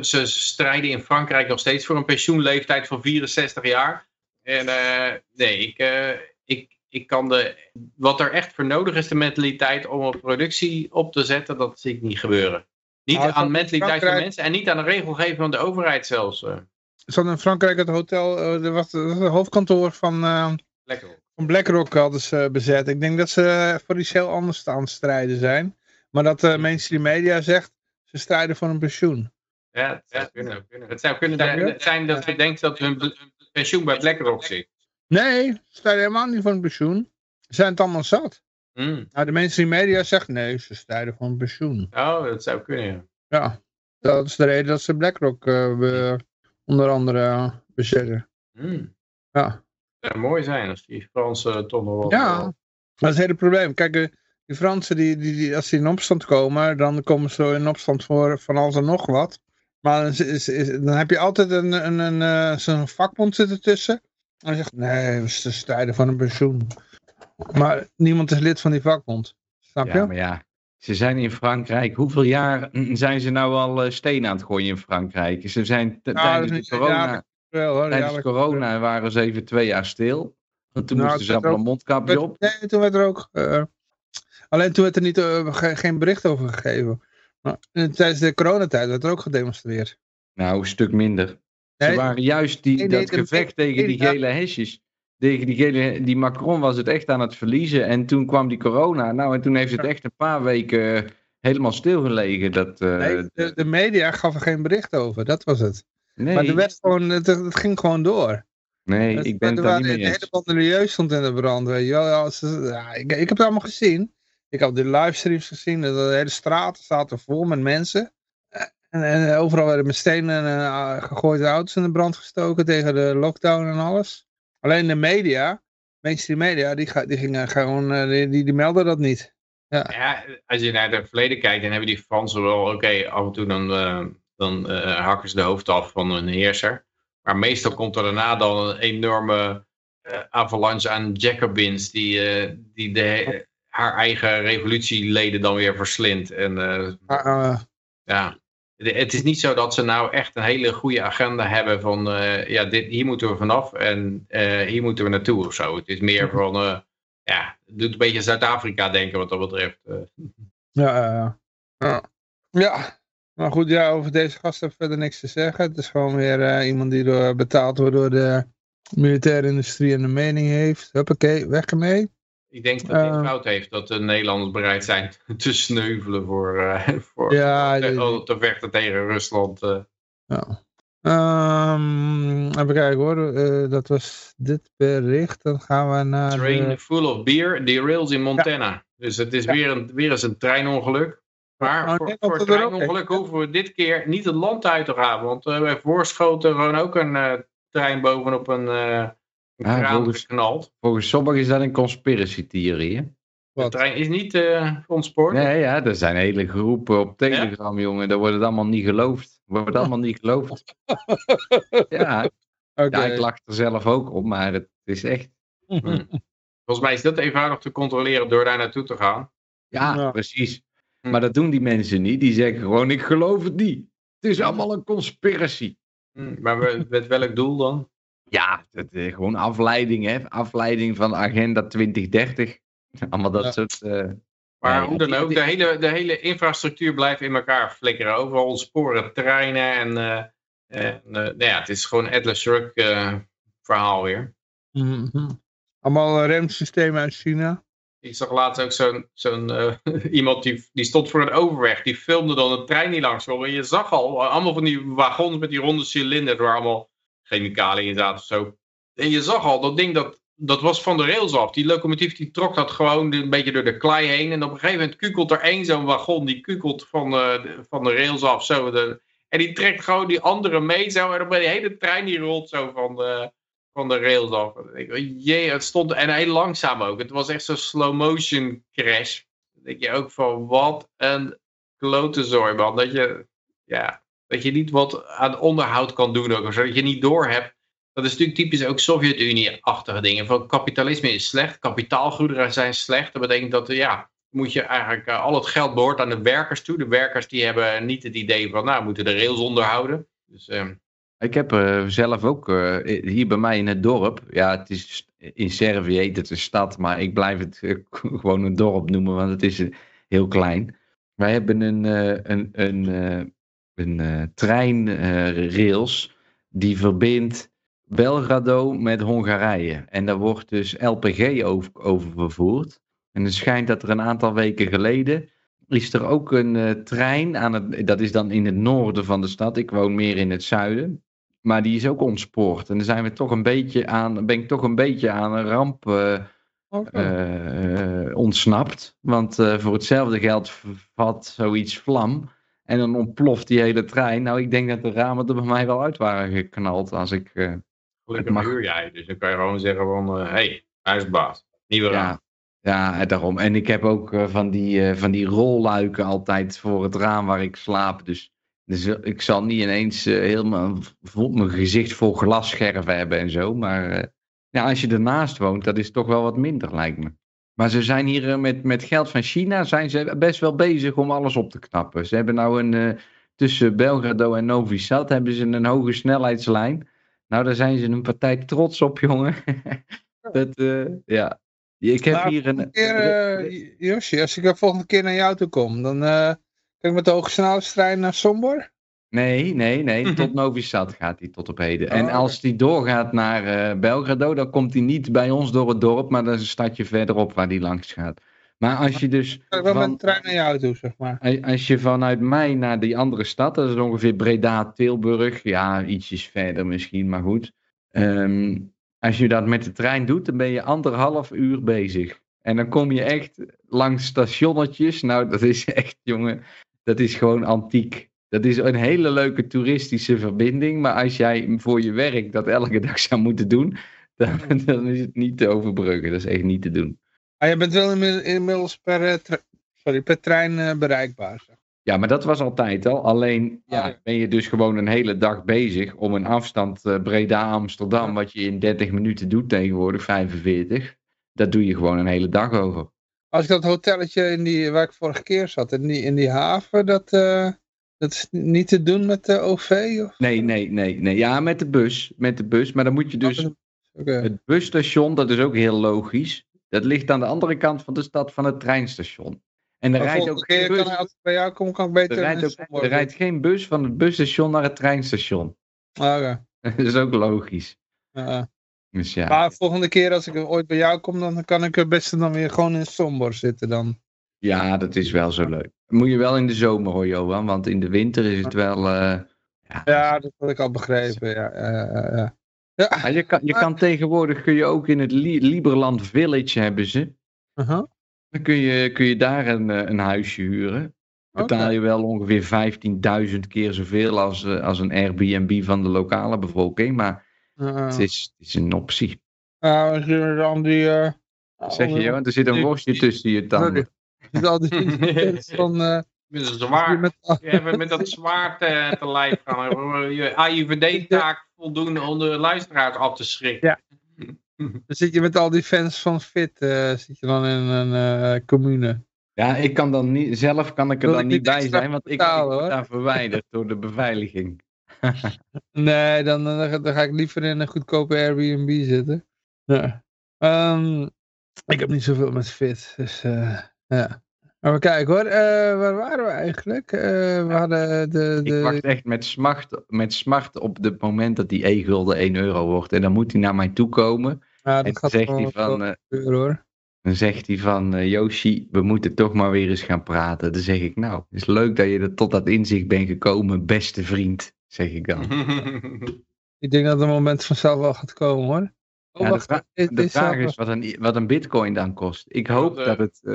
[SPEAKER 4] Ze, strijden in Frankrijk nog steeds voor een pensioenleeftijd van 64 jaar. En eh, nee, ik, eh, ik, ik kan de, wat er echt voor nodig is, de mentaliteit om een productie op te zetten, dat zie ik niet gebeuren. Niet
[SPEAKER 1] Nou,
[SPEAKER 4] aan de mentaliteit van mensen en niet aan de regelgeving van de overheid zelfs. eh.
[SPEAKER 1] Zat in Frankrijk het hotel, eh, er was het hoofdkantoor van, eh,
[SPEAKER 4] op.
[SPEAKER 1] van BlackRock hadden ze bezet. Ik denk dat ze voor iets heel anders aan het strijden zijn. Maar dat de mainstream media zegt, ze strijden voor een pensioen.
[SPEAKER 4] Ja, het zou kunnen. Het zou kunnen
[SPEAKER 1] kunnen?
[SPEAKER 4] dat- zijn dat ze denkt dat hun pensioen bij BlackRock zit.
[SPEAKER 1] Nee, ze strijden helemaal niet voor een pensioen. Ze zijn het allemaal zat.
[SPEAKER 4] Hmm.
[SPEAKER 1] Nou, de mainstream media zegt nee, ze strijden voor een pensioen.
[SPEAKER 4] Oh, dat zou kunnen, ja.
[SPEAKER 1] Ja, dat is de reden dat ze BlackRock eh, be- onder andere eh, bezetten.
[SPEAKER 4] Hmm.
[SPEAKER 1] Ja.
[SPEAKER 4] Het zou mooi zijn als die Fransen toch nog wel...
[SPEAKER 1] Ja, maar dat is het hele probleem. Kijk, eh, die Fransen, die, die, die, als die in opstand komen, dan komen ze in opstand voor van alles en nog wat. Maar dan, is, is- is- dan heb je altijd een, een, een, eh, zo'n vakbond zitten tussen. En dan zegt, nee, we st- strijden van een pensioen. Maar niemand is lid van die vakbond. Snap je?
[SPEAKER 3] ja, maar ja, ze zijn in Frankrijk. Hoeveel jaar zijn ze nou al eh, stenen aan het gooien in Frankrijk? Ze zijn
[SPEAKER 1] is
[SPEAKER 3] tijdens, de corona,
[SPEAKER 1] hoor,
[SPEAKER 3] tijdens
[SPEAKER 1] ja,
[SPEAKER 3] corona waren ze even twee jaar stil. Toen
[SPEAKER 1] Nou,
[SPEAKER 3] moesten ze allemaal een mondkapje op.
[SPEAKER 1] Nee, toen werd er ook... eh, alleen toen werd er niet, ge- geen bericht over gegeven. Maar Tijdens de coronatijd werd er ook gedemonstreerd.
[SPEAKER 3] Nou, een stuk minder. Ze waren juist die,
[SPEAKER 1] nee, nee,
[SPEAKER 3] dat
[SPEAKER 1] de
[SPEAKER 3] gevecht tegen die gele hesjes. Tegen die, gele, die Macron was het echt aan het verliezen. En toen kwam die corona. Nou, en toen heeft het echt een paar weken eh, helemaal stilgelegen. Dat, eh,
[SPEAKER 1] nee, de, de media gaf er geen bericht over, dat was het.
[SPEAKER 3] nee,
[SPEAKER 1] Maar er werd gewoon, het, het ging gewoon door.
[SPEAKER 3] nee ik ben het daar niet mee
[SPEAKER 1] De
[SPEAKER 3] eens.
[SPEAKER 1] hele bandelieu stond in de brand, weet je wel. Ja, ik, ik heb het allemaal gezien. Ik heb de livestreams gezien. De, hele straten zaten vol met mensen. En, en overal werden met stenen uh, gegooid auto's in de brand gestoken tegen de lockdown en alles. Alleen de media, mainstream media, die, die gingen gewoon, eh, die, die, melden dat niet.
[SPEAKER 4] Ja, als je naar het verleden kijkt, dan hebben die Fransen wel, oké, af en toe dan, eh, dan eh, hakken ze de hoofd af van een heerser. Maar meestal komt er daarna dan een enorme eh, avalanche aan Jacobins die, eh, die de, haar eigen revolutieleden dan weer verslindt. En eh,
[SPEAKER 1] eh,
[SPEAKER 4] ja, het is niet zo dat ze nou echt een hele goede agenda hebben van, eh, ja, dit, hier moeten we vanaf en hier moeten we naartoe of zo. Het is meer van, eh, ja, het doet een beetje Zuid-Afrika denken wat dat betreft.
[SPEAKER 1] ja, ja, ja. ja, maar goed, ja, over deze gast heb ik verder niks te zeggen. Het is gewoon weer iemand die door, betaald wordt door de militaire industrie en de mening heeft. Huppakee, weg ermee.
[SPEAKER 4] Ik denk dat hij
[SPEAKER 1] Eh.
[SPEAKER 4] fout heeft dat de Nederlanders bereid zijn te sneuvelen voor, eh, voor
[SPEAKER 1] Ja,
[SPEAKER 4] te, te vechten tegen Rusland. eh.
[SPEAKER 1] Ja. Ehm, even kijken hoor, dat was dit bericht. Dan gaan we naar
[SPEAKER 4] Train
[SPEAKER 1] de...
[SPEAKER 4] full of beer derails in Montana. Dus het is
[SPEAKER 1] Ja.
[SPEAKER 4] weer, een, weer eens een treinongeluk. Maar
[SPEAKER 1] Oh,
[SPEAKER 4] voor, voor het treinongeluk hoeven we dit keer niet het land uit te gaan. Want bij voorschoten gewoon ook een trein bovenop een, een
[SPEAKER 3] Ah,
[SPEAKER 4] kraan
[SPEAKER 3] volgens-
[SPEAKER 4] geknald.
[SPEAKER 3] Volgens sommigen is dat een conspiracy theorie.
[SPEAKER 4] De
[SPEAKER 1] Wat?
[SPEAKER 4] trein is niet eh ontspoord.
[SPEAKER 3] Nee, ja, er zijn hele groepen op Telegram, jongen. Daar wordt het allemaal niet geloofd. Wordt allemaal niet geloofd. Ja,
[SPEAKER 1] Oké.
[SPEAKER 3] ja, ik lach er zelf ook op, maar het is echt...
[SPEAKER 4] Volgens mij is dat eenvoudig te controleren door daar naartoe te gaan.
[SPEAKER 3] Ja,
[SPEAKER 1] Ja.
[SPEAKER 3] precies.
[SPEAKER 4] Hm.
[SPEAKER 3] Maar dat doen die mensen niet. Die zeggen gewoon, ik geloof het niet. Het is allemaal een conspiracy.
[SPEAKER 4] Hm, Maar we- met welk doel dan?
[SPEAKER 3] Ja, het, eh, gewoon afleiding, hè. Afleiding van Agenda 2030. Allemaal dat
[SPEAKER 1] Ja.
[SPEAKER 3] soort... eh,
[SPEAKER 4] Maar hoe dan ook, de hele, de hele infrastructuur blijft in elkaar flikkeren. Overal ontsporen treinen en, eh, en eh, nou ja, het is gewoon Atlas Shrugged eh, verhaal weer.
[SPEAKER 1] Mhm. Allemaal remsystemen uit China.
[SPEAKER 4] Ik zag laatst ook zo'n zo'n eh, iemand die, die stond voor een overweg. Die filmde dan een trein die langs kwam. En je zag al, allemaal van die wagons met die ronde cilinders waar allemaal chemicaliën in zaten of zo. En je zag al, dat ding dat, dat was van de rails af. Die locomotief die trok dat gewoon een beetje door de klei heen. En op een gegeven moment kukelt er één zo'n wagon. Die kukelt van, eh, van de rails af. Zo, de, en die trekt gewoon die andere mee zo. En dan bij die hele trein die rolt zo van de, van de rails af. Ik, jee, het stond, en heel langzaam ook. Het was echt zo'n slow motion crash. Dan denk je ook van, wat een klote man. Dat je, ja, dat je niet wat aan onderhoud kan doen ook. Of zo, dat je niet door hebt. Dat is natuurlijk typisch ook Sovjet-Unie-achtige dingen. Van kapitalisme is slecht, kapitaalgoederen zijn slecht. Dat betekent dat, ja, moet je eigenlijk, eh, al het geld behoort aan de werkers toe. De werkers die hebben niet het idee van, nou, moeten de rails onderhouden. Dus, eh,
[SPEAKER 3] Ik heb eh, zelf ook eh, hier bij mij in het dorp. Ja, het is in Servië heet het een stad, maar ik blijf het gewoon een dorp noemen, want het is heel klein. Wij hebben een, een, een, een eh, treinrails die verbindt Belgrado met Hongarije. En daar wordt dus LPG over, over vervoerd. En het schijnt dat er een aantal weken geleden is er ook een eh, trein aan het, dat is dan in het noorden van de stad. Ik woon meer in het zuiden. Maar die is ook ontspoord. En dan zijn we toch een beetje aan, ben ik toch een beetje aan een ramp eh, eh, ontsnapt. Want eh, voor hetzelfde geld vat zoiets vlam. En dan ontploft die hele trein. Nou, ik denk dat de ramen er bij mij wel uit waren geknald. Als ik, eh,
[SPEAKER 4] gelukkig
[SPEAKER 3] mag.
[SPEAKER 4] huur jij. Dus dan kan je gewoon zeggen van, hé, hey, huisbaas. Nieuwe raam.
[SPEAKER 3] ja, ja, daarom. En ik heb ook eh, van, die, van die rolluiken altijd voor het raam waar ik slaap. Dus, dus ik zal niet ineens helemaal vol, mijn gezicht vol glasscherven hebben en zo. Maar ja, als je ernaast woont, dat is toch wel wat minder, lijkt me. Maar ze zijn hier eh, met, met geld van China zijn ze best wel bezig om alles op te knappen. Ze hebben nou een, eh, tussen Belgrado en Novi Sad hebben ze een hoge snelheidslijn. Nou, daar zijn ze een partij trots op, jongen. dat, eh, ja. Ik heb hier een...
[SPEAKER 1] Keer, Josje, als ik de volgende keer naar jou toe kom, dan eh, Kijk, met de hogesnelheidstrein naar Sombor?
[SPEAKER 3] Nee, nee, nee. Tot Novi Sad gaat hij tot op heden. En
[SPEAKER 1] Oh,
[SPEAKER 3] als hij doorgaat naar eh, Belgrado, dan komt hij niet bij ons door het dorp, maar dat is een stadje verderop waar hij langs gaat. Maar als je dus
[SPEAKER 1] met
[SPEAKER 3] van,
[SPEAKER 1] de trein naar jou toe, zeg maar.
[SPEAKER 3] als je vanuit mij naar die andere stad, dat is ongeveer Breda, Tilburg, ja, ietsjes verder misschien, maar goed. Ehm, als je dat met de trein doet, dan ben je anderhalf uur bezig. En dan kom je echt langs stationnetjes. Nou, dat is echt, jongen, dat is gewoon antiek. Dat is een hele leuke toeristische verbinding. Maar als jij voor je werk dat elke dag zou moeten doen, dan, dan is het niet te overbruggen. Dat is echt niet te doen.
[SPEAKER 1] Ah, je bent wel inmi- inmiddels per, eh, sorry, per trein eh, bereikbaar. Zeg.
[SPEAKER 3] Ja, maar dat was altijd al. Alleen ja,
[SPEAKER 1] ja.
[SPEAKER 3] ben je dus gewoon een hele dag bezig om een afstand eh, Breda-Amsterdam, wat je in 30 minuten doet tegenwoordig, 45. Dat doe je gewoon een hele dag over.
[SPEAKER 1] Als ik dat hotelletje in die, waar ik vorige keer zat, in die, in die haven, dat, dat is niet te doen met de OV? Of?
[SPEAKER 3] Nee, nee, nee, nee. Ja, met de bus. Met de bus. Maar dan moet je dus.
[SPEAKER 1] Oké.
[SPEAKER 3] Het busstation, dat is ook heel logisch. Dat ligt aan de andere kant van de stad van het treinstation. En er
[SPEAKER 1] Maar
[SPEAKER 3] rijdt ook geen bus.
[SPEAKER 1] kan, als ik bij jou kom, kan ik beter
[SPEAKER 3] Er rijdt, ook, er geen bus van het busstation naar het treinstation.
[SPEAKER 1] Ah, oké.
[SPEAKER 3] Dat is ook logisch.
[SPEAKER 1] Ja.
[SPEAKER 3] Dus ja.
[SPEAKER 1] Maar volgende keer als ik ooit bij jou kom, dan kan ik best dan weer gewoon in Sombor zitten dan.
[SPEAKER 3] Ja, dat is wel zo leuk. Moet je wel in de zomer hoor, Johan. Want in de winter is het wel... eh, ja,
[SPEAKER 1] Ja, dat had ik al begrepen. Ja, ja, ja, ja. ja.
[SPEAKER 3] Ja, je, kan, je kan tegenwoordig kun je ook in het Li- Liberland Village hebben ze.
[SPEAKER 1] Uh-huh.
[SPEAKER 3] Dan kun je, kun je daar een, eh, een huisje huren. Betaal je wel ongeveer 15.000 keer zoveel als, eh, als een Airbnb van de lokale bevolking. Maar
[SPEAKER 1] Uh,
[SPEAKER 3] het, is, het is een optie.
[SPEAKER 1] uh, je dan die...
[SPEAKER 3] Zeg je, Johan? Er zit een worstje tussen je tanden.
[SPEAKER 1] Met al die van... eh,
[SPEAKER 4] Met een
[SPEAKER 1] die
[SPEAKER 4] zwaard.
[SPEAKER 1] met,
[SPEAKER 4] met dat zwaard eh, te lijf gaan. Je AIVD-taak voldoen om de luisteraars af te schrikken.
[SPEAKER 1] Ja. dan zit je met al die fans van Fit, eh, zit je dan in een eh, commune.
[SPEAKER 3] Ja, ik kan dan niet, zelf kan ik er dan
[SPEAKER 1] ik
[SPEAKER 3] niet bij zijn, want ik,
[SPEAKER 1] hoor.
[SPEAKER 3] daar verwijderd door de beveiliging.
[SPEAKER 1] Nee, dan, dan, ga- dan ga ik liever in een goedkope Airbnb zitten. Ja. Ehm, ik heb niet zoveel met Fit, dus eh, ja. Maar we kijken hoor, Eh, waar waren we eigenlijk? Eh, we hadden de... de
[SPEAKER 3] Ik wacht echt met smart, met smart op het moment dat die e-gulden 1 euro wordt. En dan moet hij naar mij toe komen.
[SPEAKER 1] ja,
[SPEAKER 3] En
[SPEAKER 1] dat
[SPEAKER 3] dan
[SPEAKER 1] gaat
[SPEAKER 3] zegt hij van, eh, dan zegt hij van eh, Yoshi, we moeten toch maar weer eens gaan praten. Dan zeg ik, nou, het is leuk dat je er tot dat inzicht bent gekomen, beste vriend, zeg ik dan.
[SPEAKER 1] Ik denk dat het moment vanzelf wel gaat komen hoor. Oh,
[SPEAKER 3] Ja, de
[SPEAKER 1] wacht,
[SPEAKER 3] vra-
[SPEAKER 1] dit
[SPEAKER 3] De
[SPEAKER 1] is
[SPEAKER 3] vraag is wat een, wat een bitcoin dan kost. Ik hoop
[SPEAKER 4] eh,
[SPEAKER 3] dat het, eh,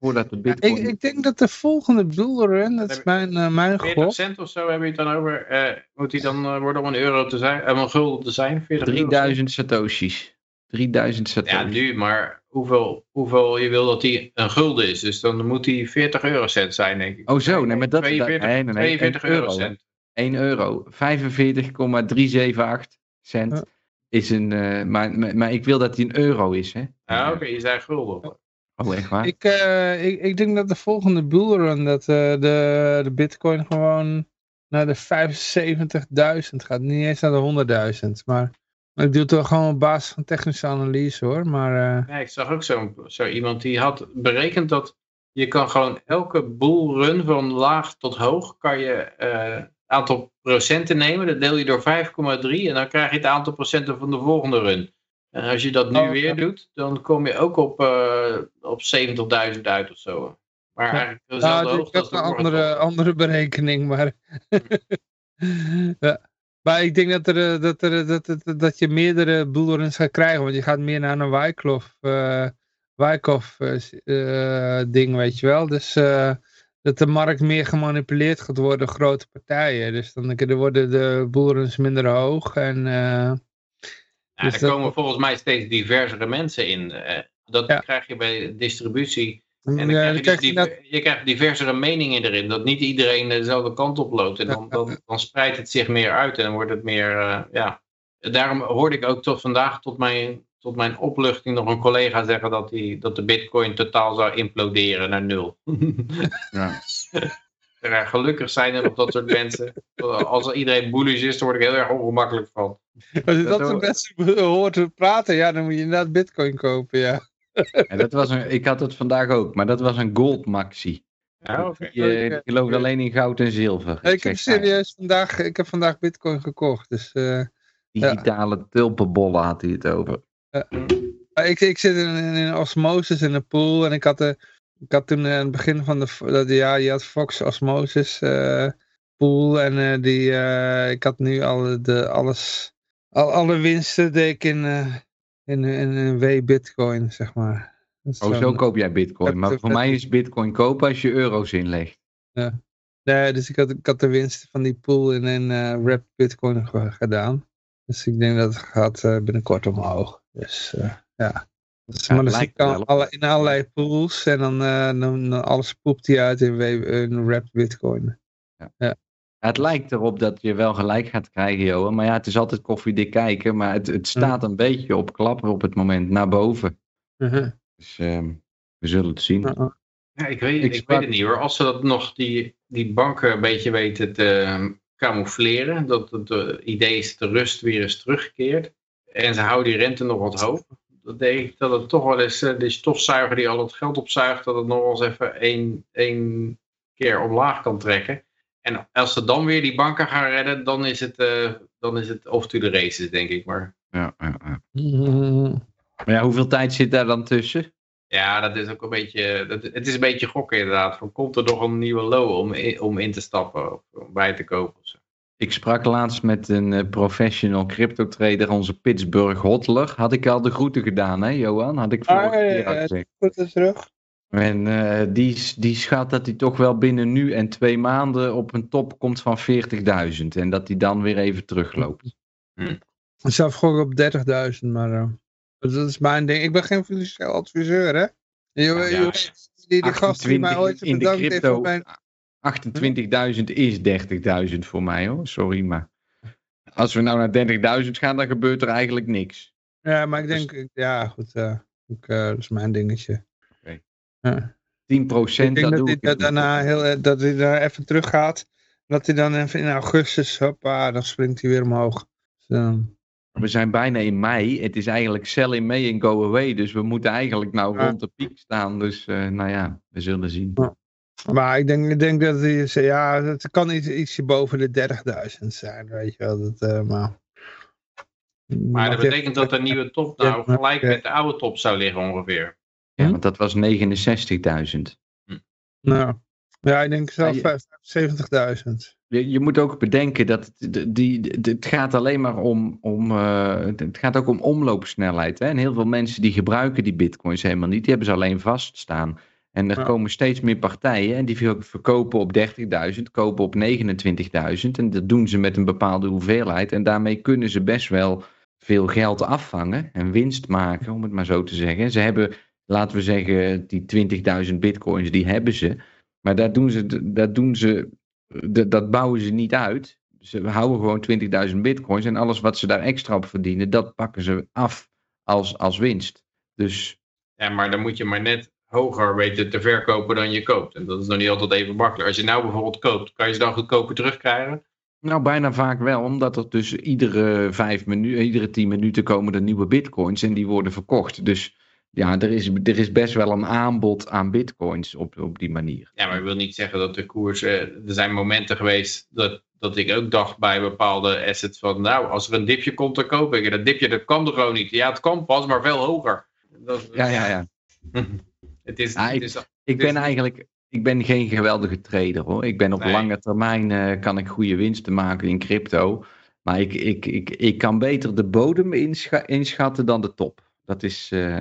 [SPEAKER 3] voordat de
[SPEAKER 1] Ja,
[SPEAKER 3] bitcoin...
[SPEAKER 1] ik, ik denk dat de volgende bullrun, dat is mijn, eh, mijn
[SPEAKER 4] 40
[SPEAKER 1] gok.
[SPEAKER 4] cent of zo heb je het dan over. eh, moet die dan eh, worden om een euro te zijn? om een gulden te zijn? 40 euro?
[SPEAKER 3] 3000 satoshis. 3000
[SPEAKER 4] Ja,
[SPEAKER 3] satoshis.
[SPEAKER 4] nu, maar hoeveel, hoeveel je wil dat die een gulden is. Dus dan moet die 40 eurocent zijn, denk ik.
[SPEAKER 3] Oh zo, nee, maar dat...
[SPEAKER 4] 42,
[SPEAKER 3] dat nee, nee, nee,
[SPEAKER 4] 42
[SPEAKER 3] 1 euro.
[SPEAKER 4] eurocent.
[SPEAKER 3] 1 euro. 45,378 cent
[SPEAKER 1] Ja.
[SPEAKER 3] is een... eh, maar, maar, maar ik wil dat die een euro is, hè?
[SPEAKER 4] Ja, oké, je zei gulden.
[SPEAKER 3] Oh, echt waar?
[SPEAKER 1] Ik, eh, ik, ik denk dat de volgende bullrun, dat eh, de, de bitcoin gewoon naar de 75.000 gaat. Niet eens naar de 100.000, maar ik doe het wel gewoon op basis van technische analyse hoor. Maar eh,
[SPEAKER 4] Ja, ik zag ook zo, zo iemand die had berekend dat je kan gewoon elke bullrun van laag tot hoog kan je eh aantal procenten nemen. Dat deel je door 5,3 en dan krijg je het aantal procenten van de volgende run. En als je dat nu
[SPEAKER 1] Oh,
[SPEAKER 4] weer doet, dan kom je ook op, eh op 70.000 uit of zo. Maar eigenlijk dezelfde
[SPEAKER 1] nou, ik
[SPEAKER 4] hoogte
[SPEAKER 1] heb
[SPEAKER 4] als de
[SPEAKER 1] een andere, andere berekening, maar... ja. Maar ik denk dat, er, eh, dat, er, dat, dat, dat je meerdere bullruns gaat krijgen, want je gaat meer naar een Wyckoff, Wyckoff eh, s- eh, ding, weet je wel. Dus dat de markt meer gemanipuleerd gaat worden door grote partijen. Dus dan worden de bullruns minder hoog en... eh,
[SPEAKER 4] Ja,
[SPEAKER 1] dus
[SPEAKER 4] er
[SPEAKER 1] dat-
[SPEAKER 4] komen volgens mij steeds diversere mensen in. eh, dat
[SPEAKER 1] Ja.
[SPEAKER 4] krijg je bij distributie. En dan
[SPEAKER 1] ja,
[SPEAKER 4] krijg
[SPEAKER 1] dan
[SPEAKER 4] je, dus
[SPEAKER 1] krijg je
[SPEAKER 4] diver-
[SPEAKER 1] net-
[SPEAKER 4] je krijgt diversere meningen erin. Dat niet iedereen dezelfde kant op loopt. En dan,
[SPEAKER 1] Ja.
[SPEAKER 4] dan, dan spreidt het zich meer uit. En dan wordt het meer, eh, ja. Daarom hoorde ik ook tot vandaag, tot mijn, tot mijn opluchting, nog een collega zeggen dat, die, dat de bitcoin totaal zou imploderen naar nul.
[SPEAKER 3] Ja.
[SPEAKER 4] Ja, gelukkig zijn er nog dat soort mensen. Als iedereen bullish is, daar word ik heel erg ongemakkelijk van.
[SPEAKER 1] Als je
[SPEAKER 3] Dat
[SPEAKER 1] dat soort mensen hoort praten, ja, dan moet je inderdaad bitcoin kopen, ja.
[SPEAKER 3] En dat was een, ik had het vandaag ook, maar dat was een gold maxi.
[SPEAKER 4] Ja,
[SPEAKER 1] Ik, eh,
[SPEAKER 3] gelooft alleen in goud en zilver.
[SPEAKER 1] ik heb serieus vandaag, ik heb vandaag bitcoin gekocht. Dus eh,
[SPEAKER 3] Digitale tulpenbollen had hij het over.
[SPEAKER 1] ik, ik zit in, in, in osmosis in een pool. En ik had, de, ik had toen eh, aan het begin van de, ja, je had Fox osmosis eh, pool. En eh, die, ik had nu al de, alles, al, alle winsten deed ik in, in, in, in W bitcoin, zeg maar.
[SPEAKER 3] Oh, zo koop jij bitcoin. Maar voor mij is bitcoin kopen als je euro's inlegt.
[SPEAKER 1] Nee, dus ik had, ik had de winsten van die pool in een eh wrap bitcoin ge- gedaan. Dus ik denk dat het gaat binnenkort omhoog. Dus ja. Dus,
[SPEAKER 3] Ja,
[SPEAKER 1] maar dan zit al alle, in allerlei pools en dan, eh, dan, dan alles poept die uit in, we- in wrap bitcoin.
[SPEAKER 3] Het lijkt erop dat je wel gelijk gaat krijgen, Johan. Maar ja, het is altijd koffiedik kijken. Maar het, het staat een beetje op klapper op het moment naar boven.
[SPEAKER 1] Uh-huh.
[SPEAKER 3] Dus ehm, we zullen het zien.
[SPEAKER 4] Ja, ik weet,
[SPEAKER 3] Ik
[SPEAKER 4] ik
[SPEAKER 3] sprak-
[SPEAKER 4] weet het niet hoor. Als ze dat nog die, die banken een beetje weten te ehm, camoufleren. Dat het eh, idee is dat de rust weer is teruggekeerd. En ze houden die rente nog wat hoog. Dan denk ik dat het toch wel eens, eh, die stofzuiger die al het geld opzuigt. Dat het nog wel eens even één, één keer omlaag kan trekken. En als ze dan weer die banken gaan redden. Dan is het, eh dan is het off to the races denk ik. Maar
[SPEAKER 3] Ja, ja, ja. Maar ja, hoeveel tijd zit daar dan tussen?
[SPEAKER 4] Ja, dat is ook een beetje, dat, het is een beetje gokken inderdaad. Van, komt er nog een nieuwe low om in, om in te stappen of om bij te kopen? Of zo.
[SPEAKER 3] Ik sprak laatst met een eh, professional crypto trader, onze Pittsburgh Hotler. Had ik al de groeten gedaan, hè, Johan? Had ik vorige
[SPEAKER 1] Ah,
[SPEAKER 3] keer al gezegd.
[SPEAKER 1] Terug.
[SPEAKER 3] En eh, die, die schat dat hij toch wel binnen nu en twee maanden op een top komt van 40.000. En dat hij dan weer even terugloopt.
[SPEAKER 1] Zelf gewoon op 30.000, maar eh, dat is mijn ding. Ik ben geen financieel adviseur, hè? Je,
[SPEAKER 4] Ja,
[SPEAKER 1] je
[SPEAKER 4] ja.
[SPEAKER 1] weet, die, die gast die mij
[SPEAKER 3] 28
[SPEAKER 1] ooit
[SPEAKER 3] in de
[SPEAKER 1] bedankt heeft
[SPEAKER 3] crypto.
[SPEAKER 1] voor mijn...
[SPEAKER 3] 28.000 is 30.000 voor mij hoor, sorry, maar als we nou naar 30.000 gaan, dan gebeurt er eigenlijk niks.
[SPEAKER 1] Ja, maar ik
[SPEAKER 3] Dus-
[SPEAKER 1] denk, ja goed, eh, ik, eh, dat is mijn dingetje.
[SPEAKER 3] Oké.
[SPEAKER 1] Ja.
[SPEAKER 3] 10%
[SPEAKER 1] Ik denk
[SPEAKER 3] dat
[SPEAKER 1] dat
[SPEAKER 3] doe
[SPEAKER 1] hij
[SPEAKER 3] ik
[SPEAKER 1] da-
[SPEAKER 3] niet.
[SPEAKER 1] daarna heel, eh, dat hij daar even terug gaat. Dat hij dan even in augustus, hoppa, dan springt hij weer omhoog. Dus, eh,
[SPEAKER 3] We zijn bijna in mei. Het is eigenlijk sell in May en go away. Dus we moeten eigenlijk nou
[SPEAKER 1] Ja.
[SPEAKER 3] rond de piek staan. Dus nou ja, we zullen zien.
[SPEAKER 1] Ja. Maar ik denk, ik denk dat hij, ja, het kan iets, ietsje boven de 30.000 zijn, weet je wel. Dat, eh, maar
[SPEAKER 4] Maar dat betekent dat de nieuwe top nou
[SPEAKER 1] Ja,
[SPEAKER 4] gelijk
[SPEAKER 1] ja.
[SPEAKER 4] met de oude top zou liggen ongeveer.
[SPEAKER 3] Ja,
[SPEAKER 1] Hm?
[SPEAKER 3] want dat was 69.000.
[SPEAKER 1] Nou, ja, ik denk zelf
[SPEAKER 3] Ja,
[SPEAKER 1] 70.000.
[SPEAKER 3] Je, je moet ook bedenken dat het, de- die, het gaat alleen maar om, om eh, het gaat ook om omloopsnelheid. Hè? En heel veel mensen die gebruiken die bitcoins helemaal niet. Die hebben ze alleen vaststaan. En er
[SPEAKER 1] Ja.
[SPEAKER 3] komen steeds meer partijen en die ver- verkopen op 30.000, kopen op 29.000. En dat doen ze met een bepaalde hoeveelheid. En daarmee kunnen ze best wel veel geld afvangen en winst maken, om het maar zo te zeggen. Ze hebben, laten we zeggen, die 20.000 bitcoins, die hebben ze. Maar daar doen ze, daar doen ze dat, dat bouwen ze niet uit. Ze houden gewoon 20.000 bitcoins en alles wat ze daar extra op verdienen, dat pakken ze af als, als winst. Dus
[SPEAKER 4] Ja, maar dan moet je maar net hoger weten te verkopen dan je koopt. En dat is nog niet altijd even makkelijk. Als je nou bijvoorbeeld koopt, kan je ze dan goedkoper terugkrijgen?
[SPEAKER 3] nou, bijna vaak wel, omdat er tussen iedere vijf minuten, iedere tien minuten komen er nieuwe bitcoins en die worden verkocht. Dus ja, er is, er is best wel een aanbod aan bitcoins op, op die manier.
[SPEAKER 4] Ja, maar ik wil niet zeggen dat de koers... eh, er zijn momenten geweest dat, dat ik ook dacht bij bepaalde assets van... Nou, als er een dipje komt, dan koop ik. En dat dipje, dat kan er gewoon niet. Ja, het kan pas, maar veel hoger. Dat,
[SPEAKER 3] Ja, ja, ja.
[SPEAKER 4] Het is,
[SPEAKER 3] Ja,
[SPEAKER 4] het
[SPEAKER 3] ik-
[SPEAKER 4] is
[SPEAKER 3] Ik ben eigenlijk ik ben geen geweldige trader hoor. Ik ben op
[SPEAKER 4] Nee.
[SPEAKER 3] lange termijn eh, kan ik goede winsten maken in crypto. Maar ik, ik, ik, ik kan beter de bodem inscha- inschatten dan de top. Dat is. eh,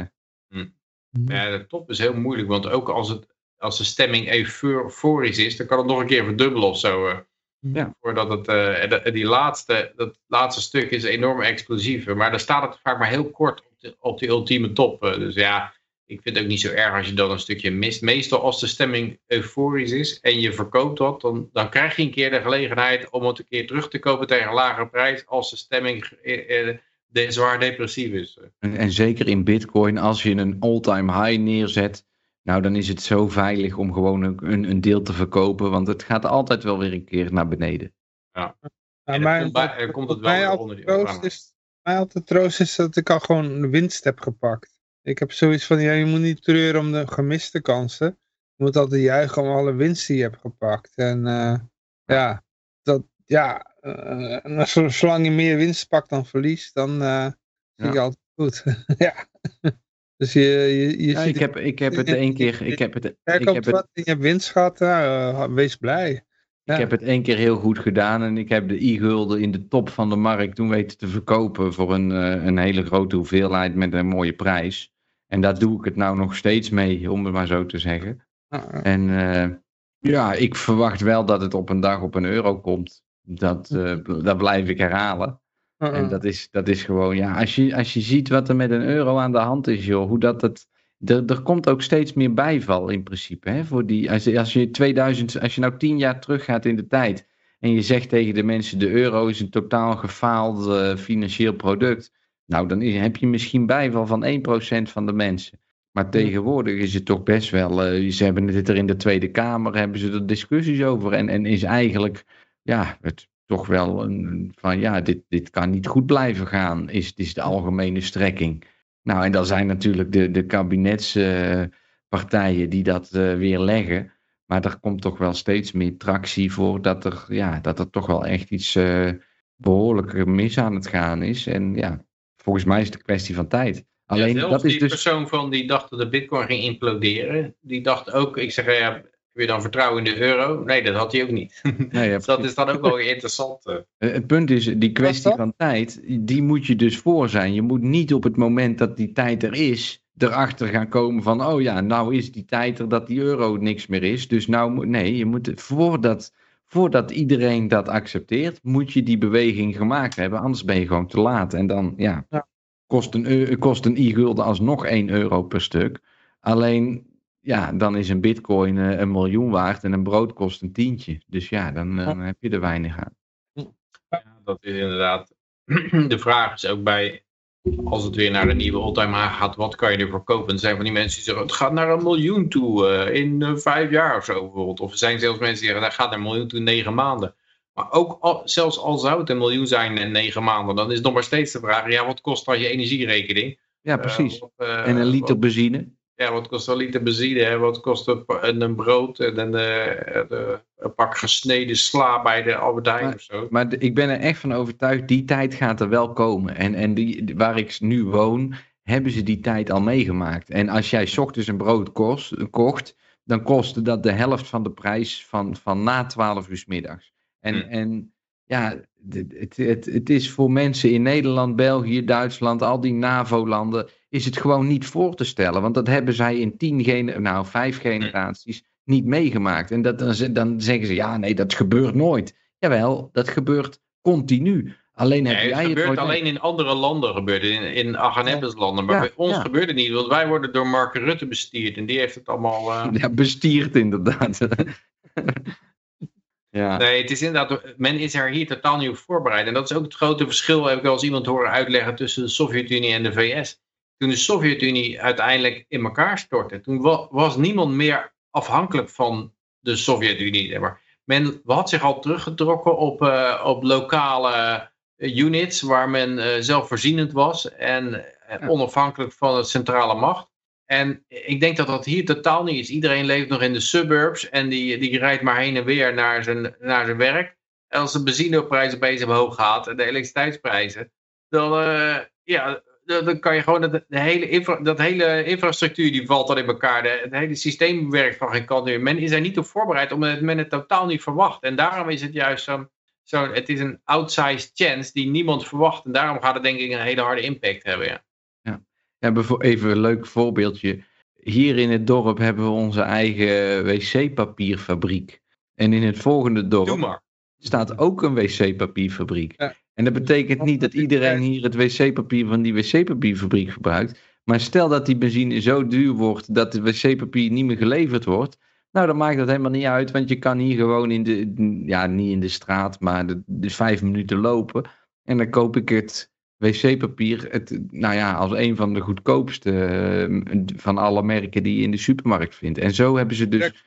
[SPEAKER 4] Ja, de top is heel moeilijk, want ook als, het, als de stemming euforisch is, dan kan het nog een keer verdubbelen of zo. eh.
[SPEAKER 3] Ja.
[SPEAKER 4] Voordat het, eh, en dat- die laatste, dat laatste stuk is enorm explosief, maar dan staat het vaak maar heel kort op de, op de ultieme top. dus ja, ik vind het ook niet zo erg als je dan een stukje mist. Meestal als de stemming euforisch is en je verkoopt dat, dan, dan krijg je een keer de gelegenheid om het een keer terug te kopen tegen een lagere prijs als de stemming eh, eh, de, zwaar depressief is.
[SPEAKER 3] en, en zeker in Bitcoin, als je een all-time high neerzet. Nou, dan is het zo veilig om gewoon een, een, deel te verkopen. Want het gaat altijd wel weer een keer naar beneden.
[SPEAKER 1] Ja, maar
[SPEAKER 4] dan komt, bij- komt het wel
[SPEAKER 1] mij
[SPEAKER 4] weer
[SPEAKER 1] altijd
[SPEAKER 4] onder die
[SPEAKER 1] troost
[SPEAKER 4] opvang.
[SPEAKER 1] is, mij altijd troost is dat ik al gewoon winst heb gepakt. Ik heb zoiets van, ja, je moet niet treuren om de gemiste kansen. je moet altijd juichen om alle winst die je hebt gepakt. En eh, ja, dat, ja als- zolang je meer winst pakt dan verlies, dan eh zie
[SPEAKER 3] Ja.
[SPEAKER 1] je altijd goed. ja. Dus je, je, je
[SPEAKER 3] Ja,
[SPEAKER 1] ziet
[SPEAKER 3] ik, heb, ik heb het één keer, ik heb het, ik heb het,
[SPEAKER 1] wat en je hebt winst gehad, nou, wees blij. Ja.
[SPEAKER 3] ik heb het één keer heel goed gedaan en ik heb de i-gulden in de top van de markt toen weten te verkopen voor een, een hele grote hoeveelheid met een mooie prijs. En daar doe ik het nou nog steeds mee, om het maar zo te zeggen.
[SPEAKER 1] Ah,
[SPEAKER 3] En eh, ja, ik verwacht wel dat het op een dag op een euro komt. Dat, eh, dat blijf ik herhalen.
[SPEAKER 1] ah,
[SPEAKER 3] En
[SPEAKER 1] ah.
[SPEAKER 3] dat is, dat is gewoon, ja, als je, als je ziet wat er met een euro aan de hand is, joh, hoe dat het. Er, er komt ook steeds meer bijval in principe. Hè, voor die, als, je- als, je 2000, als je nou tien jaar teruggaat in de tijd. en je zegt tegen de mensen: de euro is een totaal gefaald eh, financieel product. Nou, dan is, heb je misschien bijval van 1% van de mensen. Maar tegenwoordig is het toch best wel. eh, ze hebben het er in de Tweede Kamer, hebben ze er discussies over. En, en is eigenlijk, ja, het toch wel een, een van ja, dit, dit kan niet goed blijven gaan, is, is de algemene strekking. Nou, en dan zijn natuurlijk de, de kabinetspartijen die dat eh, weer leggen. Maar er komt toch wel steeds meer tractie voor dat er, ja, dat er toch wel echt iets eh, behoorlijk mis aan het gaan is. En ja, volgens mij is het een kwestie van tijd. Alleen
[SPEAKER 4] ja,
[SPEAKER 3] dat is
[SPEAKER 4] die
[SPEAKER 3] dus.
[SPEAKER 4] persoon van die dacht dat de bitcoin ging imploderen, die dacht ook, ik zeg, ja, heb je dan vertrouwen in de euro? Nee, dat had hij ook niet.
[SPEAKER 3] Nee, ja,
[SPEAKER 4] Dus dat is dan ook wel weer interessant. eh.
[SPEAKER 3] Eh, Het punt is, die kwestie van tijd, die moet je dus voor zijn. Je moet niet op het moment dat die tijd er is, erachter gaan komen van, oh ja, nou is die tijd er dat die euro niks meer is. Dus nou, moet- nee, je moet, voordat, voordat iedereen dat accepteert, moet je die beweging gemaakt hebben. Anders ben je gewoon te laat. En dan, ja,
[SPEAKER 1] Ja.
[SPEAKER 3] kost een, kost een i-gulden alsnog 1 euro per stuk. Alleen, ja, dan is een bitcoin eh, een miljoen waard en een brood kost een tientje. Dus ja, dan, eh, dan heb je er weinig aan.
[SPEAKER 4] Ja, dat is inderdaad. De vraag is ook bij, als het weer naar de nieuwe oldtimer gaat, wat kan je ervoor kopen? Er zijn van die mensen die zeggen, het gaat naar een miljoen toe eh, in eh, vijf jaar of zo bijvoorbeeld. Of er zijn zelfs mensen die zeggen, dat gaat naar een miljoen toe in negen maanden. Maar ook al, zelfs al zou het een miljoen zijn in negen maanden, dan is het nog maar steeds de vraag, ja, wat kost dan je energierekening?
[SPEAKER 3] Ja, precies.
[SPEAKER 4] Eh, wat,
[SPEAKER 3] En een liter
[SPEAKER 4] wat-
[SPEAKER 3] benzine.
[SPEAKER 4] Ja, wat kost een liter benzine? Hè? Wat kost een, een, brood en een, eh, een pak gesneden sla bij de Albert Heijn
[SPEAKER 3] Maar-
[SPEAKER 4] of zo?
[SPEAKER 3] Maar de- ik ben er echt van overtuigd, die tijd gaat er wel komen. En, en die, waar ik nu woon, hebben ze die tijd al meegemaakt. En als jij ochtends een brood kost, kocht, dan kostte dat de helft van de prijs van, van na 12 uur middags. En,
[SPEAKER 4] Hm.
[SPEAKER 3] en ja, het, het, het, het is voor mensen in Nederland, België, Duitsland, al die NAVO-landen, is het gewoon niet voor te stellen. Want dat hebben zij in tien, nou, vijf generaties niet meegemaakt. En dat, dan, dan zeggen ze, ja, nee, dat gebeurt nooit. Jawel, dat gebeurt continu. Alleen heb
[SPEAKER 4] Nee, het
[SPEAKER 3] jij
[SPEAKER 4] gebeurt alleen in andere landen gebeurt het, in, in Aghanebbes landen. Maar
[SPEAKER 3] Ja,
[SPEAKER 4] bij ons
[SPEAKER 3] ja.
[SPEAKER 4] gebeurt het niet, want wij worden door Mark Rutte bestierd. En die heeft het allemaal... eh,
[SPEAKER 3] Ja, bestierd inderdaad. ja.
[SPEAKER 4] Nee, het is inderdaad, men is er hier totaal niet op voorbereid. En dat is ook het grote verschil, heb ik wel eens iemand horen uitleggen, tussen de Sovjet-Unie en de VS. Toen de Sovjet-Unie uiteindelijk in elkaar stortte, toen wa- was niemand meer afhankelijk van de Sovjet-Unie. men had zich al teruggetrokken op, eh, op lokale eh, units waar men eh, zelfvoorzienend was en onafhankelijk van de centrale macht. En ik denk dat dat hier totaal niet is. Iedereen leeft nog in de suburbs en die, die rijdt maar heen en weer naar zijn, naar zijn werk. En als de benzineprijzen opeens omhoog gaat en de elektriciteitsprijzen, dan, ja, dan, dan kan je gewoon dat, de hele infra, dat hele infrastructuur die valt dan in elkaar. De, het hele systeem werkt van geen kant meer. Men is er niet op voorbereid omdat men het totaal niet verwacht. En daarom is het juist zo'n zo, het is een outsized chance die niemand verwacht. En daarom gaat het denk ik een hele harde impact hebben. Ja.
[SPEAKER 3] Ja, even een leuk voorbeeldje. Hier in het dorp hebben we onze eigen wc-papierfabriek. En in het volgende dorp staat ook een wc-papierfabriek.
[SPEAKER 1] Ja.
[SPEAKER 3] En dat betekent niet dat iedereen hier het wc-papier van die wc-papierfabriek gebruikt. Maar stel dat die benzine zo duur wordt dat de wc-papier niet meer geleverd wordt. Nou, dan maakt dat helemaal niet uit, want je kan hier gewoon in de, ja, niet in de straat, maar de, de vijf minuten lopen. En dan koop ik het wc-papier, het, nou ja, als een van de goedkoopste eh, van alle merken die je in de supermarkt vindt. En zo hebben ze dus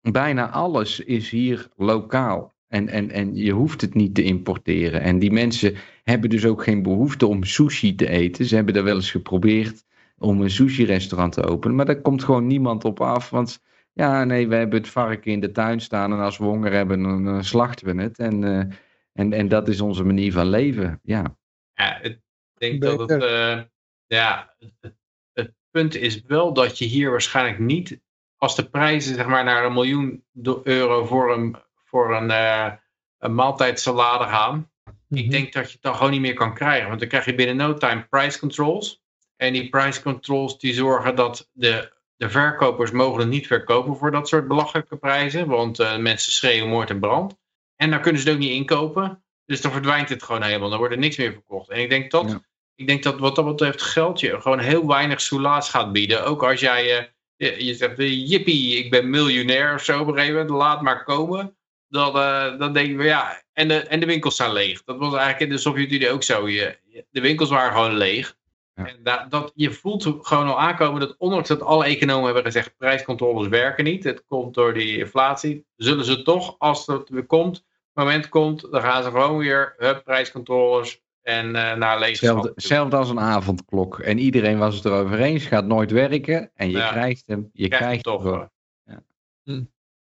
[SPEAKER 3] bijna alles is hier lokaal. En, en, en je hoeft het niet te importeren. En die mensen hebben dus ook geen behoefte om sushi te eten. Ze hebben er wel eens geprobeerd om een sushi-restaurant te openen. Maar daar komt gewoon niemand op af. Want Ja, nee, we hebben het varken in de tuin staan en als we honger hebben, dan, dan slachten we het. En, eh, en, en dat is onze manier van leven, ja.
[SPEAKER 4] Ja, ik denk dat het, eh, ja, het, het punt is wel dat je hier waarschijnlijk niet, als de prijzen zeg maar naar een miljoen euro voor een, voor een, eh, een maaltijdsalade gaan,
[SPEAKER 1] Mhm.
[SPEAKER 4] ik denk dat je het dan gewoon niet meer kan krijgen. Want dan krijg je binnen no time price controls. En die price controls die zorgen dat de, de verkopers mogen het niet verkopen voor dat soort belachelijke prijzen. Want eh, mensen schreeuwen moord en brand. En dan kunnen ze het ook niet inkopen. Dus dan verdwijnt het gewoon helemaal. Dan wordt er niks meer verkocht. En ik denk dat,
[SPEAKER 3] Ja.
[SPEAKER 4] ik denk dat wat dat betreft geld je gewoon heel weinig soelaas gaat bieden. Ook als jij, eh, je, je zegt, jippie, ik ben miljonair of zo op een gegeven moment. Laat maar komen. Dan, eh, dan denken we, ja, en de, en de winkels zijn leeg. Dat was eigenlijk in de Sovjet-Unie ook zo. Je, de winkels waren gewoon leeg.
[SPEAKER 3] Ja.
[SPEAKER 4] En da, dat, je voelt gewoon al aankomen dat ondanks dat alle economen hebben gezegd prijscontroles werken niet. Het komt door die inflatie. Zullen ze toch, als het weer komt, moment komt, dan gaan ze gewoon weer hup, prijscontroles en eh naar lege
[SPEAKER 3] Hetzelfde, als een avondklok. En iedereen was het erover eens, gaat nooit werken. En je
[SPEAKER 4] Ja.
[SPEAKER 3] krijgt hem, je
[SPEAKER 4] Krijg je
[SPEAKER 3] krijgt
[SPEAKER 4] toch.
[SPEAKER 3] hem gewoon.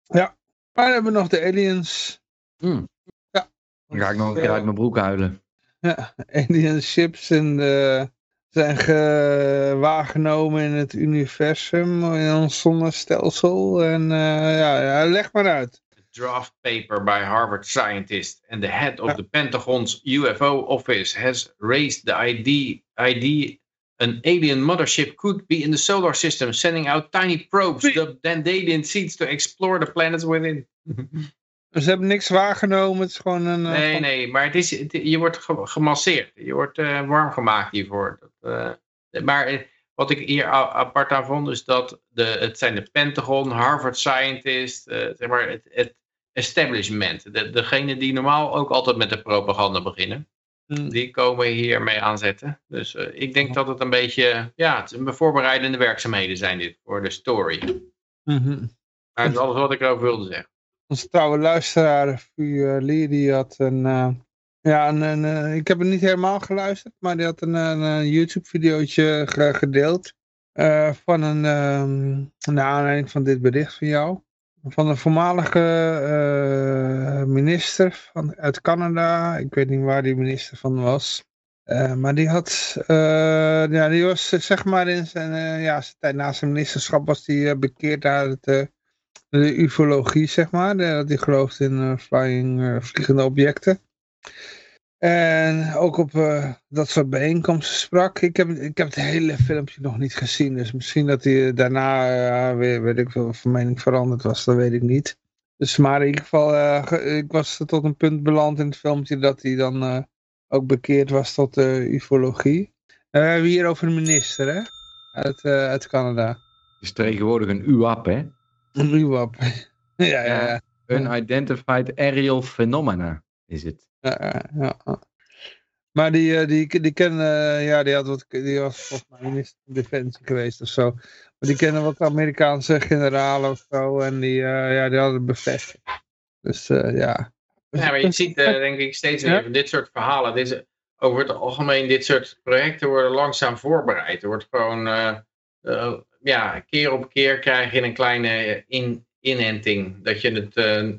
[SPEAKER 4] eh,
[SPEAKER 1] Maar dan hebben we nog de aliens.
[SPEAKER 3] Hmm.
[SPEAKER 1] Ja.
[SPEAKER 3] Dan ga ik nog een keer uit mijn broek huilen.
[SPEAKER 1] Ja, alien ships en de, zijn ge- waargenomen in het universum, in ons zonnestelsel. En eh, ja, ja, leg maar uit.
[SPEAKER 4] draft paper by Harvard scientist and the head of
[SPEAKER 1] Ja.
[SPEAKER 4] the Pentagon's UFO office has raised the ID, ID an alien mothership could be in the solar system, sending out tiny probes,
[SPEAKER 1] Wie-
[SPEAKER 4] the Dandelion seeds to explore the planets within.
[SPEAKER 1] Ze hebben niks waargenomen, het is gewoon een... eh,
[SPEAKER 4] Nee,
[SPEAKER 1] van-
[SPEAKER 4] nee, maar het is, het- je wordt ge- gemasseerd. Je wordt eh, warm gemaakt hiervoor. Dat, eh, maar wat ik hier apart aan vond, is dat de, het zijn de Pentagon, Harvard Scientist, zeg maar het, het establishment. De, degene die normaal ook altijd met de propaganda beginnen.
[SPEAKER 1] Hm.
[SPEAKER 4] Die komen hiermee aanzetten. Dus eh, ik denk dat het een beetje, ja, het een voorbereidende werkzaamheden zijn dit voor de story.
[SPEAKER 1] Mhm.
[SPEAKER 4] Maar dat is alles wat ik erover wilde zeggen.
[SPEAKER 1] Onze trouwe luisteraar, Lee, die had een... eh, ja, een, een, eh, ik heb het niet helemaal geluisterd, maar die had een, een, YouTube-videootje ge- gedeeld. van een, ehm naar aanleiding van dit bericht van jou. Van een voormalige eh, minister van, uit Canada. Ik weet niet waar die minister van was. Eh, maar die had, eh, ja, die was zeg maar in zijn, ja, tijd na zijn ministerschap was die bekeerd naar de ufologie, zeg maar. Dat die gelooft in flying, vliegende objecten. En ook op eh, dat soort bijeenkomsten sprak. Ik heb, ik heb het hele filmpje nog niet gezien. Dus misschien dat hij daarna eh, weer, weet ik veel, van mening veranderd was. Dat weet ik niet. Dus maar in ieder geval, eh, ik was tot een punt beland in het filmpje dat hij dan ook bekeerd was tot de ufologie. Eh, we hebben hier over een minister, hè? Uit, uit Canada.
[SPEAKER 3] Het is tegenwoordig een UAP, hè?
[SPEAKER 1] Een UAP. ja, ja, ja.
[SPEAKER 3] Unidentified Aerial Phenomena is het.
[SPEAKER 1] Ja. Maar die, eh, die, die kennen, eh, ja, die, had wat, die was volgens mij minister van Defensie geweest of zo. Maar die kennen wat Amerikaanse generalen of zo en die, eh, ja, die hadden het bevestigd. Dus eh, ja.
[SPEAKER 4] Ja, maar je ziet eh, denk ik steeds meer
[SPEAKER 1] Ja.
[SPEAKER 4] van dit soort verhalen. Deze, over het algemeen, dit soort projecten worden langzaam voorbereid. Er wordt gewoon, eh, eh, ja, keer op keer krijg je een kleine in, inenting. Dat je, het, eh,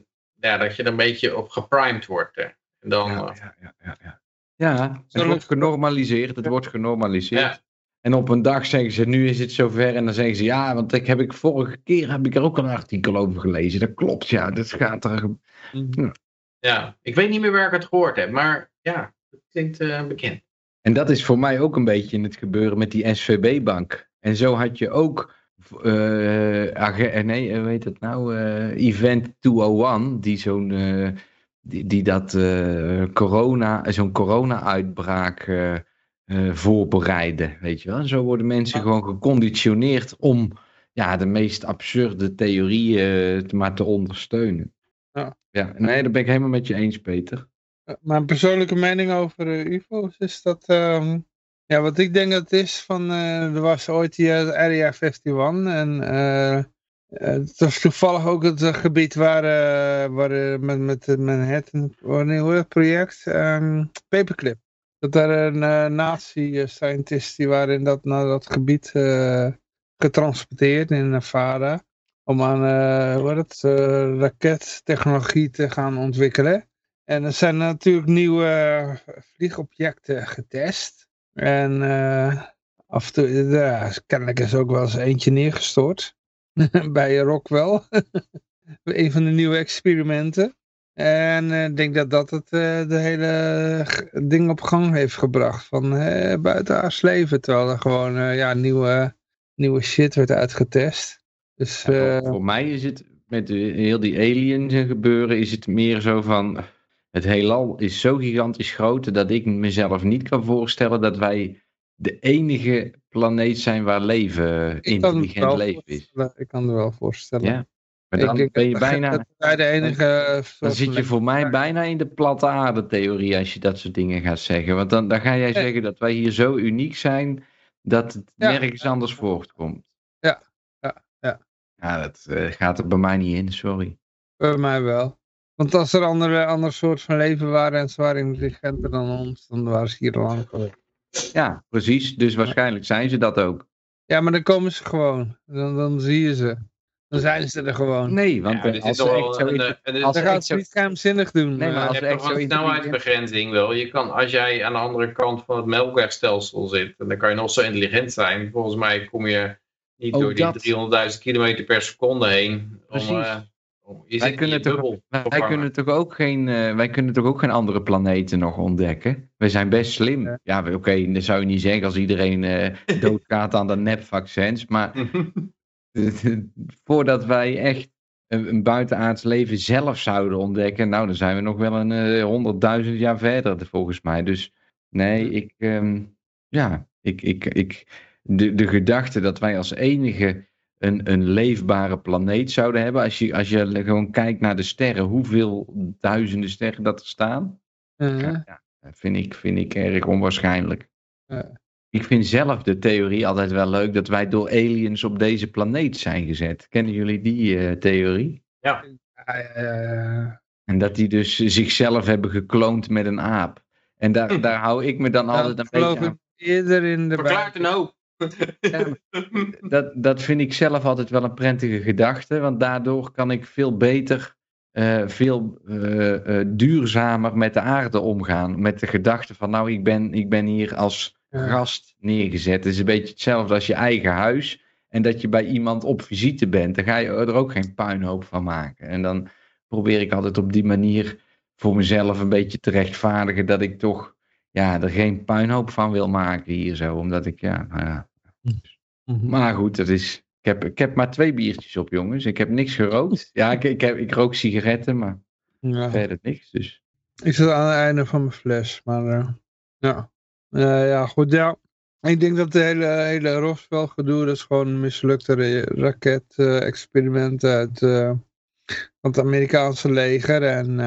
[SPEAKER 4] ja, dat je er een beetje op geprimed wordt. eh. En dan,
[SPEAKER 3] Ja,
[SPEAKER 4] eh,
[SPEAKER 3] ja, ja, ja, ja. ja het wordt genormaliseerd. Het wordt genormaliseerd.
[SPEAKER 4] Ja.
[SPEAKER 3] En op een dag zeggen ze, nu is het zover. En dan zeggen ze, ja, want ik heb ik vorige keer heb ik er ook een artikel over gelezen. Dat klopt, ja. Dat gaat er...
[SPEAKER 4] ja, ik weet niet meer waar ik het gehoord heb. Maar ja, het klinkt eh, bekend.
[SPEAKER 3] En dat is voor mij ook een beetje in het gebeuren met die SVB-bank. En zo had je ook, eh, eh, nee, hoe heet het nou, eh, Event 201, die zo'n, eh, die, die dat eh, corona, zo'n corona-uitbraak eh, eh, voorbereiden, weet je wel. Zo worden mensen gewoon geconditioneerd om ja, de meest absurde theorieën maar te ondersteunen.
[SPEAKER 1] Ja.
[SPEAKER 3] ja, nee, dat ben ik helemaal met je eens, Peter.
[SPEAKER 1] Eh, Mijn persoonlijke mening over eh, UFO's is dat, ehm, ja, wat ik denk dat het is van, eh, er was ooit die eh, Area 51 en eh, eh, het was toevallig ook het eh, gebied waar, eh, waar eh, met, met het project, Ehm, Paperclip. Dat daar een eh nazi-scientist, die waren dat, naar dat gebied eh, getransporteerd in Nevada. om aan eh, het, eh, rakettechnologie te gaan ontwikkelen. En er zijn natuurlijk nieuwe vliegobjecten getest. En eh, af en toe, ja, kennelijk is ook wel eens eentje neergestort. Bij Rockwell. een van de nieuwe experimenten. En eh, ik denk dat dat het eh, de hele ding op gang heeft gebracht. Van eh, buitenaards leven. Terwijl er gewoon ja, nieuwe, nieuwe shit werd uitgetest. Dus
[SPEAKER 3] Ja, voor, mij is het, met de, heel die aliens en gebeuren, is het meer zo van... Het heelal is zo gigantisch groot dat ik mezelf niet kan voorstellen dat wij de enige planeet zijn waar leven,
[SPEAKER 1] ik kan me
[SPEAKER 3] intelligent
[SPEAKER 1] wel
[SPEAKER 3] leven is.
[SPEAKER 1] Ik kan er wel voorstellen.
[SPEAKER 3] Ja. Maar
[SPEAKER 1] Ik
[SPEAKER 3] dan
[SPEAKER 1] denk
[SPEAKER 3] ben je bijna...
[SPEAKER 1] wij de enige...
[SPEAKER 3] Dan
[SPEAKER 1] soort
[SPEAKER 3] zit je voor mij bijna in de platte aarde theorie als je dat soort dingen gaat zeggen. Want dan, dan ga jij zeggen dat wij hier zo uniek zijn dat het
[SPEAKER 1] Ja.
[SPEAKER 3] nergens anders voortkomt.
[SPEAKER 1] Ja, ja, ja.
[SPEAKER 3] Ja, dat eh, gaat er bij mij niet in, sorry.
[SPEAKER 1] Bij mij wel. Want als er andere, andere soort van leven waren en ze waren intelligenter dan ons, dan waren ze hier al lang geweest.
[SPEAKER 3] Ja, precies. Dus waarschijnlijk zijn ze dat ook.
[SPEAKER 1] Ja, maar dan komen ze gewoon. Dan, dan zie je ze. Dan zijn ze er gewoon.
[SPEAKER 3] Nee, want
[SPEAKER 4] Ja,
[SPEAKER 3] eh,
[SPEAKER 4] dit
[SPEAKER 3] als
[SPEAKER 4] is
[SPEAKER 3] ze
[SPEAKER 4] toch
[SPEAKER 3] echt
[SPEAKER 4] wel
[SPEAKER 3] zo
[SPEAKER 4] een,
[SPEAKER 3] inter-
[SPEAKER 4] eh, een-
[SPEAKER 3] als
[SPEAKER 1] Dan
[SPEAKER 3] echt
[SPEAKER 1] ze
[SPEAKER 3] zo-
[SPEAKER 1] niet geheimzinnig doen.
[SPEAKER 3] Nee, maar
[SPEAKER 1] eh.
[SPEAKER 3] als
[SPEAKER 4] Je hebt snelheidsbegrenzing wel. Je kan, als jij aan de andere kant van het melkwegstelsel zit, en dan kan je nog zo intelligent zijn. Volgens mij kom je niet
[SPEAKER 3] Ook
[SPEAKER 4] door die
[SPEAKER 3] dat.
[SPEAKER 4] 300.000 kilometer per seconde heen.
[SPEAKER 3] Precies.
[SPEAKER 4] Om, eh, je
[SPEAKER 3] Wij kunnen toch- wij kunnen, toch ook geen, eh, wij kunnen toch ook geen andere planeten nog ontdekken? We zijn best slim.
[SPEAKER 1] Ja.
[SPEAKER 3] Oké, dat zou je niet zeggen als iedereen eh, doodgaat aan de nepvaccins. Maar voordat wij echt een, een buitenaards leven zelf zouden ontdekken, nou, dan zijn we nog wel een honderdduizend jaar verder, volgens mij. Dus nee, ik, ehm, ja, ik, ik, ik, de, de gedachte dat wij als enige een, een leefbare planeet zouden hebben, als je, als je gewoon kijkt naar de sterren, hoeveel duizenden sterren dat er staan,
[SPEAKER 1] Eh,
[SPEAKER 3] ja, ja, vind, ik, vind ik erg onwaarschijnlijk. Ik vind zelf de theorie altijd wel leuk dat wij door aliens op deze planeet zijn gezet. Kennen jullie die eh, theorie?
[SPEAKER 1] ja.
[SPEAKER 3] En dat die dus zichzelf hebben gekloond met een aap. En daar, daar hou ik me dan altijd een beetje aan.
[SPEAKER 1] ik eerder in de
[SPEAKER 4] Verklaart een hoop.
[SPEAKER 3] Ja, Dat, dat vind ik zelf altijd wel een prettige gedachte. Want daardoor kan ik veel beter, eh, veel eh, eh, duurzamer met de aarde omgaan. Met de gedachte van nou, ik ben, ik ben hier als gast neergezet. Het is een beetje hetzelfde als je eigen huis. En dat je bij iemand op visite bent. Dan ga je er ook geen puinhoop van maken. En dan probeer ik altijd op die manier voor mezelf een beetje te rechtvaardigen. Dat ik toch ja, er geen puinhoop van wil maken hier zo. Omdat ik, ja, nou ja.
[SPEAKER 1] Mhm.
[SPEAKER 3] Maar goed, dat is, ik, heb, ik heb maar twee biertjes op, jongens. Ik heb niks gerookt. Ja, ik, ik, heb, ik rook sigaretten, maar
[SPEAKER 1] Ja.
[SPEAKER 3] verder niks. Dus.
[SPEAKER 1] Ik zit aan het einde van mijn fles, maar eh, ja. Eh, ja, goed, ja. Ik denk dat de hele, hele Roswell gedoe, dat is gewoon een mislukte raket-experiment uit eh, van het Amerikaanse leger. En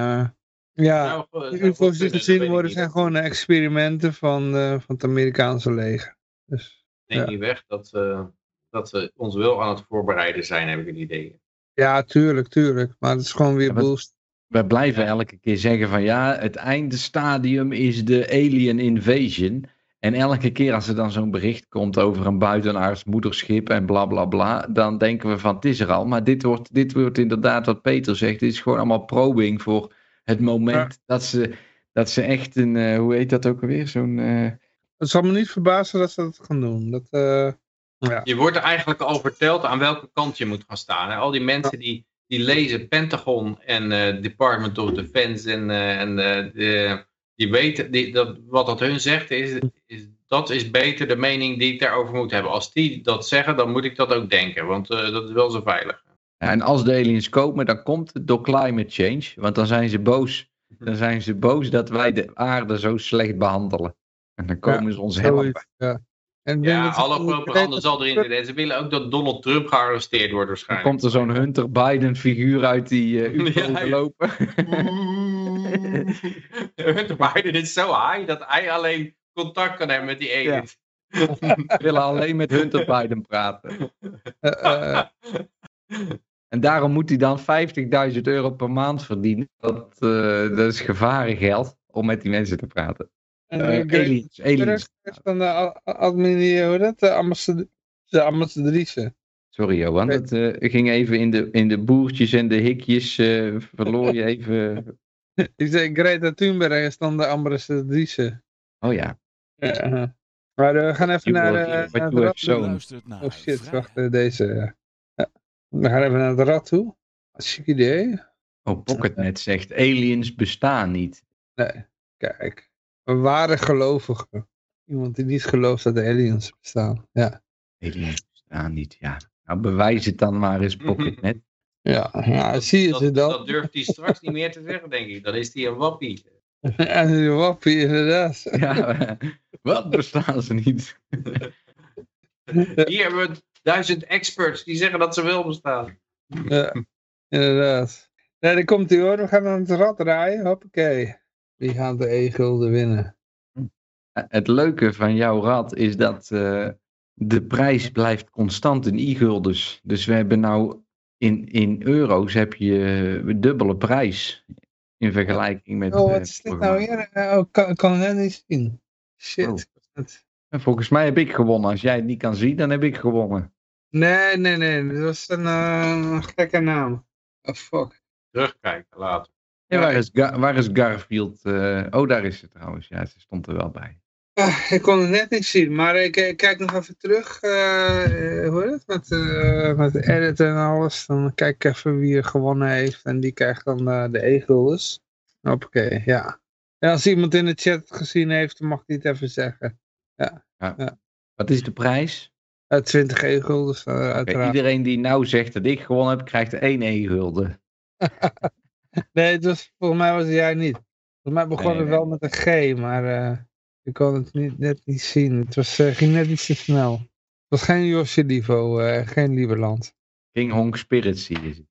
[SPEAKER 1] ja,
[SPEAKER 4] Nou, eh,
[SPEAKER 1] de
[SPEAKER 4] goed
[SPEAKER 1] UFO's die gezien worden zijn gewoon experimenten van, eh, van het Amerikaanse leger. Dus
[SPEAKER 4] Neem
[SPEAKER 1] Ja.
[SPEAKER 4] niet weg dat, eh, dat we ons wel aan het voorbereiden zijn, heb ik het idee.
[SPEAKER 1] ja, tuurlijk, tuurlijk. Maar het is gewoon weer
[SPEAKER 3] Ja,
[SPEAKER 1] bullshit.
[SPEAKER 3] We blijven elke keer zeggen van ja, het eindstadium is de alien invasion. En elke keer als er dan zo'n bericht komt over een buitenaards moederschip en bla bla bla, dan denken we van het is er al. Maar dit wordt, dit wordt inderdaad wat Peter zegt. Dit is gewoon allemaal probing voor het moment dat, ze, dat ze echt een, eh, hoe heet dat ook alweer? Zo'n, eh,
[SPEAKER 1] Het zal me niet verbazen dat ze dat gaan doen. Dat, eh, ja.
[SPEAKER 4] Je wordt er eigenlijk al verteld aan welke kant je moet gaan staan. hè. Al die mensen die, die lezen Pentagon en eh, Department of Defense en, eh, en eh, de, die weten die, dat, wat dat hun zegt, is, is, dat is beter de mening die ik daarover moet hebben. Als die dat zeggen, dan moet ik dat ook denken, want eh, dat is wel zo veilig.
[SPEAKER 3] En als de aliens komen, dan komt het door climate change. Want dan zijn ze boos. Dan zijn ze boos dat wij de aarde zo slecht behandelen. En dan komen ze ons helpen.
[SPEAKER 1] Ja. En
[SPEAKER 4] Ja, alle propaganda zal erin zitten. En ze willen ook dat Donald Trump gearresteerd wordt
[SPEAKER 3] Dan
[SPEAKER 4] waarschijnlijk.
[SPEAKER 3] komt er zo'n Hunter Biden figuur uit die eh UFO
[SPEAKER 4] Ja,
[SPEAKER 3] gelopen.
[SPEAKER 4] Hunter Biden is zo high dat hij alleen contact kan hebben met die aliens.
[SPEAKER 3] We willen alleen met Hunter Biden praten.
[SPEAKER 1] eh, eh,
[SPEAKER 3] En daarom moet hij dan 50.000 euro per maand verdienen. Dat, eh, dat is gevarengeld om met die mensen te praten.
[SPEAKER 1] en Greg
[SPEAKER 3] aliens,
[SPEAKER 1] van de admin? De de ambassadrice.
[SPEAKER 3] Sorry Johan, dat eh, ging even in de, in de boertjes en de hikjes, eh, verloor je even.
[SPEAKER 1] Ik zei Greta Thunberg is dan de ambassadrice.
[SPEAKER 3] Oh ja,
[SPEAKER 1] Ja. Maar we gaan even naar, de Oh shit, wacht, deze. ja. We gaan even naar het rad toe. Chic idee.
[SPEAKER 3] oh Pocketnet zegt aliens bestaan niet.
[SPEAKER 1] Nee, kijk. Een ware gelovige. Iemand die niet gelooft dat de aliens bestaan. Ja,
[SPEAKER 3] Aliens bestaan niet, ja. Nou bewijs het dan maar eens Pocketnet.
[SPEAKER 1] ja. ja zie je
[SPEAKER 4] dat,
[SPEAKER 1] ze dan?
[SPEAKER 4] dat durft hij straks niet meer te zeggen, denk ik. Dan is hij een wappie.
[SPEAKER 1] Ja, die wappie, inderdaad.
[SPEAKER 3] Ja, wat bestaan ze niet?
[SPEAKER 4] Hier hebben we duizend experts die zeggen dat ze wel bestaan.
[SPEAKER 1] Ja, inderdaad. Nee, daar komt hij hoor. We gaan aan het rad draaien. Hoppakee. Wie gaat de e-gulden winnen?
[SPEAKER 3] Het leuke van jouw rad is dat eh, de prijs blijft constant in i-guldens. Dus we hebben nou in, in euro's heb je eh, dubbele prijs in vergelijking met...
[SPEAKER 1] Oh,
[SPEAKER 3] eh,
[SPEAKER 1] wat is dit nou weer? Oh, kan, kan ik net niet zien. Shit.
[SPEAKER 3] Oh.
[SPEAKER 1] Het-
[SPEAKER 3] En Volgens mij heb ik gewonnen. Als jij het niet kan zien, dan heb ik gewonnen.
[SPEAKER 1] Nee, nee, nee. Dat was een eh, gekke naam. Oh, fuck.
[SPEAKER 4] Terugkijken later.
[SPEAKER 3] En waar, is waar is Garfield? eh, oh, daar is ze trouwens. Ja, ze stond er wel bij.
[SPEAKER 1] Ah, ik kon het net niet zien, maar ik, ik kijk nog even terug. eh, hoe heet het? Met, eh met de edit en alles. Dan kijk ik even wie er gewonnen heeft. En die krijgt dan eh, de e-guldens. Hoppakee, ja. En als iemand in de chat het gezien heeft, dan mag hij het even zeggen.
[SPEAKER 3] Wat is de prijs?
[SPEAKER 1] Uh, 20 e-guldens, eh, uiteraard.
[SPEAKER 3] iedereen die nou zegt dat ik gewonnen heb, krijgt één e-gulden.
[SPEAKER 1] Nee, het was, volgens mij was het jij niet. Volgens mij begon
[SPEAKER 3] Nee,
[SPEAKER 1] het wel met een G, maar eh, ik kon het niet, net niet zien. Het was, eh, ging net iets te snel. Het was geen Josje Livo, eh, geen Lieberland.
[SPEAKER 3] King Hong Spirit zie je.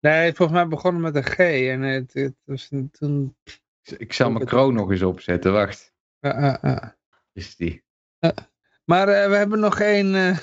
[SPEAKER 1] Nee, volgens mij begon het met een G. En het, het was een- toen...
[SPEAKER 3] Ik zal mijn kroon nog eens opzetten. Wacht. Is die.
[SPEAKER 1] Maar eh, we hebben nog één... eh,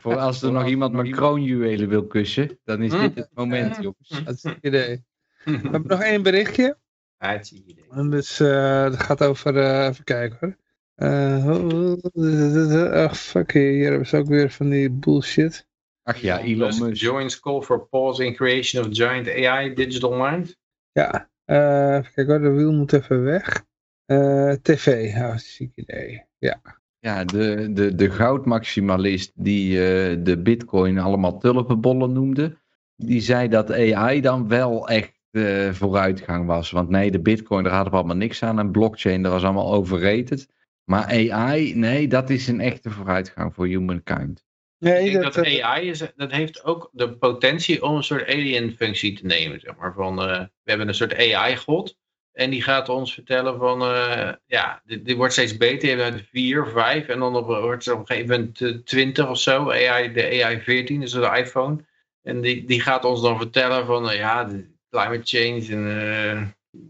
[SPEAKER 3] Voor als er nog iemand mijn kroonjuwelen wil kussen, dan is dit het moment, jongens.
[SPEAKER 1] dat is een idee. We hebben nog één berichtje.
[SPEAKER 4] Ja, het zie je idee.
[SPEAKER 1] En dus eh het gaat over, eh, even kijken hoor. Eh, oh, oh, fuck, hier hebben ze ook weer van die bullshit.
[SPEAKER 3] Ach ja, Elon Musk.
[SPEAKER 4] Joins call for pause in creation of giant AI digital mind.
[SPEAKER 1] Ja, eh, even kijken hoor, de wiel moet even weg. Eh, TV, oh, ziek idee. Ja,
[SPEAKER 3] Ja, de, de, de goudmaximalist die eh, de bitcoin allemaal tulpenbollen noemde, die zei dat AI dan wel echt eh, vooruitgang was. Want nee, de bitcoin, daar hadden we allemaal niks aan. En blockchain, dat was allemaal overrated. Maar AI, nee, dat is een echte vooruitgang voor humankind.
[SPEAKER 1] nee,
[SPEAKER 4] Ik denk
[SPEAKER 1] dat,
[SPEAKER 4] dat
[SPEAKER 1] eh,
[SPEAKER 4] AI is, dat heeft ook de potentie om een soort alien functie te nemen. Zeg maar. van, eh, we hebben een soort AI-god. En die gaat ons vertellen van, eh, ja, dit, dit wordt steeds beter. Je hebt 4, 5 en dan op, wordt het op een gegeven moment eh, 20 of zo. AI, de AI 14, dus de iPhone. En die, die gaat ons dan vertellen van, eh, ja, climate change en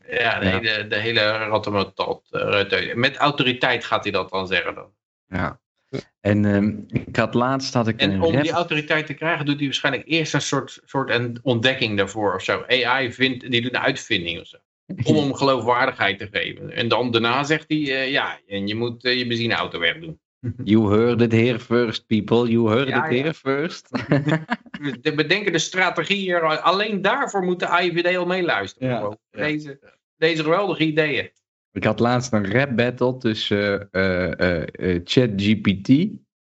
[SPEAKER 4] eh, ja, de,
[SPEAKER 3] Ja.
[SPEAKER 4] Hele, de hele eh, met autoriteit gaat hij dat dan zeggen dan.
[SPEAKER 3] Ja. En ehm, ik had laatst had ik
[SPEAKER 4] En
[SPEAKER 3] een
[SPEAKER 4] om
[SPEAKER 3] rap-
[SPEAKER 4] die autoriteit te krijgen, doet hij waarschijnlijk eerst een soort, soort een ontdekking daarvoor of zo. AI vindt, die doet een uitvinding of zo. Om hem geloofwaardigheid te geven. En dan daarna zegt hij, eh, ja, en je moet eh, je benzineauto wegdoen.
[SPEAKER 3] You heard it here first, people. You heard
[SPEAKER 4] Ja,
[SPEAKER 3] it
[SPEAKER 4] ja.
[SPEAKER 3] here first.
[SPEAKER 4] We bedenken de strategie hier. Alleen daarvoor moet de AIVD al meeluisteren.
[SPEAKER 3] Ja.
[SPEAKER 4] Deze, deze geweldige ideeën.
[SPEAKER 3] Ik had laatst een rap battle tussen eh, ChatGPT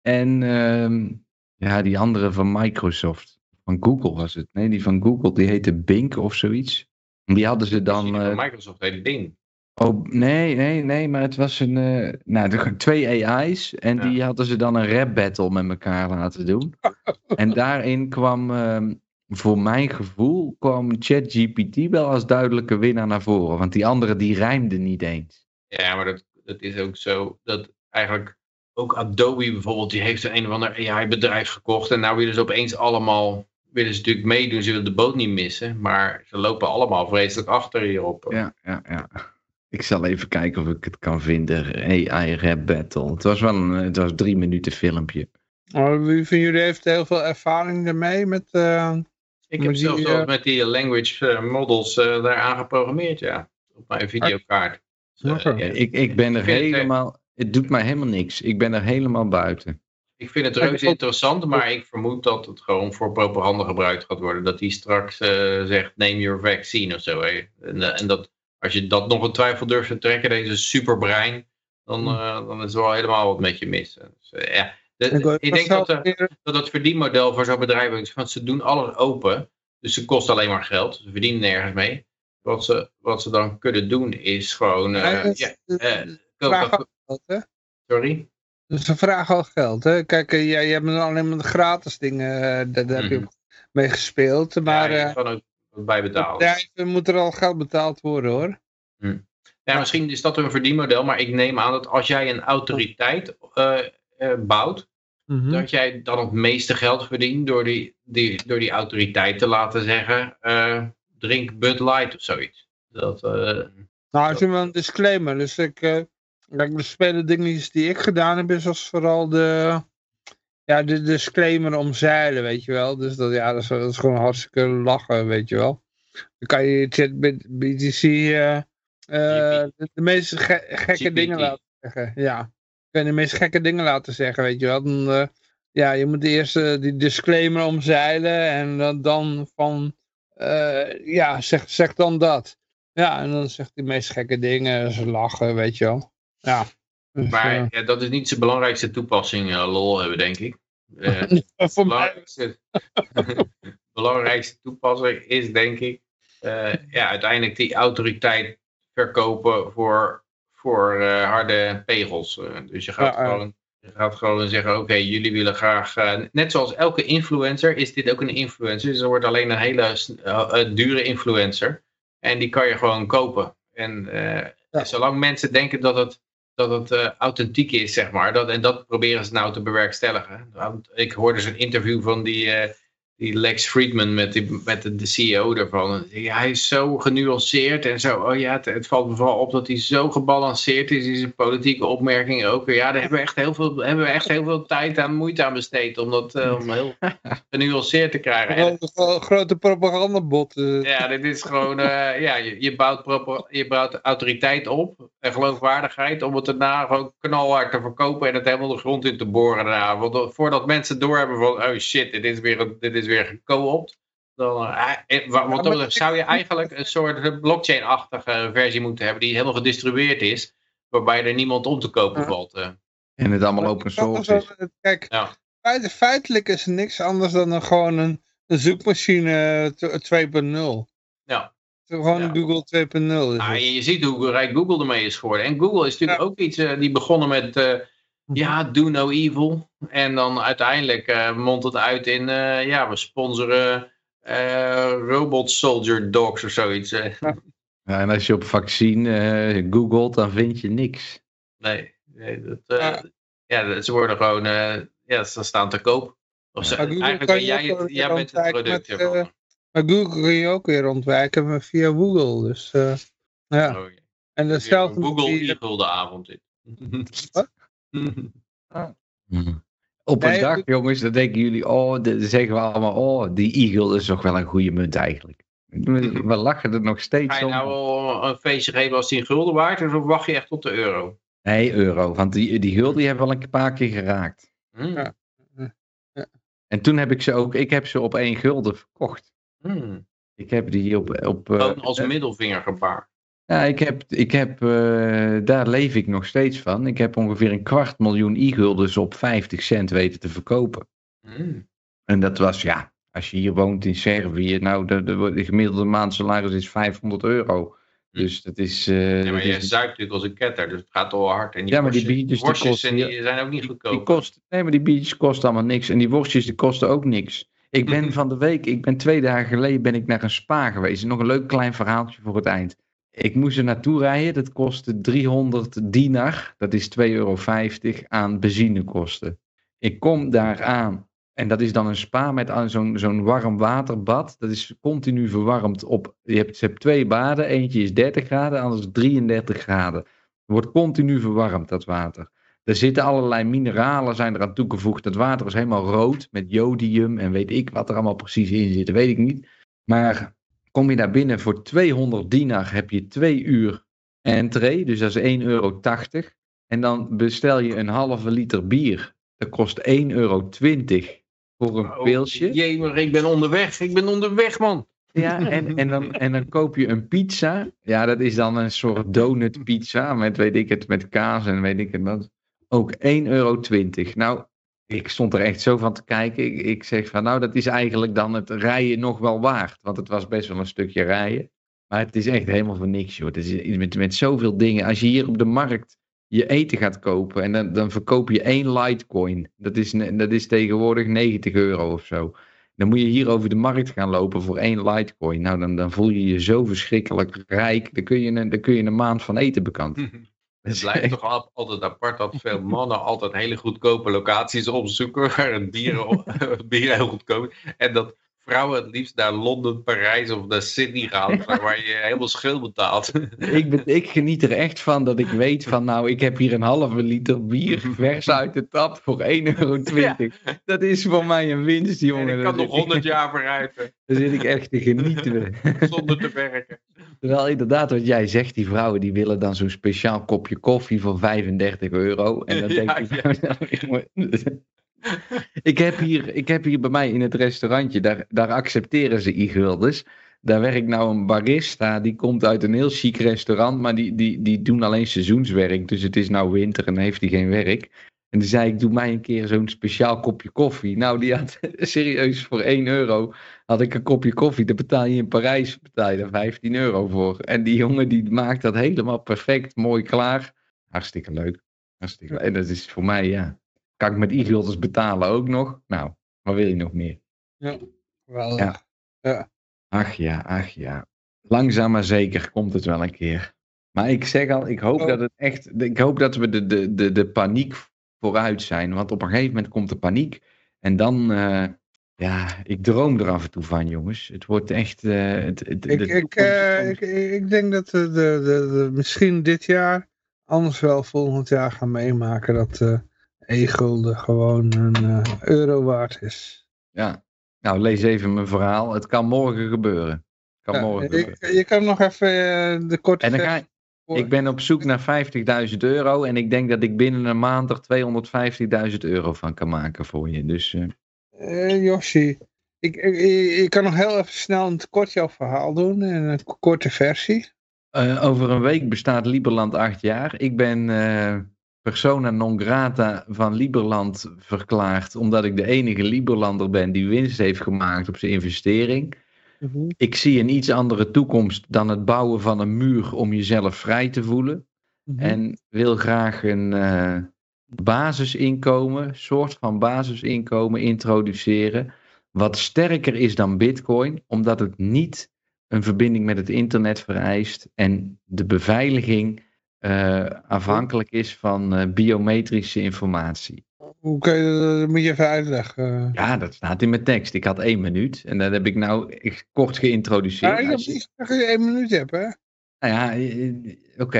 [SPEAKER 3] en ehm, ja, die andere van Microsoft. Van Google was het. Nee, die van Google, die heette Bing of zoiets. Die hadden ze dan. Eh,
[SPEAKER 4] Microsoft hele ding.
[SPEAKER 3] oh, nee, nee, nee, maar het was een. eh, nou, er waren twee AI's en
[SPEAKER 4] Ja.
[SPEAKER 3] die hadden ze dan een rap battle met elkaar laten doen. en daarin kwam, ehm, voor mijn gevoel, kwam ChatGPT wel als duidelijke winnaar naar voren. Want die andere die rijmde niet eens.
[SPEAKER 4] Ja, maar dat, dat is ook zo. Dat eigenlijk ook Adobe bijvoorbeeld, die heeft een, een of ander AI-bedrijf gekocht. En nou willen ze opeens allemaal, willen ze natuurlijk meedoen. Ze willen de boot niet missen. Maar ze lopen allemaal vreselijk achter hierop.
[SPEAKER 3] Ja, ja, ja. Ik zal even kijken of ik het kan vinden. AI rap battle. Het was wel een, het was een drie minuten filmpje.
[SPEAKER 1] oh, wie van jullie heeft heel veel ervaring ermee met... eh,
[SPEAKER 4] Ik heb zelfs
[SPEAKER 1] eh,
[SPEAKER 4] wel met die language eh, models eh, daar geprogrammeerd, ja. Op mijn videokaart. Dus.
[SPEAKER 3] Ja, ik, ik ben er
[SPEAKER 4] Ik vind het,
[SPEAKER 3] helemaal. Het doet mij helemaal niks. Ik ben er helemaal buiten.
[SPEAKER 4] Ik vind het reuze interessant, maar ik vermoed dat het gewoon voor propaganda gebruikt gaat worden. Dat hij straks eh, zegt, neem your vaccine of zo. hè. En, eh, en dat als je dat nog een twijfel durft te trekken, deze superbrein, dan,
[SPEAKER 1] Hmm.
[SPEAKER 4] eh, dan is er wel helemaal wat met je mis. Dus, ja. De-
[SPEAKER 1] Ik
[SPEAKER 4] denk dat, dat het verdienmodel voor zo'n bedrijf is, want ze doen alles open. Dus ze kosten alleen maar geld. Ze verdienen nergens mee. Wat ze, wat ze dan kunnen doen is gewoon...
[SPEAKER 1] Ja, is- dat-
[SPEAKER 4] sorry?
[SPEAKER 1] Dus ze vragen al geld, hè? Kijk, eh, jij, jij hebt alleen maar de gratis dingen, eh, daar, heb je
[SPEAKER 4] Mhm.
[SPEAKER 1] ook mee gespeeld. Maar
[SPEAKER 4] ja, je
[SPEAKER 1] eh
[SPEAKER 4] kan ook bij betalen.
[SPEAKER 1] bedrijven moet er al geld betaald worden, hoor.
[SPEAKER 4] Ja, misschien is dat een verdienmodel, maar ik neem aan dat als jij een autoriteit bouwt,
[SPEAKER 1] Mhm.
[SPEAKER 4] dat jij dan het meeste geld verdient door die, die, door die autoriteit te laten zeggen, drink Bud Light of zoiets. Dat,
[SPEAKER 1] Nou, is wel een disclaimer. Dus ik, kijk, de spelen dingen die ik gedaan heb, is als vooral de, ja, de disclaimer omzeilen, weet je wel. Dus dat, ja, dat is, dat is gewoon hartstikke lachen, weet je wel. Dan kan je ChatBTC eh eh, de, de meest ge- gekke
[SPEAKER 4] GPT.
[SPEAKER 1] dingen laten zeggen. Ja, kan je de meest gekke dingen laten zeggen, weet je wel. Dan, eh, ja, je moet eerst die disclaimer omzeilen en dan, dan van, ja, zeg, zeg dan dat. Ja, en dan zegt hij de meest gekke dingen, ze lachen, weet je wel. Ja. Dus,
[SPEAKER 4] maar
[SPEAKER 1] eh,
[SPEAKER 4] ja, dat is niet zijn belangrijkste toepassing, eh, lol hebben, denk ik. Eh,
[SPEAKER 1] voor mij,
[SPEAKER 4] belangrijkste, belangrijkste toepassing is denk ik eh, ja, uiteindelijk die autoriteit verkopen voor, voor eh, harde pegels. Eh, dus je gaat,
[SPEAKER 1] Ja, ja.
[SPEAKER 4] gewoon, je gaat gewoon zeggen, oké, jullie willen graag, eh, net zoals elke influencer is dit ook een influencer. Dus er wordt alleen een hele eh, eh, dure influencer. En die kan je gewoon kopen. En eh,
[SPEAKER 1] Ja.
[SPEAKER 4] zolang mensen denken dat het dat het eh, authentiek is, zeg maar. Dat, en dat proberen ze nou te bewerkstelligen. Ik hoorde zo'n interview van die, eh, die Lex Friedman met, die, met de, de CEO daarvan. Hij is zo genuanceerd en zo. Oh ja, het, het valt me vooral op dat hij zo gebalanceerd is in zijn politieke opmerkingen ook. Ja, daar hebben we echt heel veel, hebben we echt heel veel tijd en moeite aan besteed om dat eh, om heel genuanceerd te krijgen. En
[SPEAKER 1] grote, gro- grote propagandabot. eh.
[SPEAKER 4] ja, dit is gewoon, eh, ja, je, je, bouwt je bouwt autoriteit op en geloofwaardigheid om het daarna gewoon knalhard te verkopen en het helemaal de grond in te boren daarna. Want voordat mensen doorhebben van, oh shit, dit is weer, een- dit is weer gekoopt, dan eh, eh, wa- wat dat betreft zou je eigenlijk een soort blockchain-achtige versie moeten hebben die helemaal gedistribueerd is, waarbij er niemand om te kopen
[SPEAKER 1] Ja.
[SPEAKER 4] valt. eh.
[SPEAKER 3] En het allemaal open source is.
[SPEAKER 1] Kijk,
[SPEAKER 4] Ja.
[SPEAKER 1] feit- feitelijk is niks anders dan een, gewoon een, een zoekmachine t- 2.0.
[SPEAKER 4] Ja.
[SPEAKER 1] Gewoon
[SPEAKER 4] Ja.
[SPEAKER 1] Google 2.0. is
[SPEAKER 4] Ah, je, je ziet hoe rijk Google ermee is geworden. En Google is natuurlijk ook iets, die begonnen met, eh, ja, do no evil. En dan uiteindelijk eh mondt het uit in, eh, ja, we sponsoren eh, robot soldier dogs of zoiets.
[SPEAKER 3] Ja, en als je op vaccin eh, googelt, dan vind je niks.
[SPEAKER 4] nee, nee dat, eh,
[SPEAKER 1] Ja.
[SPEAKER 4] ja, ze worden gewoon, eh, ja, ze staan te koop. Of ze,
[SPEAKER 1] Maar Google
[SPEAKER 4] eigenlijk ben jij, het, jij bent het product
[SPEAKER 1] met,
[SPEAKER 4] ervan.
[SPEAKER 1] Maar Google kun je ook weer ontwijken via Google. Dus eh, ja.
[SPEAKER 4] Oh, ja.
[SPEAKER 1] En met
[SPEAKER 4] Google
[SPEAKER 1] die-
[SPEAKER 4] Eagle de avond dit.
[SPEAKER 1] Wat?
[SPEAKER 3] Op een
[SPEAKER 1] Nee,
[SPEAKER 3] dag, jongens, dan denken jullie, oh, dan zeggen we allemaal, oh, die eagle is toch wel een goede munt eigenlijk. We lachen er nog steeds
[SPEAKER 4] Ga je
[SPEAKER 3] om.
[SPEAKER 4] nou wel een feestje geven als die een gulden waard is, of wacht je echt tot de euro?
[SPEAKER 3] Nee, euro, want die, die gulden die hebben wel een paar keer geraakt.
[SPEAKER 4] Hmm.
[SPEAKER 1] Ja.
[SPEAKER 3] En toen heb ik ze ook, ik heb ze op één gulden verkocht.
[SPEAKER 4] Hmm.
[SPEAKER 3] Ik heb die op... op eh,
[SPEAKER 4] Gewoon als middelvinger gebaard.
[SPEAKER 3] Ja, ik heb, ik heb eh, daar leef ik nog steeds van. Ik heb ongeveer een kwart miljoen e-guldens op 50 cent weten te verkopen.
[SPEAKER 4] Hmm.
[SPEAKER 3] En dat was, ja, als je hier woont in Servië, nou, de, de, de gemiddelde maandsalaris is 500 euro. Dus dat is... eh,
[SPEAKER 4] Ja, maar je
[SPEAKER 3] is-
[SPEAKER 4] natuurlijk als een ketter, dus het gaat al hard. En die
[SPEAKER 3] Ja, maar die biertjes, die
[SPEAKER 4] worstjes
[SPEAKER 3] kosten
[SPEAKER 4] en die zijn ook niet
[SPEAKER 3] die
[SPEAKER 4] goedkoop.
[SPEAKER 3] kost, nee, maar die biertjes kosten allemaal niks. En die worstjes, die kosten ook niks. Ik ben van de week, ik ben twee dagen geleden ben ik naar een spa geweest. Nog een leuk klein verhaaltje voor het eind. Ik moest er naartoe rijden, dat kostte 300 dinar, dat is 2,50 euro aan benzinekosten. Ik kom daar aan en dat is dan een spa met zo'n warm waterbad. Dat is continu verwarmd op, je hebt, hebt twee baden, eentje is 30 graden, anders is 33 graden. Het wordt continu verwarmd, dat water. Er zitten allerlei mineralen zijn er aan toegevoegd. Het water is helemaal rood met jodium en weet ik wat er allemaal precies in zit. Dat weet ik niet. Maar kom je daar binnen voor 200 dinar heb je twee uur entree. Dus dat is 1,80 euro. En dan bestel je een halve liter bier. Dat kost 1,20 euro voor een
[SPEAKER 4] Oh,
[SPEAKER 3] pilsje.
[SPEAKER 4] Jee, maar ik ben onderweg. Ik ben onderweg, man.
[SPEAKER 3] Ja, en, en, dan, en dan koop je een pizza. Ja, dat is dan een soort donut pizza met, weet ik het, met kaas en weet ik het wat. Ook 1,20 euro. Nou, ik stond er echt zo van te kijken. Ik, ik zeg van, nou, dat is eigenlijk dan het rijden nog wel waard. Want het was best wel een stukje rijden. Maar het is echt helemaal voor niks, joh. Het is met, met zoveel dingen. Als je hier op de markt je eten gaat kopen en dan, dan verkoop je één Litecoin. Dat is, dat is tegenwoordig 90 euro of zo. Dan moet je hier over de markt gaan lopen voor één Litecoin. Nou, dan, dan voel je je zo verschrikkelijk rijk. Dan kun je een, dan kun je een maand van eten bekant.
[SPEAKER 4] Het blijft toch al- altijd apart dat veel mannen altijd hele goedkope locaties opzoeken waar een bier heel goedkoop is. En dat vrouwen het liefst naar Londen, Parijs of naar Sydney gaan, waar je helemaal schil betaalt.
[SPEAKER 3] ik, ben, ik geniet er echt van dat ik weet van, nou, ik heb hier een halve liter bier vers uit de tap voor 1,20 euro. Dat is voor mij een winst, jongen.
[SPEAKER 4] En ik kan nog
[SPEAKER 3] zit ik-
[SPEAKER 4] 100 jaar vooruit
[SPEAKER 3] Daar zit ik echt te genieten.
[SPEAKER 4] zonder te werken.
[SPEAKER 3] Terwijl inderdaad, wat jij zegt, die vrouwen die willen dan zo'n speciaal kopje koffie voor 35 euro. En dan denk
[SPEAKER 4] Ja,
[SPEAKER 3] ik,
[SPEAKER 4] ja.
[SPEAKER 3] ik, heb hier, ik heb hier bij mij in het restaurantje, daar, daar accepteren ze e-guldens. Daar werkt nou een barista, die komt uit een heel chic restaurant, maar die, die, die doen alleen seizoenswerk. Dus het is nou winter en heeft hij geen werk. En toen zei ik, doe mij een keer zo'n speciaal kopje koffie. Nou, die had serieus voor 1 euro had ik een kopje koffie. Dat betaal je in Parijs, betaal je daar 15 euro voor. En die jongen die maakt dat helemaal perfect, mooi klaar. Hartstikke leuk. Hartstikke leuk. En dat is voor mij, ja. Kan ik met e-guldens betalen ook nog? Nou, wat wil je nog meer?
[SPEAKER 1] Wel,
[SPEAKER 3] Ja. Ach ja, ach ja. Langzaam maar zeker komt het wel een keer. Maar ik zeg al, ik hoop
[SPEAKER 1] Oh.
[SPEAKER 3] dat het echt. Ik hoop dat we de, de, de, de paniek vooruit zijn. Want op een gegeven moment komt de paniek. En dan. eh, ja, ik droom er af en toe van, jongens. Het wordt echt. eh, het, het,
[SPEAKER 1] Ik,
[SPEAKER 3] de
[SPEAKER 1] ik, eh, ik, ik denk dat we de, de, de, misschien dit jaar, anders wel volgend jaar gaan meemaken dat e-gulden gewoon een eh, euro waard is.
[SPEAKER 3] Ja. Nou, lees even mijn verhaal. Het kan morgen gebeuren. Kan
[SPEAKER 1] Ja,
[SPEAKER 3] morgen
[SPEAKER 1] ik,
[SPEAKER 3] gebeuren.
[SPEAKER 1] je kan nog even eh, de korte
[SPEAKER 3] En dan ga Ik ben op zoek naar 50.000 euro. En ik denk dat ik binnen een maand er 250.000 euro van kan maken voor je. Dus. eh,
[SPEAKER 1] Eh, Yoshi, ik, ik, ik- kan nog heel even snel een kort jouw verhaal doen, een korte versie.
[SPEAKER 3] Over een week bestaat Liberland acht jaar. Ik ben persona non grata van Liberland verklaard, omdat ik de enige Liberlander ben die winst heeft gemaakt op zijn investering. Ik zie een iets andere toekomst dan het bouwen van een muur om jezelf vrij te voelen.
[SPEAKER 1] Mhm.
[SPEAKER 3] En wil graag een eh, basisinkomen, soort van basisinkomen introduceren. Wat sterker is dan Bitcoin, omdat het niet een verbinding met het internet vereist en de beveiliging eh, afhankelijk is van eh, biometrische informatie.
[SPEAKER 1] Hoe kun je, dat moet je even uitleggen.
[SPEAKER 3] Ja, dat staat in mijn tekst. Ik had één minuut en dat heb ik nou kort geïntroduceerd.
[SPEAKER 1] Maar ik heb niet dat je één minuut hebt, hè?
[SPEAKER 3] Nou ja, eh, oké.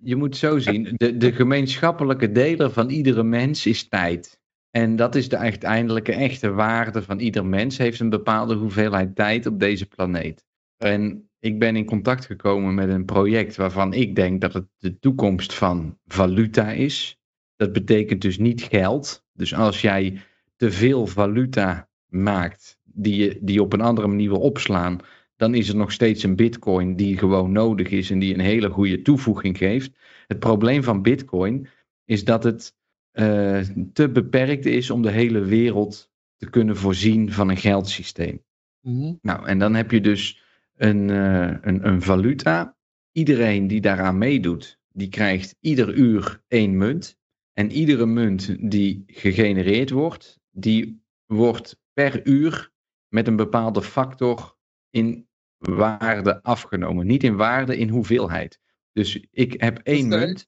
[SPEAKER 3] Je moet zo zien. De, de gemeenschappelijke deler van iedere mens is tijd. En dat is de uiteindelijke echte waarde van ieder mens. Heeft een bepaalde hoeveelheid tijd op deze planeet. En ik ben in contact gekomen met een project waarvan ik denk dat het de toekomst van valuta is. Dat betekent dus niet geld. Dus als jij te veel valuta maakt die je die op een andere manier wil opslaan, dan is er nog steeds een bitcoin die gewoon nodig is en die een hele goede toevoeging geeft. Het probleem van bitcoin is dat het eh, te beperkt is om de hele wereld te kunnen voorzien van een geldsysteem.
[SPEAKER 1] Mhm.
[SPEAKER 3] Nou, en dan heb je dus een, eh, een, een valuta. Iedereen die daaraan meedoet, die krijgt ieder uur één munt. En iedere munt die gegenereerd wordt, die wordt per uur met een bepaalde factor in waarde afgenomen. Niet in waarde, in hoeveelheid. Dus ik heb één munt.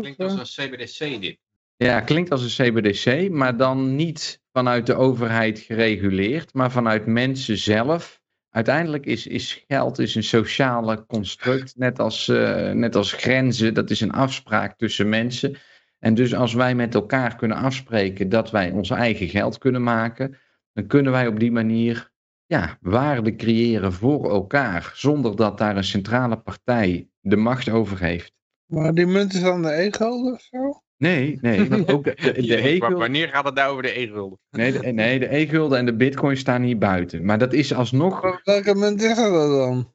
[SPEAKER 4] Klinkt als een CBDC dit.
[SPEAKER 3] Ja, klinkt als een CBDC, maar dan niet vanuit de overheid gereguleerd, maar vanuit mensen zelf. Uiteindelijk is, is geld is een sociale construct, net als, eh, net als grenzen. Dat is een afspraak tussen mensen. En dus als wij met elkaar kunnen afspreken dat wij ons eigen geld kunnen maken, dan kunnen wij op die manier ja, waarde creëren voor elkaar, zonder dat daar een centrale partij de macht over heeft.
[SPEAKER 1] Maar die munt is dan de e-gulden of zo?
[SPEAKER 3] Nee, nee, want ook de,
[SPEAKER 4] wanneer gaat het nou over de e-gulden?
[SPEAKER 3] nee, de, nee, de e-gulden en de bitcoin staan hier buiten. Maar dat is alsnog,
[SPEAKER 1] Maar Welke munt is dat dan?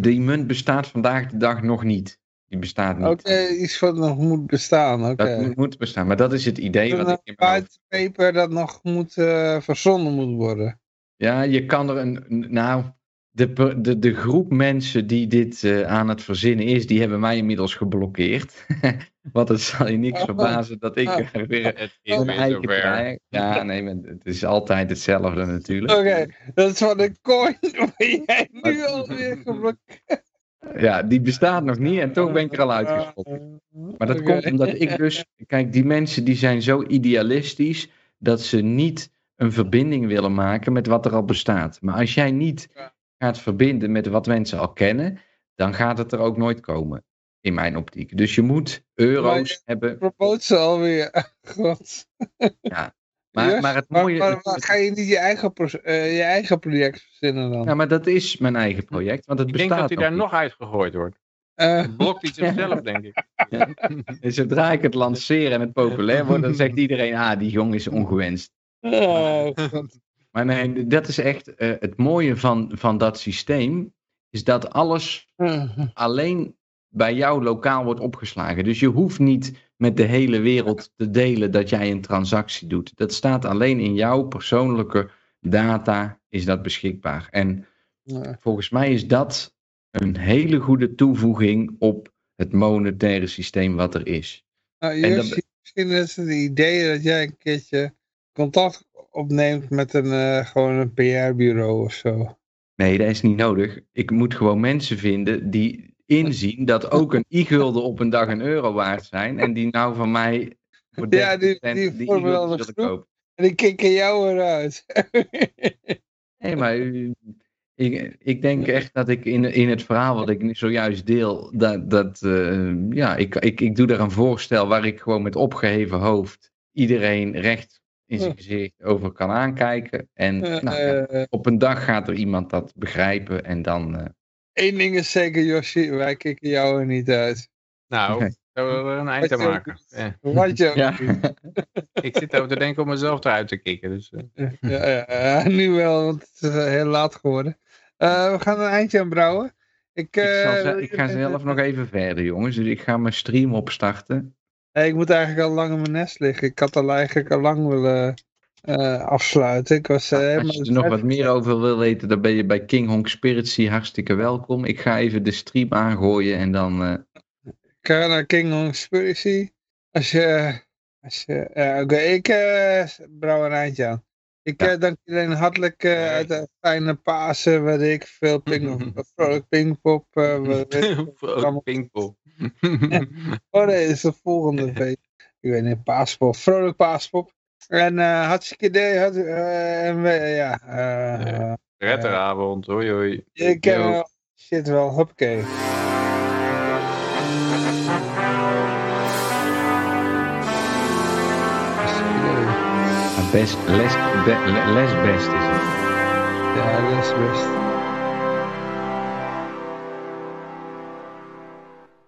[SPEAKER 3] die munt bestaat vandaag de dag nog niet. Die bestaat niet.
[SPEAKER 1] Oké, iets wat nog moet bestaan. Oké.
[SPEAKER 3] Dat moet, moet bestaan, maar dat is het idee wat
[SPEAKER 1] Een
[SPEAKER 3] ik in mijn hoofd-
[SPEAKER 1] white paper dat nog moet verzonnen moet worden.
[SPEAKER 3] Ja, je kan er een. Nou, de, de, de groep mensen die dit eh, aan het verzinnen is, die hebben mij inmiddels geblokkeerd. Want het zal je niks
[SPEAKER 1] Oh.
[SPEAKER 3] verbazen dat ik
[SPEAKER 1] Oh.
[SPEAKER 3] er weer
[SPEAKER 4] Het is
[SPEAKER 3] een
[SPEAKER 4] weer
[SPEAKER 3] eigen
[SPEAKER 4] zover.
[SPEAKER 3] draai. Ja, nee, maar het is altijd hetzelfde natuurlijk.
[SPEAKER 1] Oké, dat is van de coin waar jij nu alweer geblokkeerd
[SPEAKER 3] Ja, die bestaat nog niet en toch ben ik er al uitgesproken. Maar dat komt omdat ik dus. Kijk, die mensen die zijn zo idealistisch dat ze niet een verbinding willen maken met wat er al bestaat. Maar als jij niet
[SPEAKER 1] Ja.
[SPEAKER 3] Gaat verbinden met wat mensen al kennen, dan gaat het er ook nooit komen. In mijn optiek. Dus je moet euro's
[SPEAKER 1] Maar je-
[SPEAKER 3] hebben.
[SPEAKER 1] Promoot ze alweer. God.
[SPEAKER 3] Maar,
[SPEAKER 1] Yes,
[SPEAKER 3] maar het mooie.
[SPEAKER 1] maar,
[SPEAKER 3] het-
[SPEAKER 1] maar ga je niet je eigen, eh, je eigen project verzinnen dan?
[SPEAKER 3] ja, maar dat is mijn eigen project, want het
[SPEAKER 4] Ik denk
[SPEAKER 3] bestaat
[SPEAKER 4] dat hij daar
[SPEAKER 3] nog
[SPEAKER 4] nog uitgegooid wordt.
[SPEAKER 1] Eh,
[SPEAKER 4] Het blokt hij zichzelf, denk ik.
[SPEAKER 3] niet. En zodra ik het lanceer en het populair wordt, dan zegt iedereen: ah, die jong is ongewenst.
[SPEAKER 1] oh, God.
[SPEAKER 3] Maar nee, dat is echt eh, het mooie van, van dat systeem. Is dat alles alleen bij jou lokaal wordt opgeslagen. Dus je hoeft niet met de hele wereld te delen dat jij een transactie doet. Dat staat alleen in jouw persoonlijke data is dat beschikbaar. En
[SPEAKER 1] Ja.
[SPEAKER 3] volgens mij is dat een hele goede toevoeging op het monetaire systeem wat er is.
[SPEAKER 1] Nou,
[SPEAKER 3] En dat-
[SPEAKER 1] misschien is het idee dat jij een keertje contact opneemt met een, eh, gewoon een PR-bureau of zo.
[SPEAKER 3] Nee, dat is niet nodig. Ik moet gewoon mensen vinden die inzien dat ook een i-gulden op een dag een euro waard zijn. En die nou van mij voor
[SPEAKER 1] Ja,
[SPEAKER 3] 30%
[SPEAKER 1] die- die
[SPEAKER 3] die willen kopen.
[SPEAKER 1] En die kikken jou eruit.
[SPEAKER 3] Nee, maar u- ik, ik denk echt dat ik in, in het verhaal wat ik nu zojuist deel, dat, dat eh, ja, ik, ik, ik doe daar een voorstel waar ik gewoon met opgeheven hoofd iedereen recht in zijn gezicht over kan aankijken. En
[SPEAKER 1] Eh,
[SPEAKER 3] nou, ja,
[SPEAKER 1] eh,
[SPEAKER 3] op een dag gaat er iemand dat begrijpen en dan... eh,
[SPEAKER 1] Eén ding is zeker, Yoshi, wij kikken jou er niet uit.
[SPEAKER 4] Nou, zullen we er een eind aan maken? Ja.
[SPEAKER 1] Wat je ook
[SPEAKER 3] ja.
[SPEAKER 4] Ik zit over te denken om mezelf eruit te kicken. Dus, eh.
[SPEAKER 1] Ja, ja, nu wel, want het is eh, heel laat geworden. Eh, we gaan een eindje aan brouwen. Ik,
[SPEAKER 3] Ik, zal
[SPEAKER 1] eh,
[SPEAKER 3] ze- ik ga zelf nog even verder, jongens. Dus ik ga mijn stream opstarten.
[SPEAKER 1] Eh, ik moet eigenlijk al lang in mijn nest liggen. Ik had al eigenlijk al lang willen eh, afsluiten. Ik was helemaal
[SPEAKER 3] Als je er nog wat meer over wil weten, dan ben je bij King Hong Spiracy hartstikke welkom. Ik ga even de stream aangooien en dan... eh,
[SPEAKER 1] Ga naar King Kong Conspiracy. Als je... Als je ja, Oké, ik eh brouw een eindje aan. Ik
[SPEAKER 3] Ja.
[SPEAKER 1] eh, dank iedereen hartelijk eh uit de fijne Pasen, weet ik veel, ping, vrolijk pingpop. ik.
[SPEAKER 4] Vrolijk Pinkpop.
[SPEAKER 1] Oh nee, dat is de volgende week. Ik weet niet, paaspop, vrolijk paaspop. En eh hartstikke idee, had, eh, en we, ja, eh
[SPEAKER 4] Retteravond, hoi hoi.
[SPEAKER 1] ik ken
[SPEAKER 3] Yo.
[SPEAKER 1] wel shit wel, hoppakee.
[SPEAKER 3] best, les, be- les best is het.
[SPEAKER 1] Ja, is best.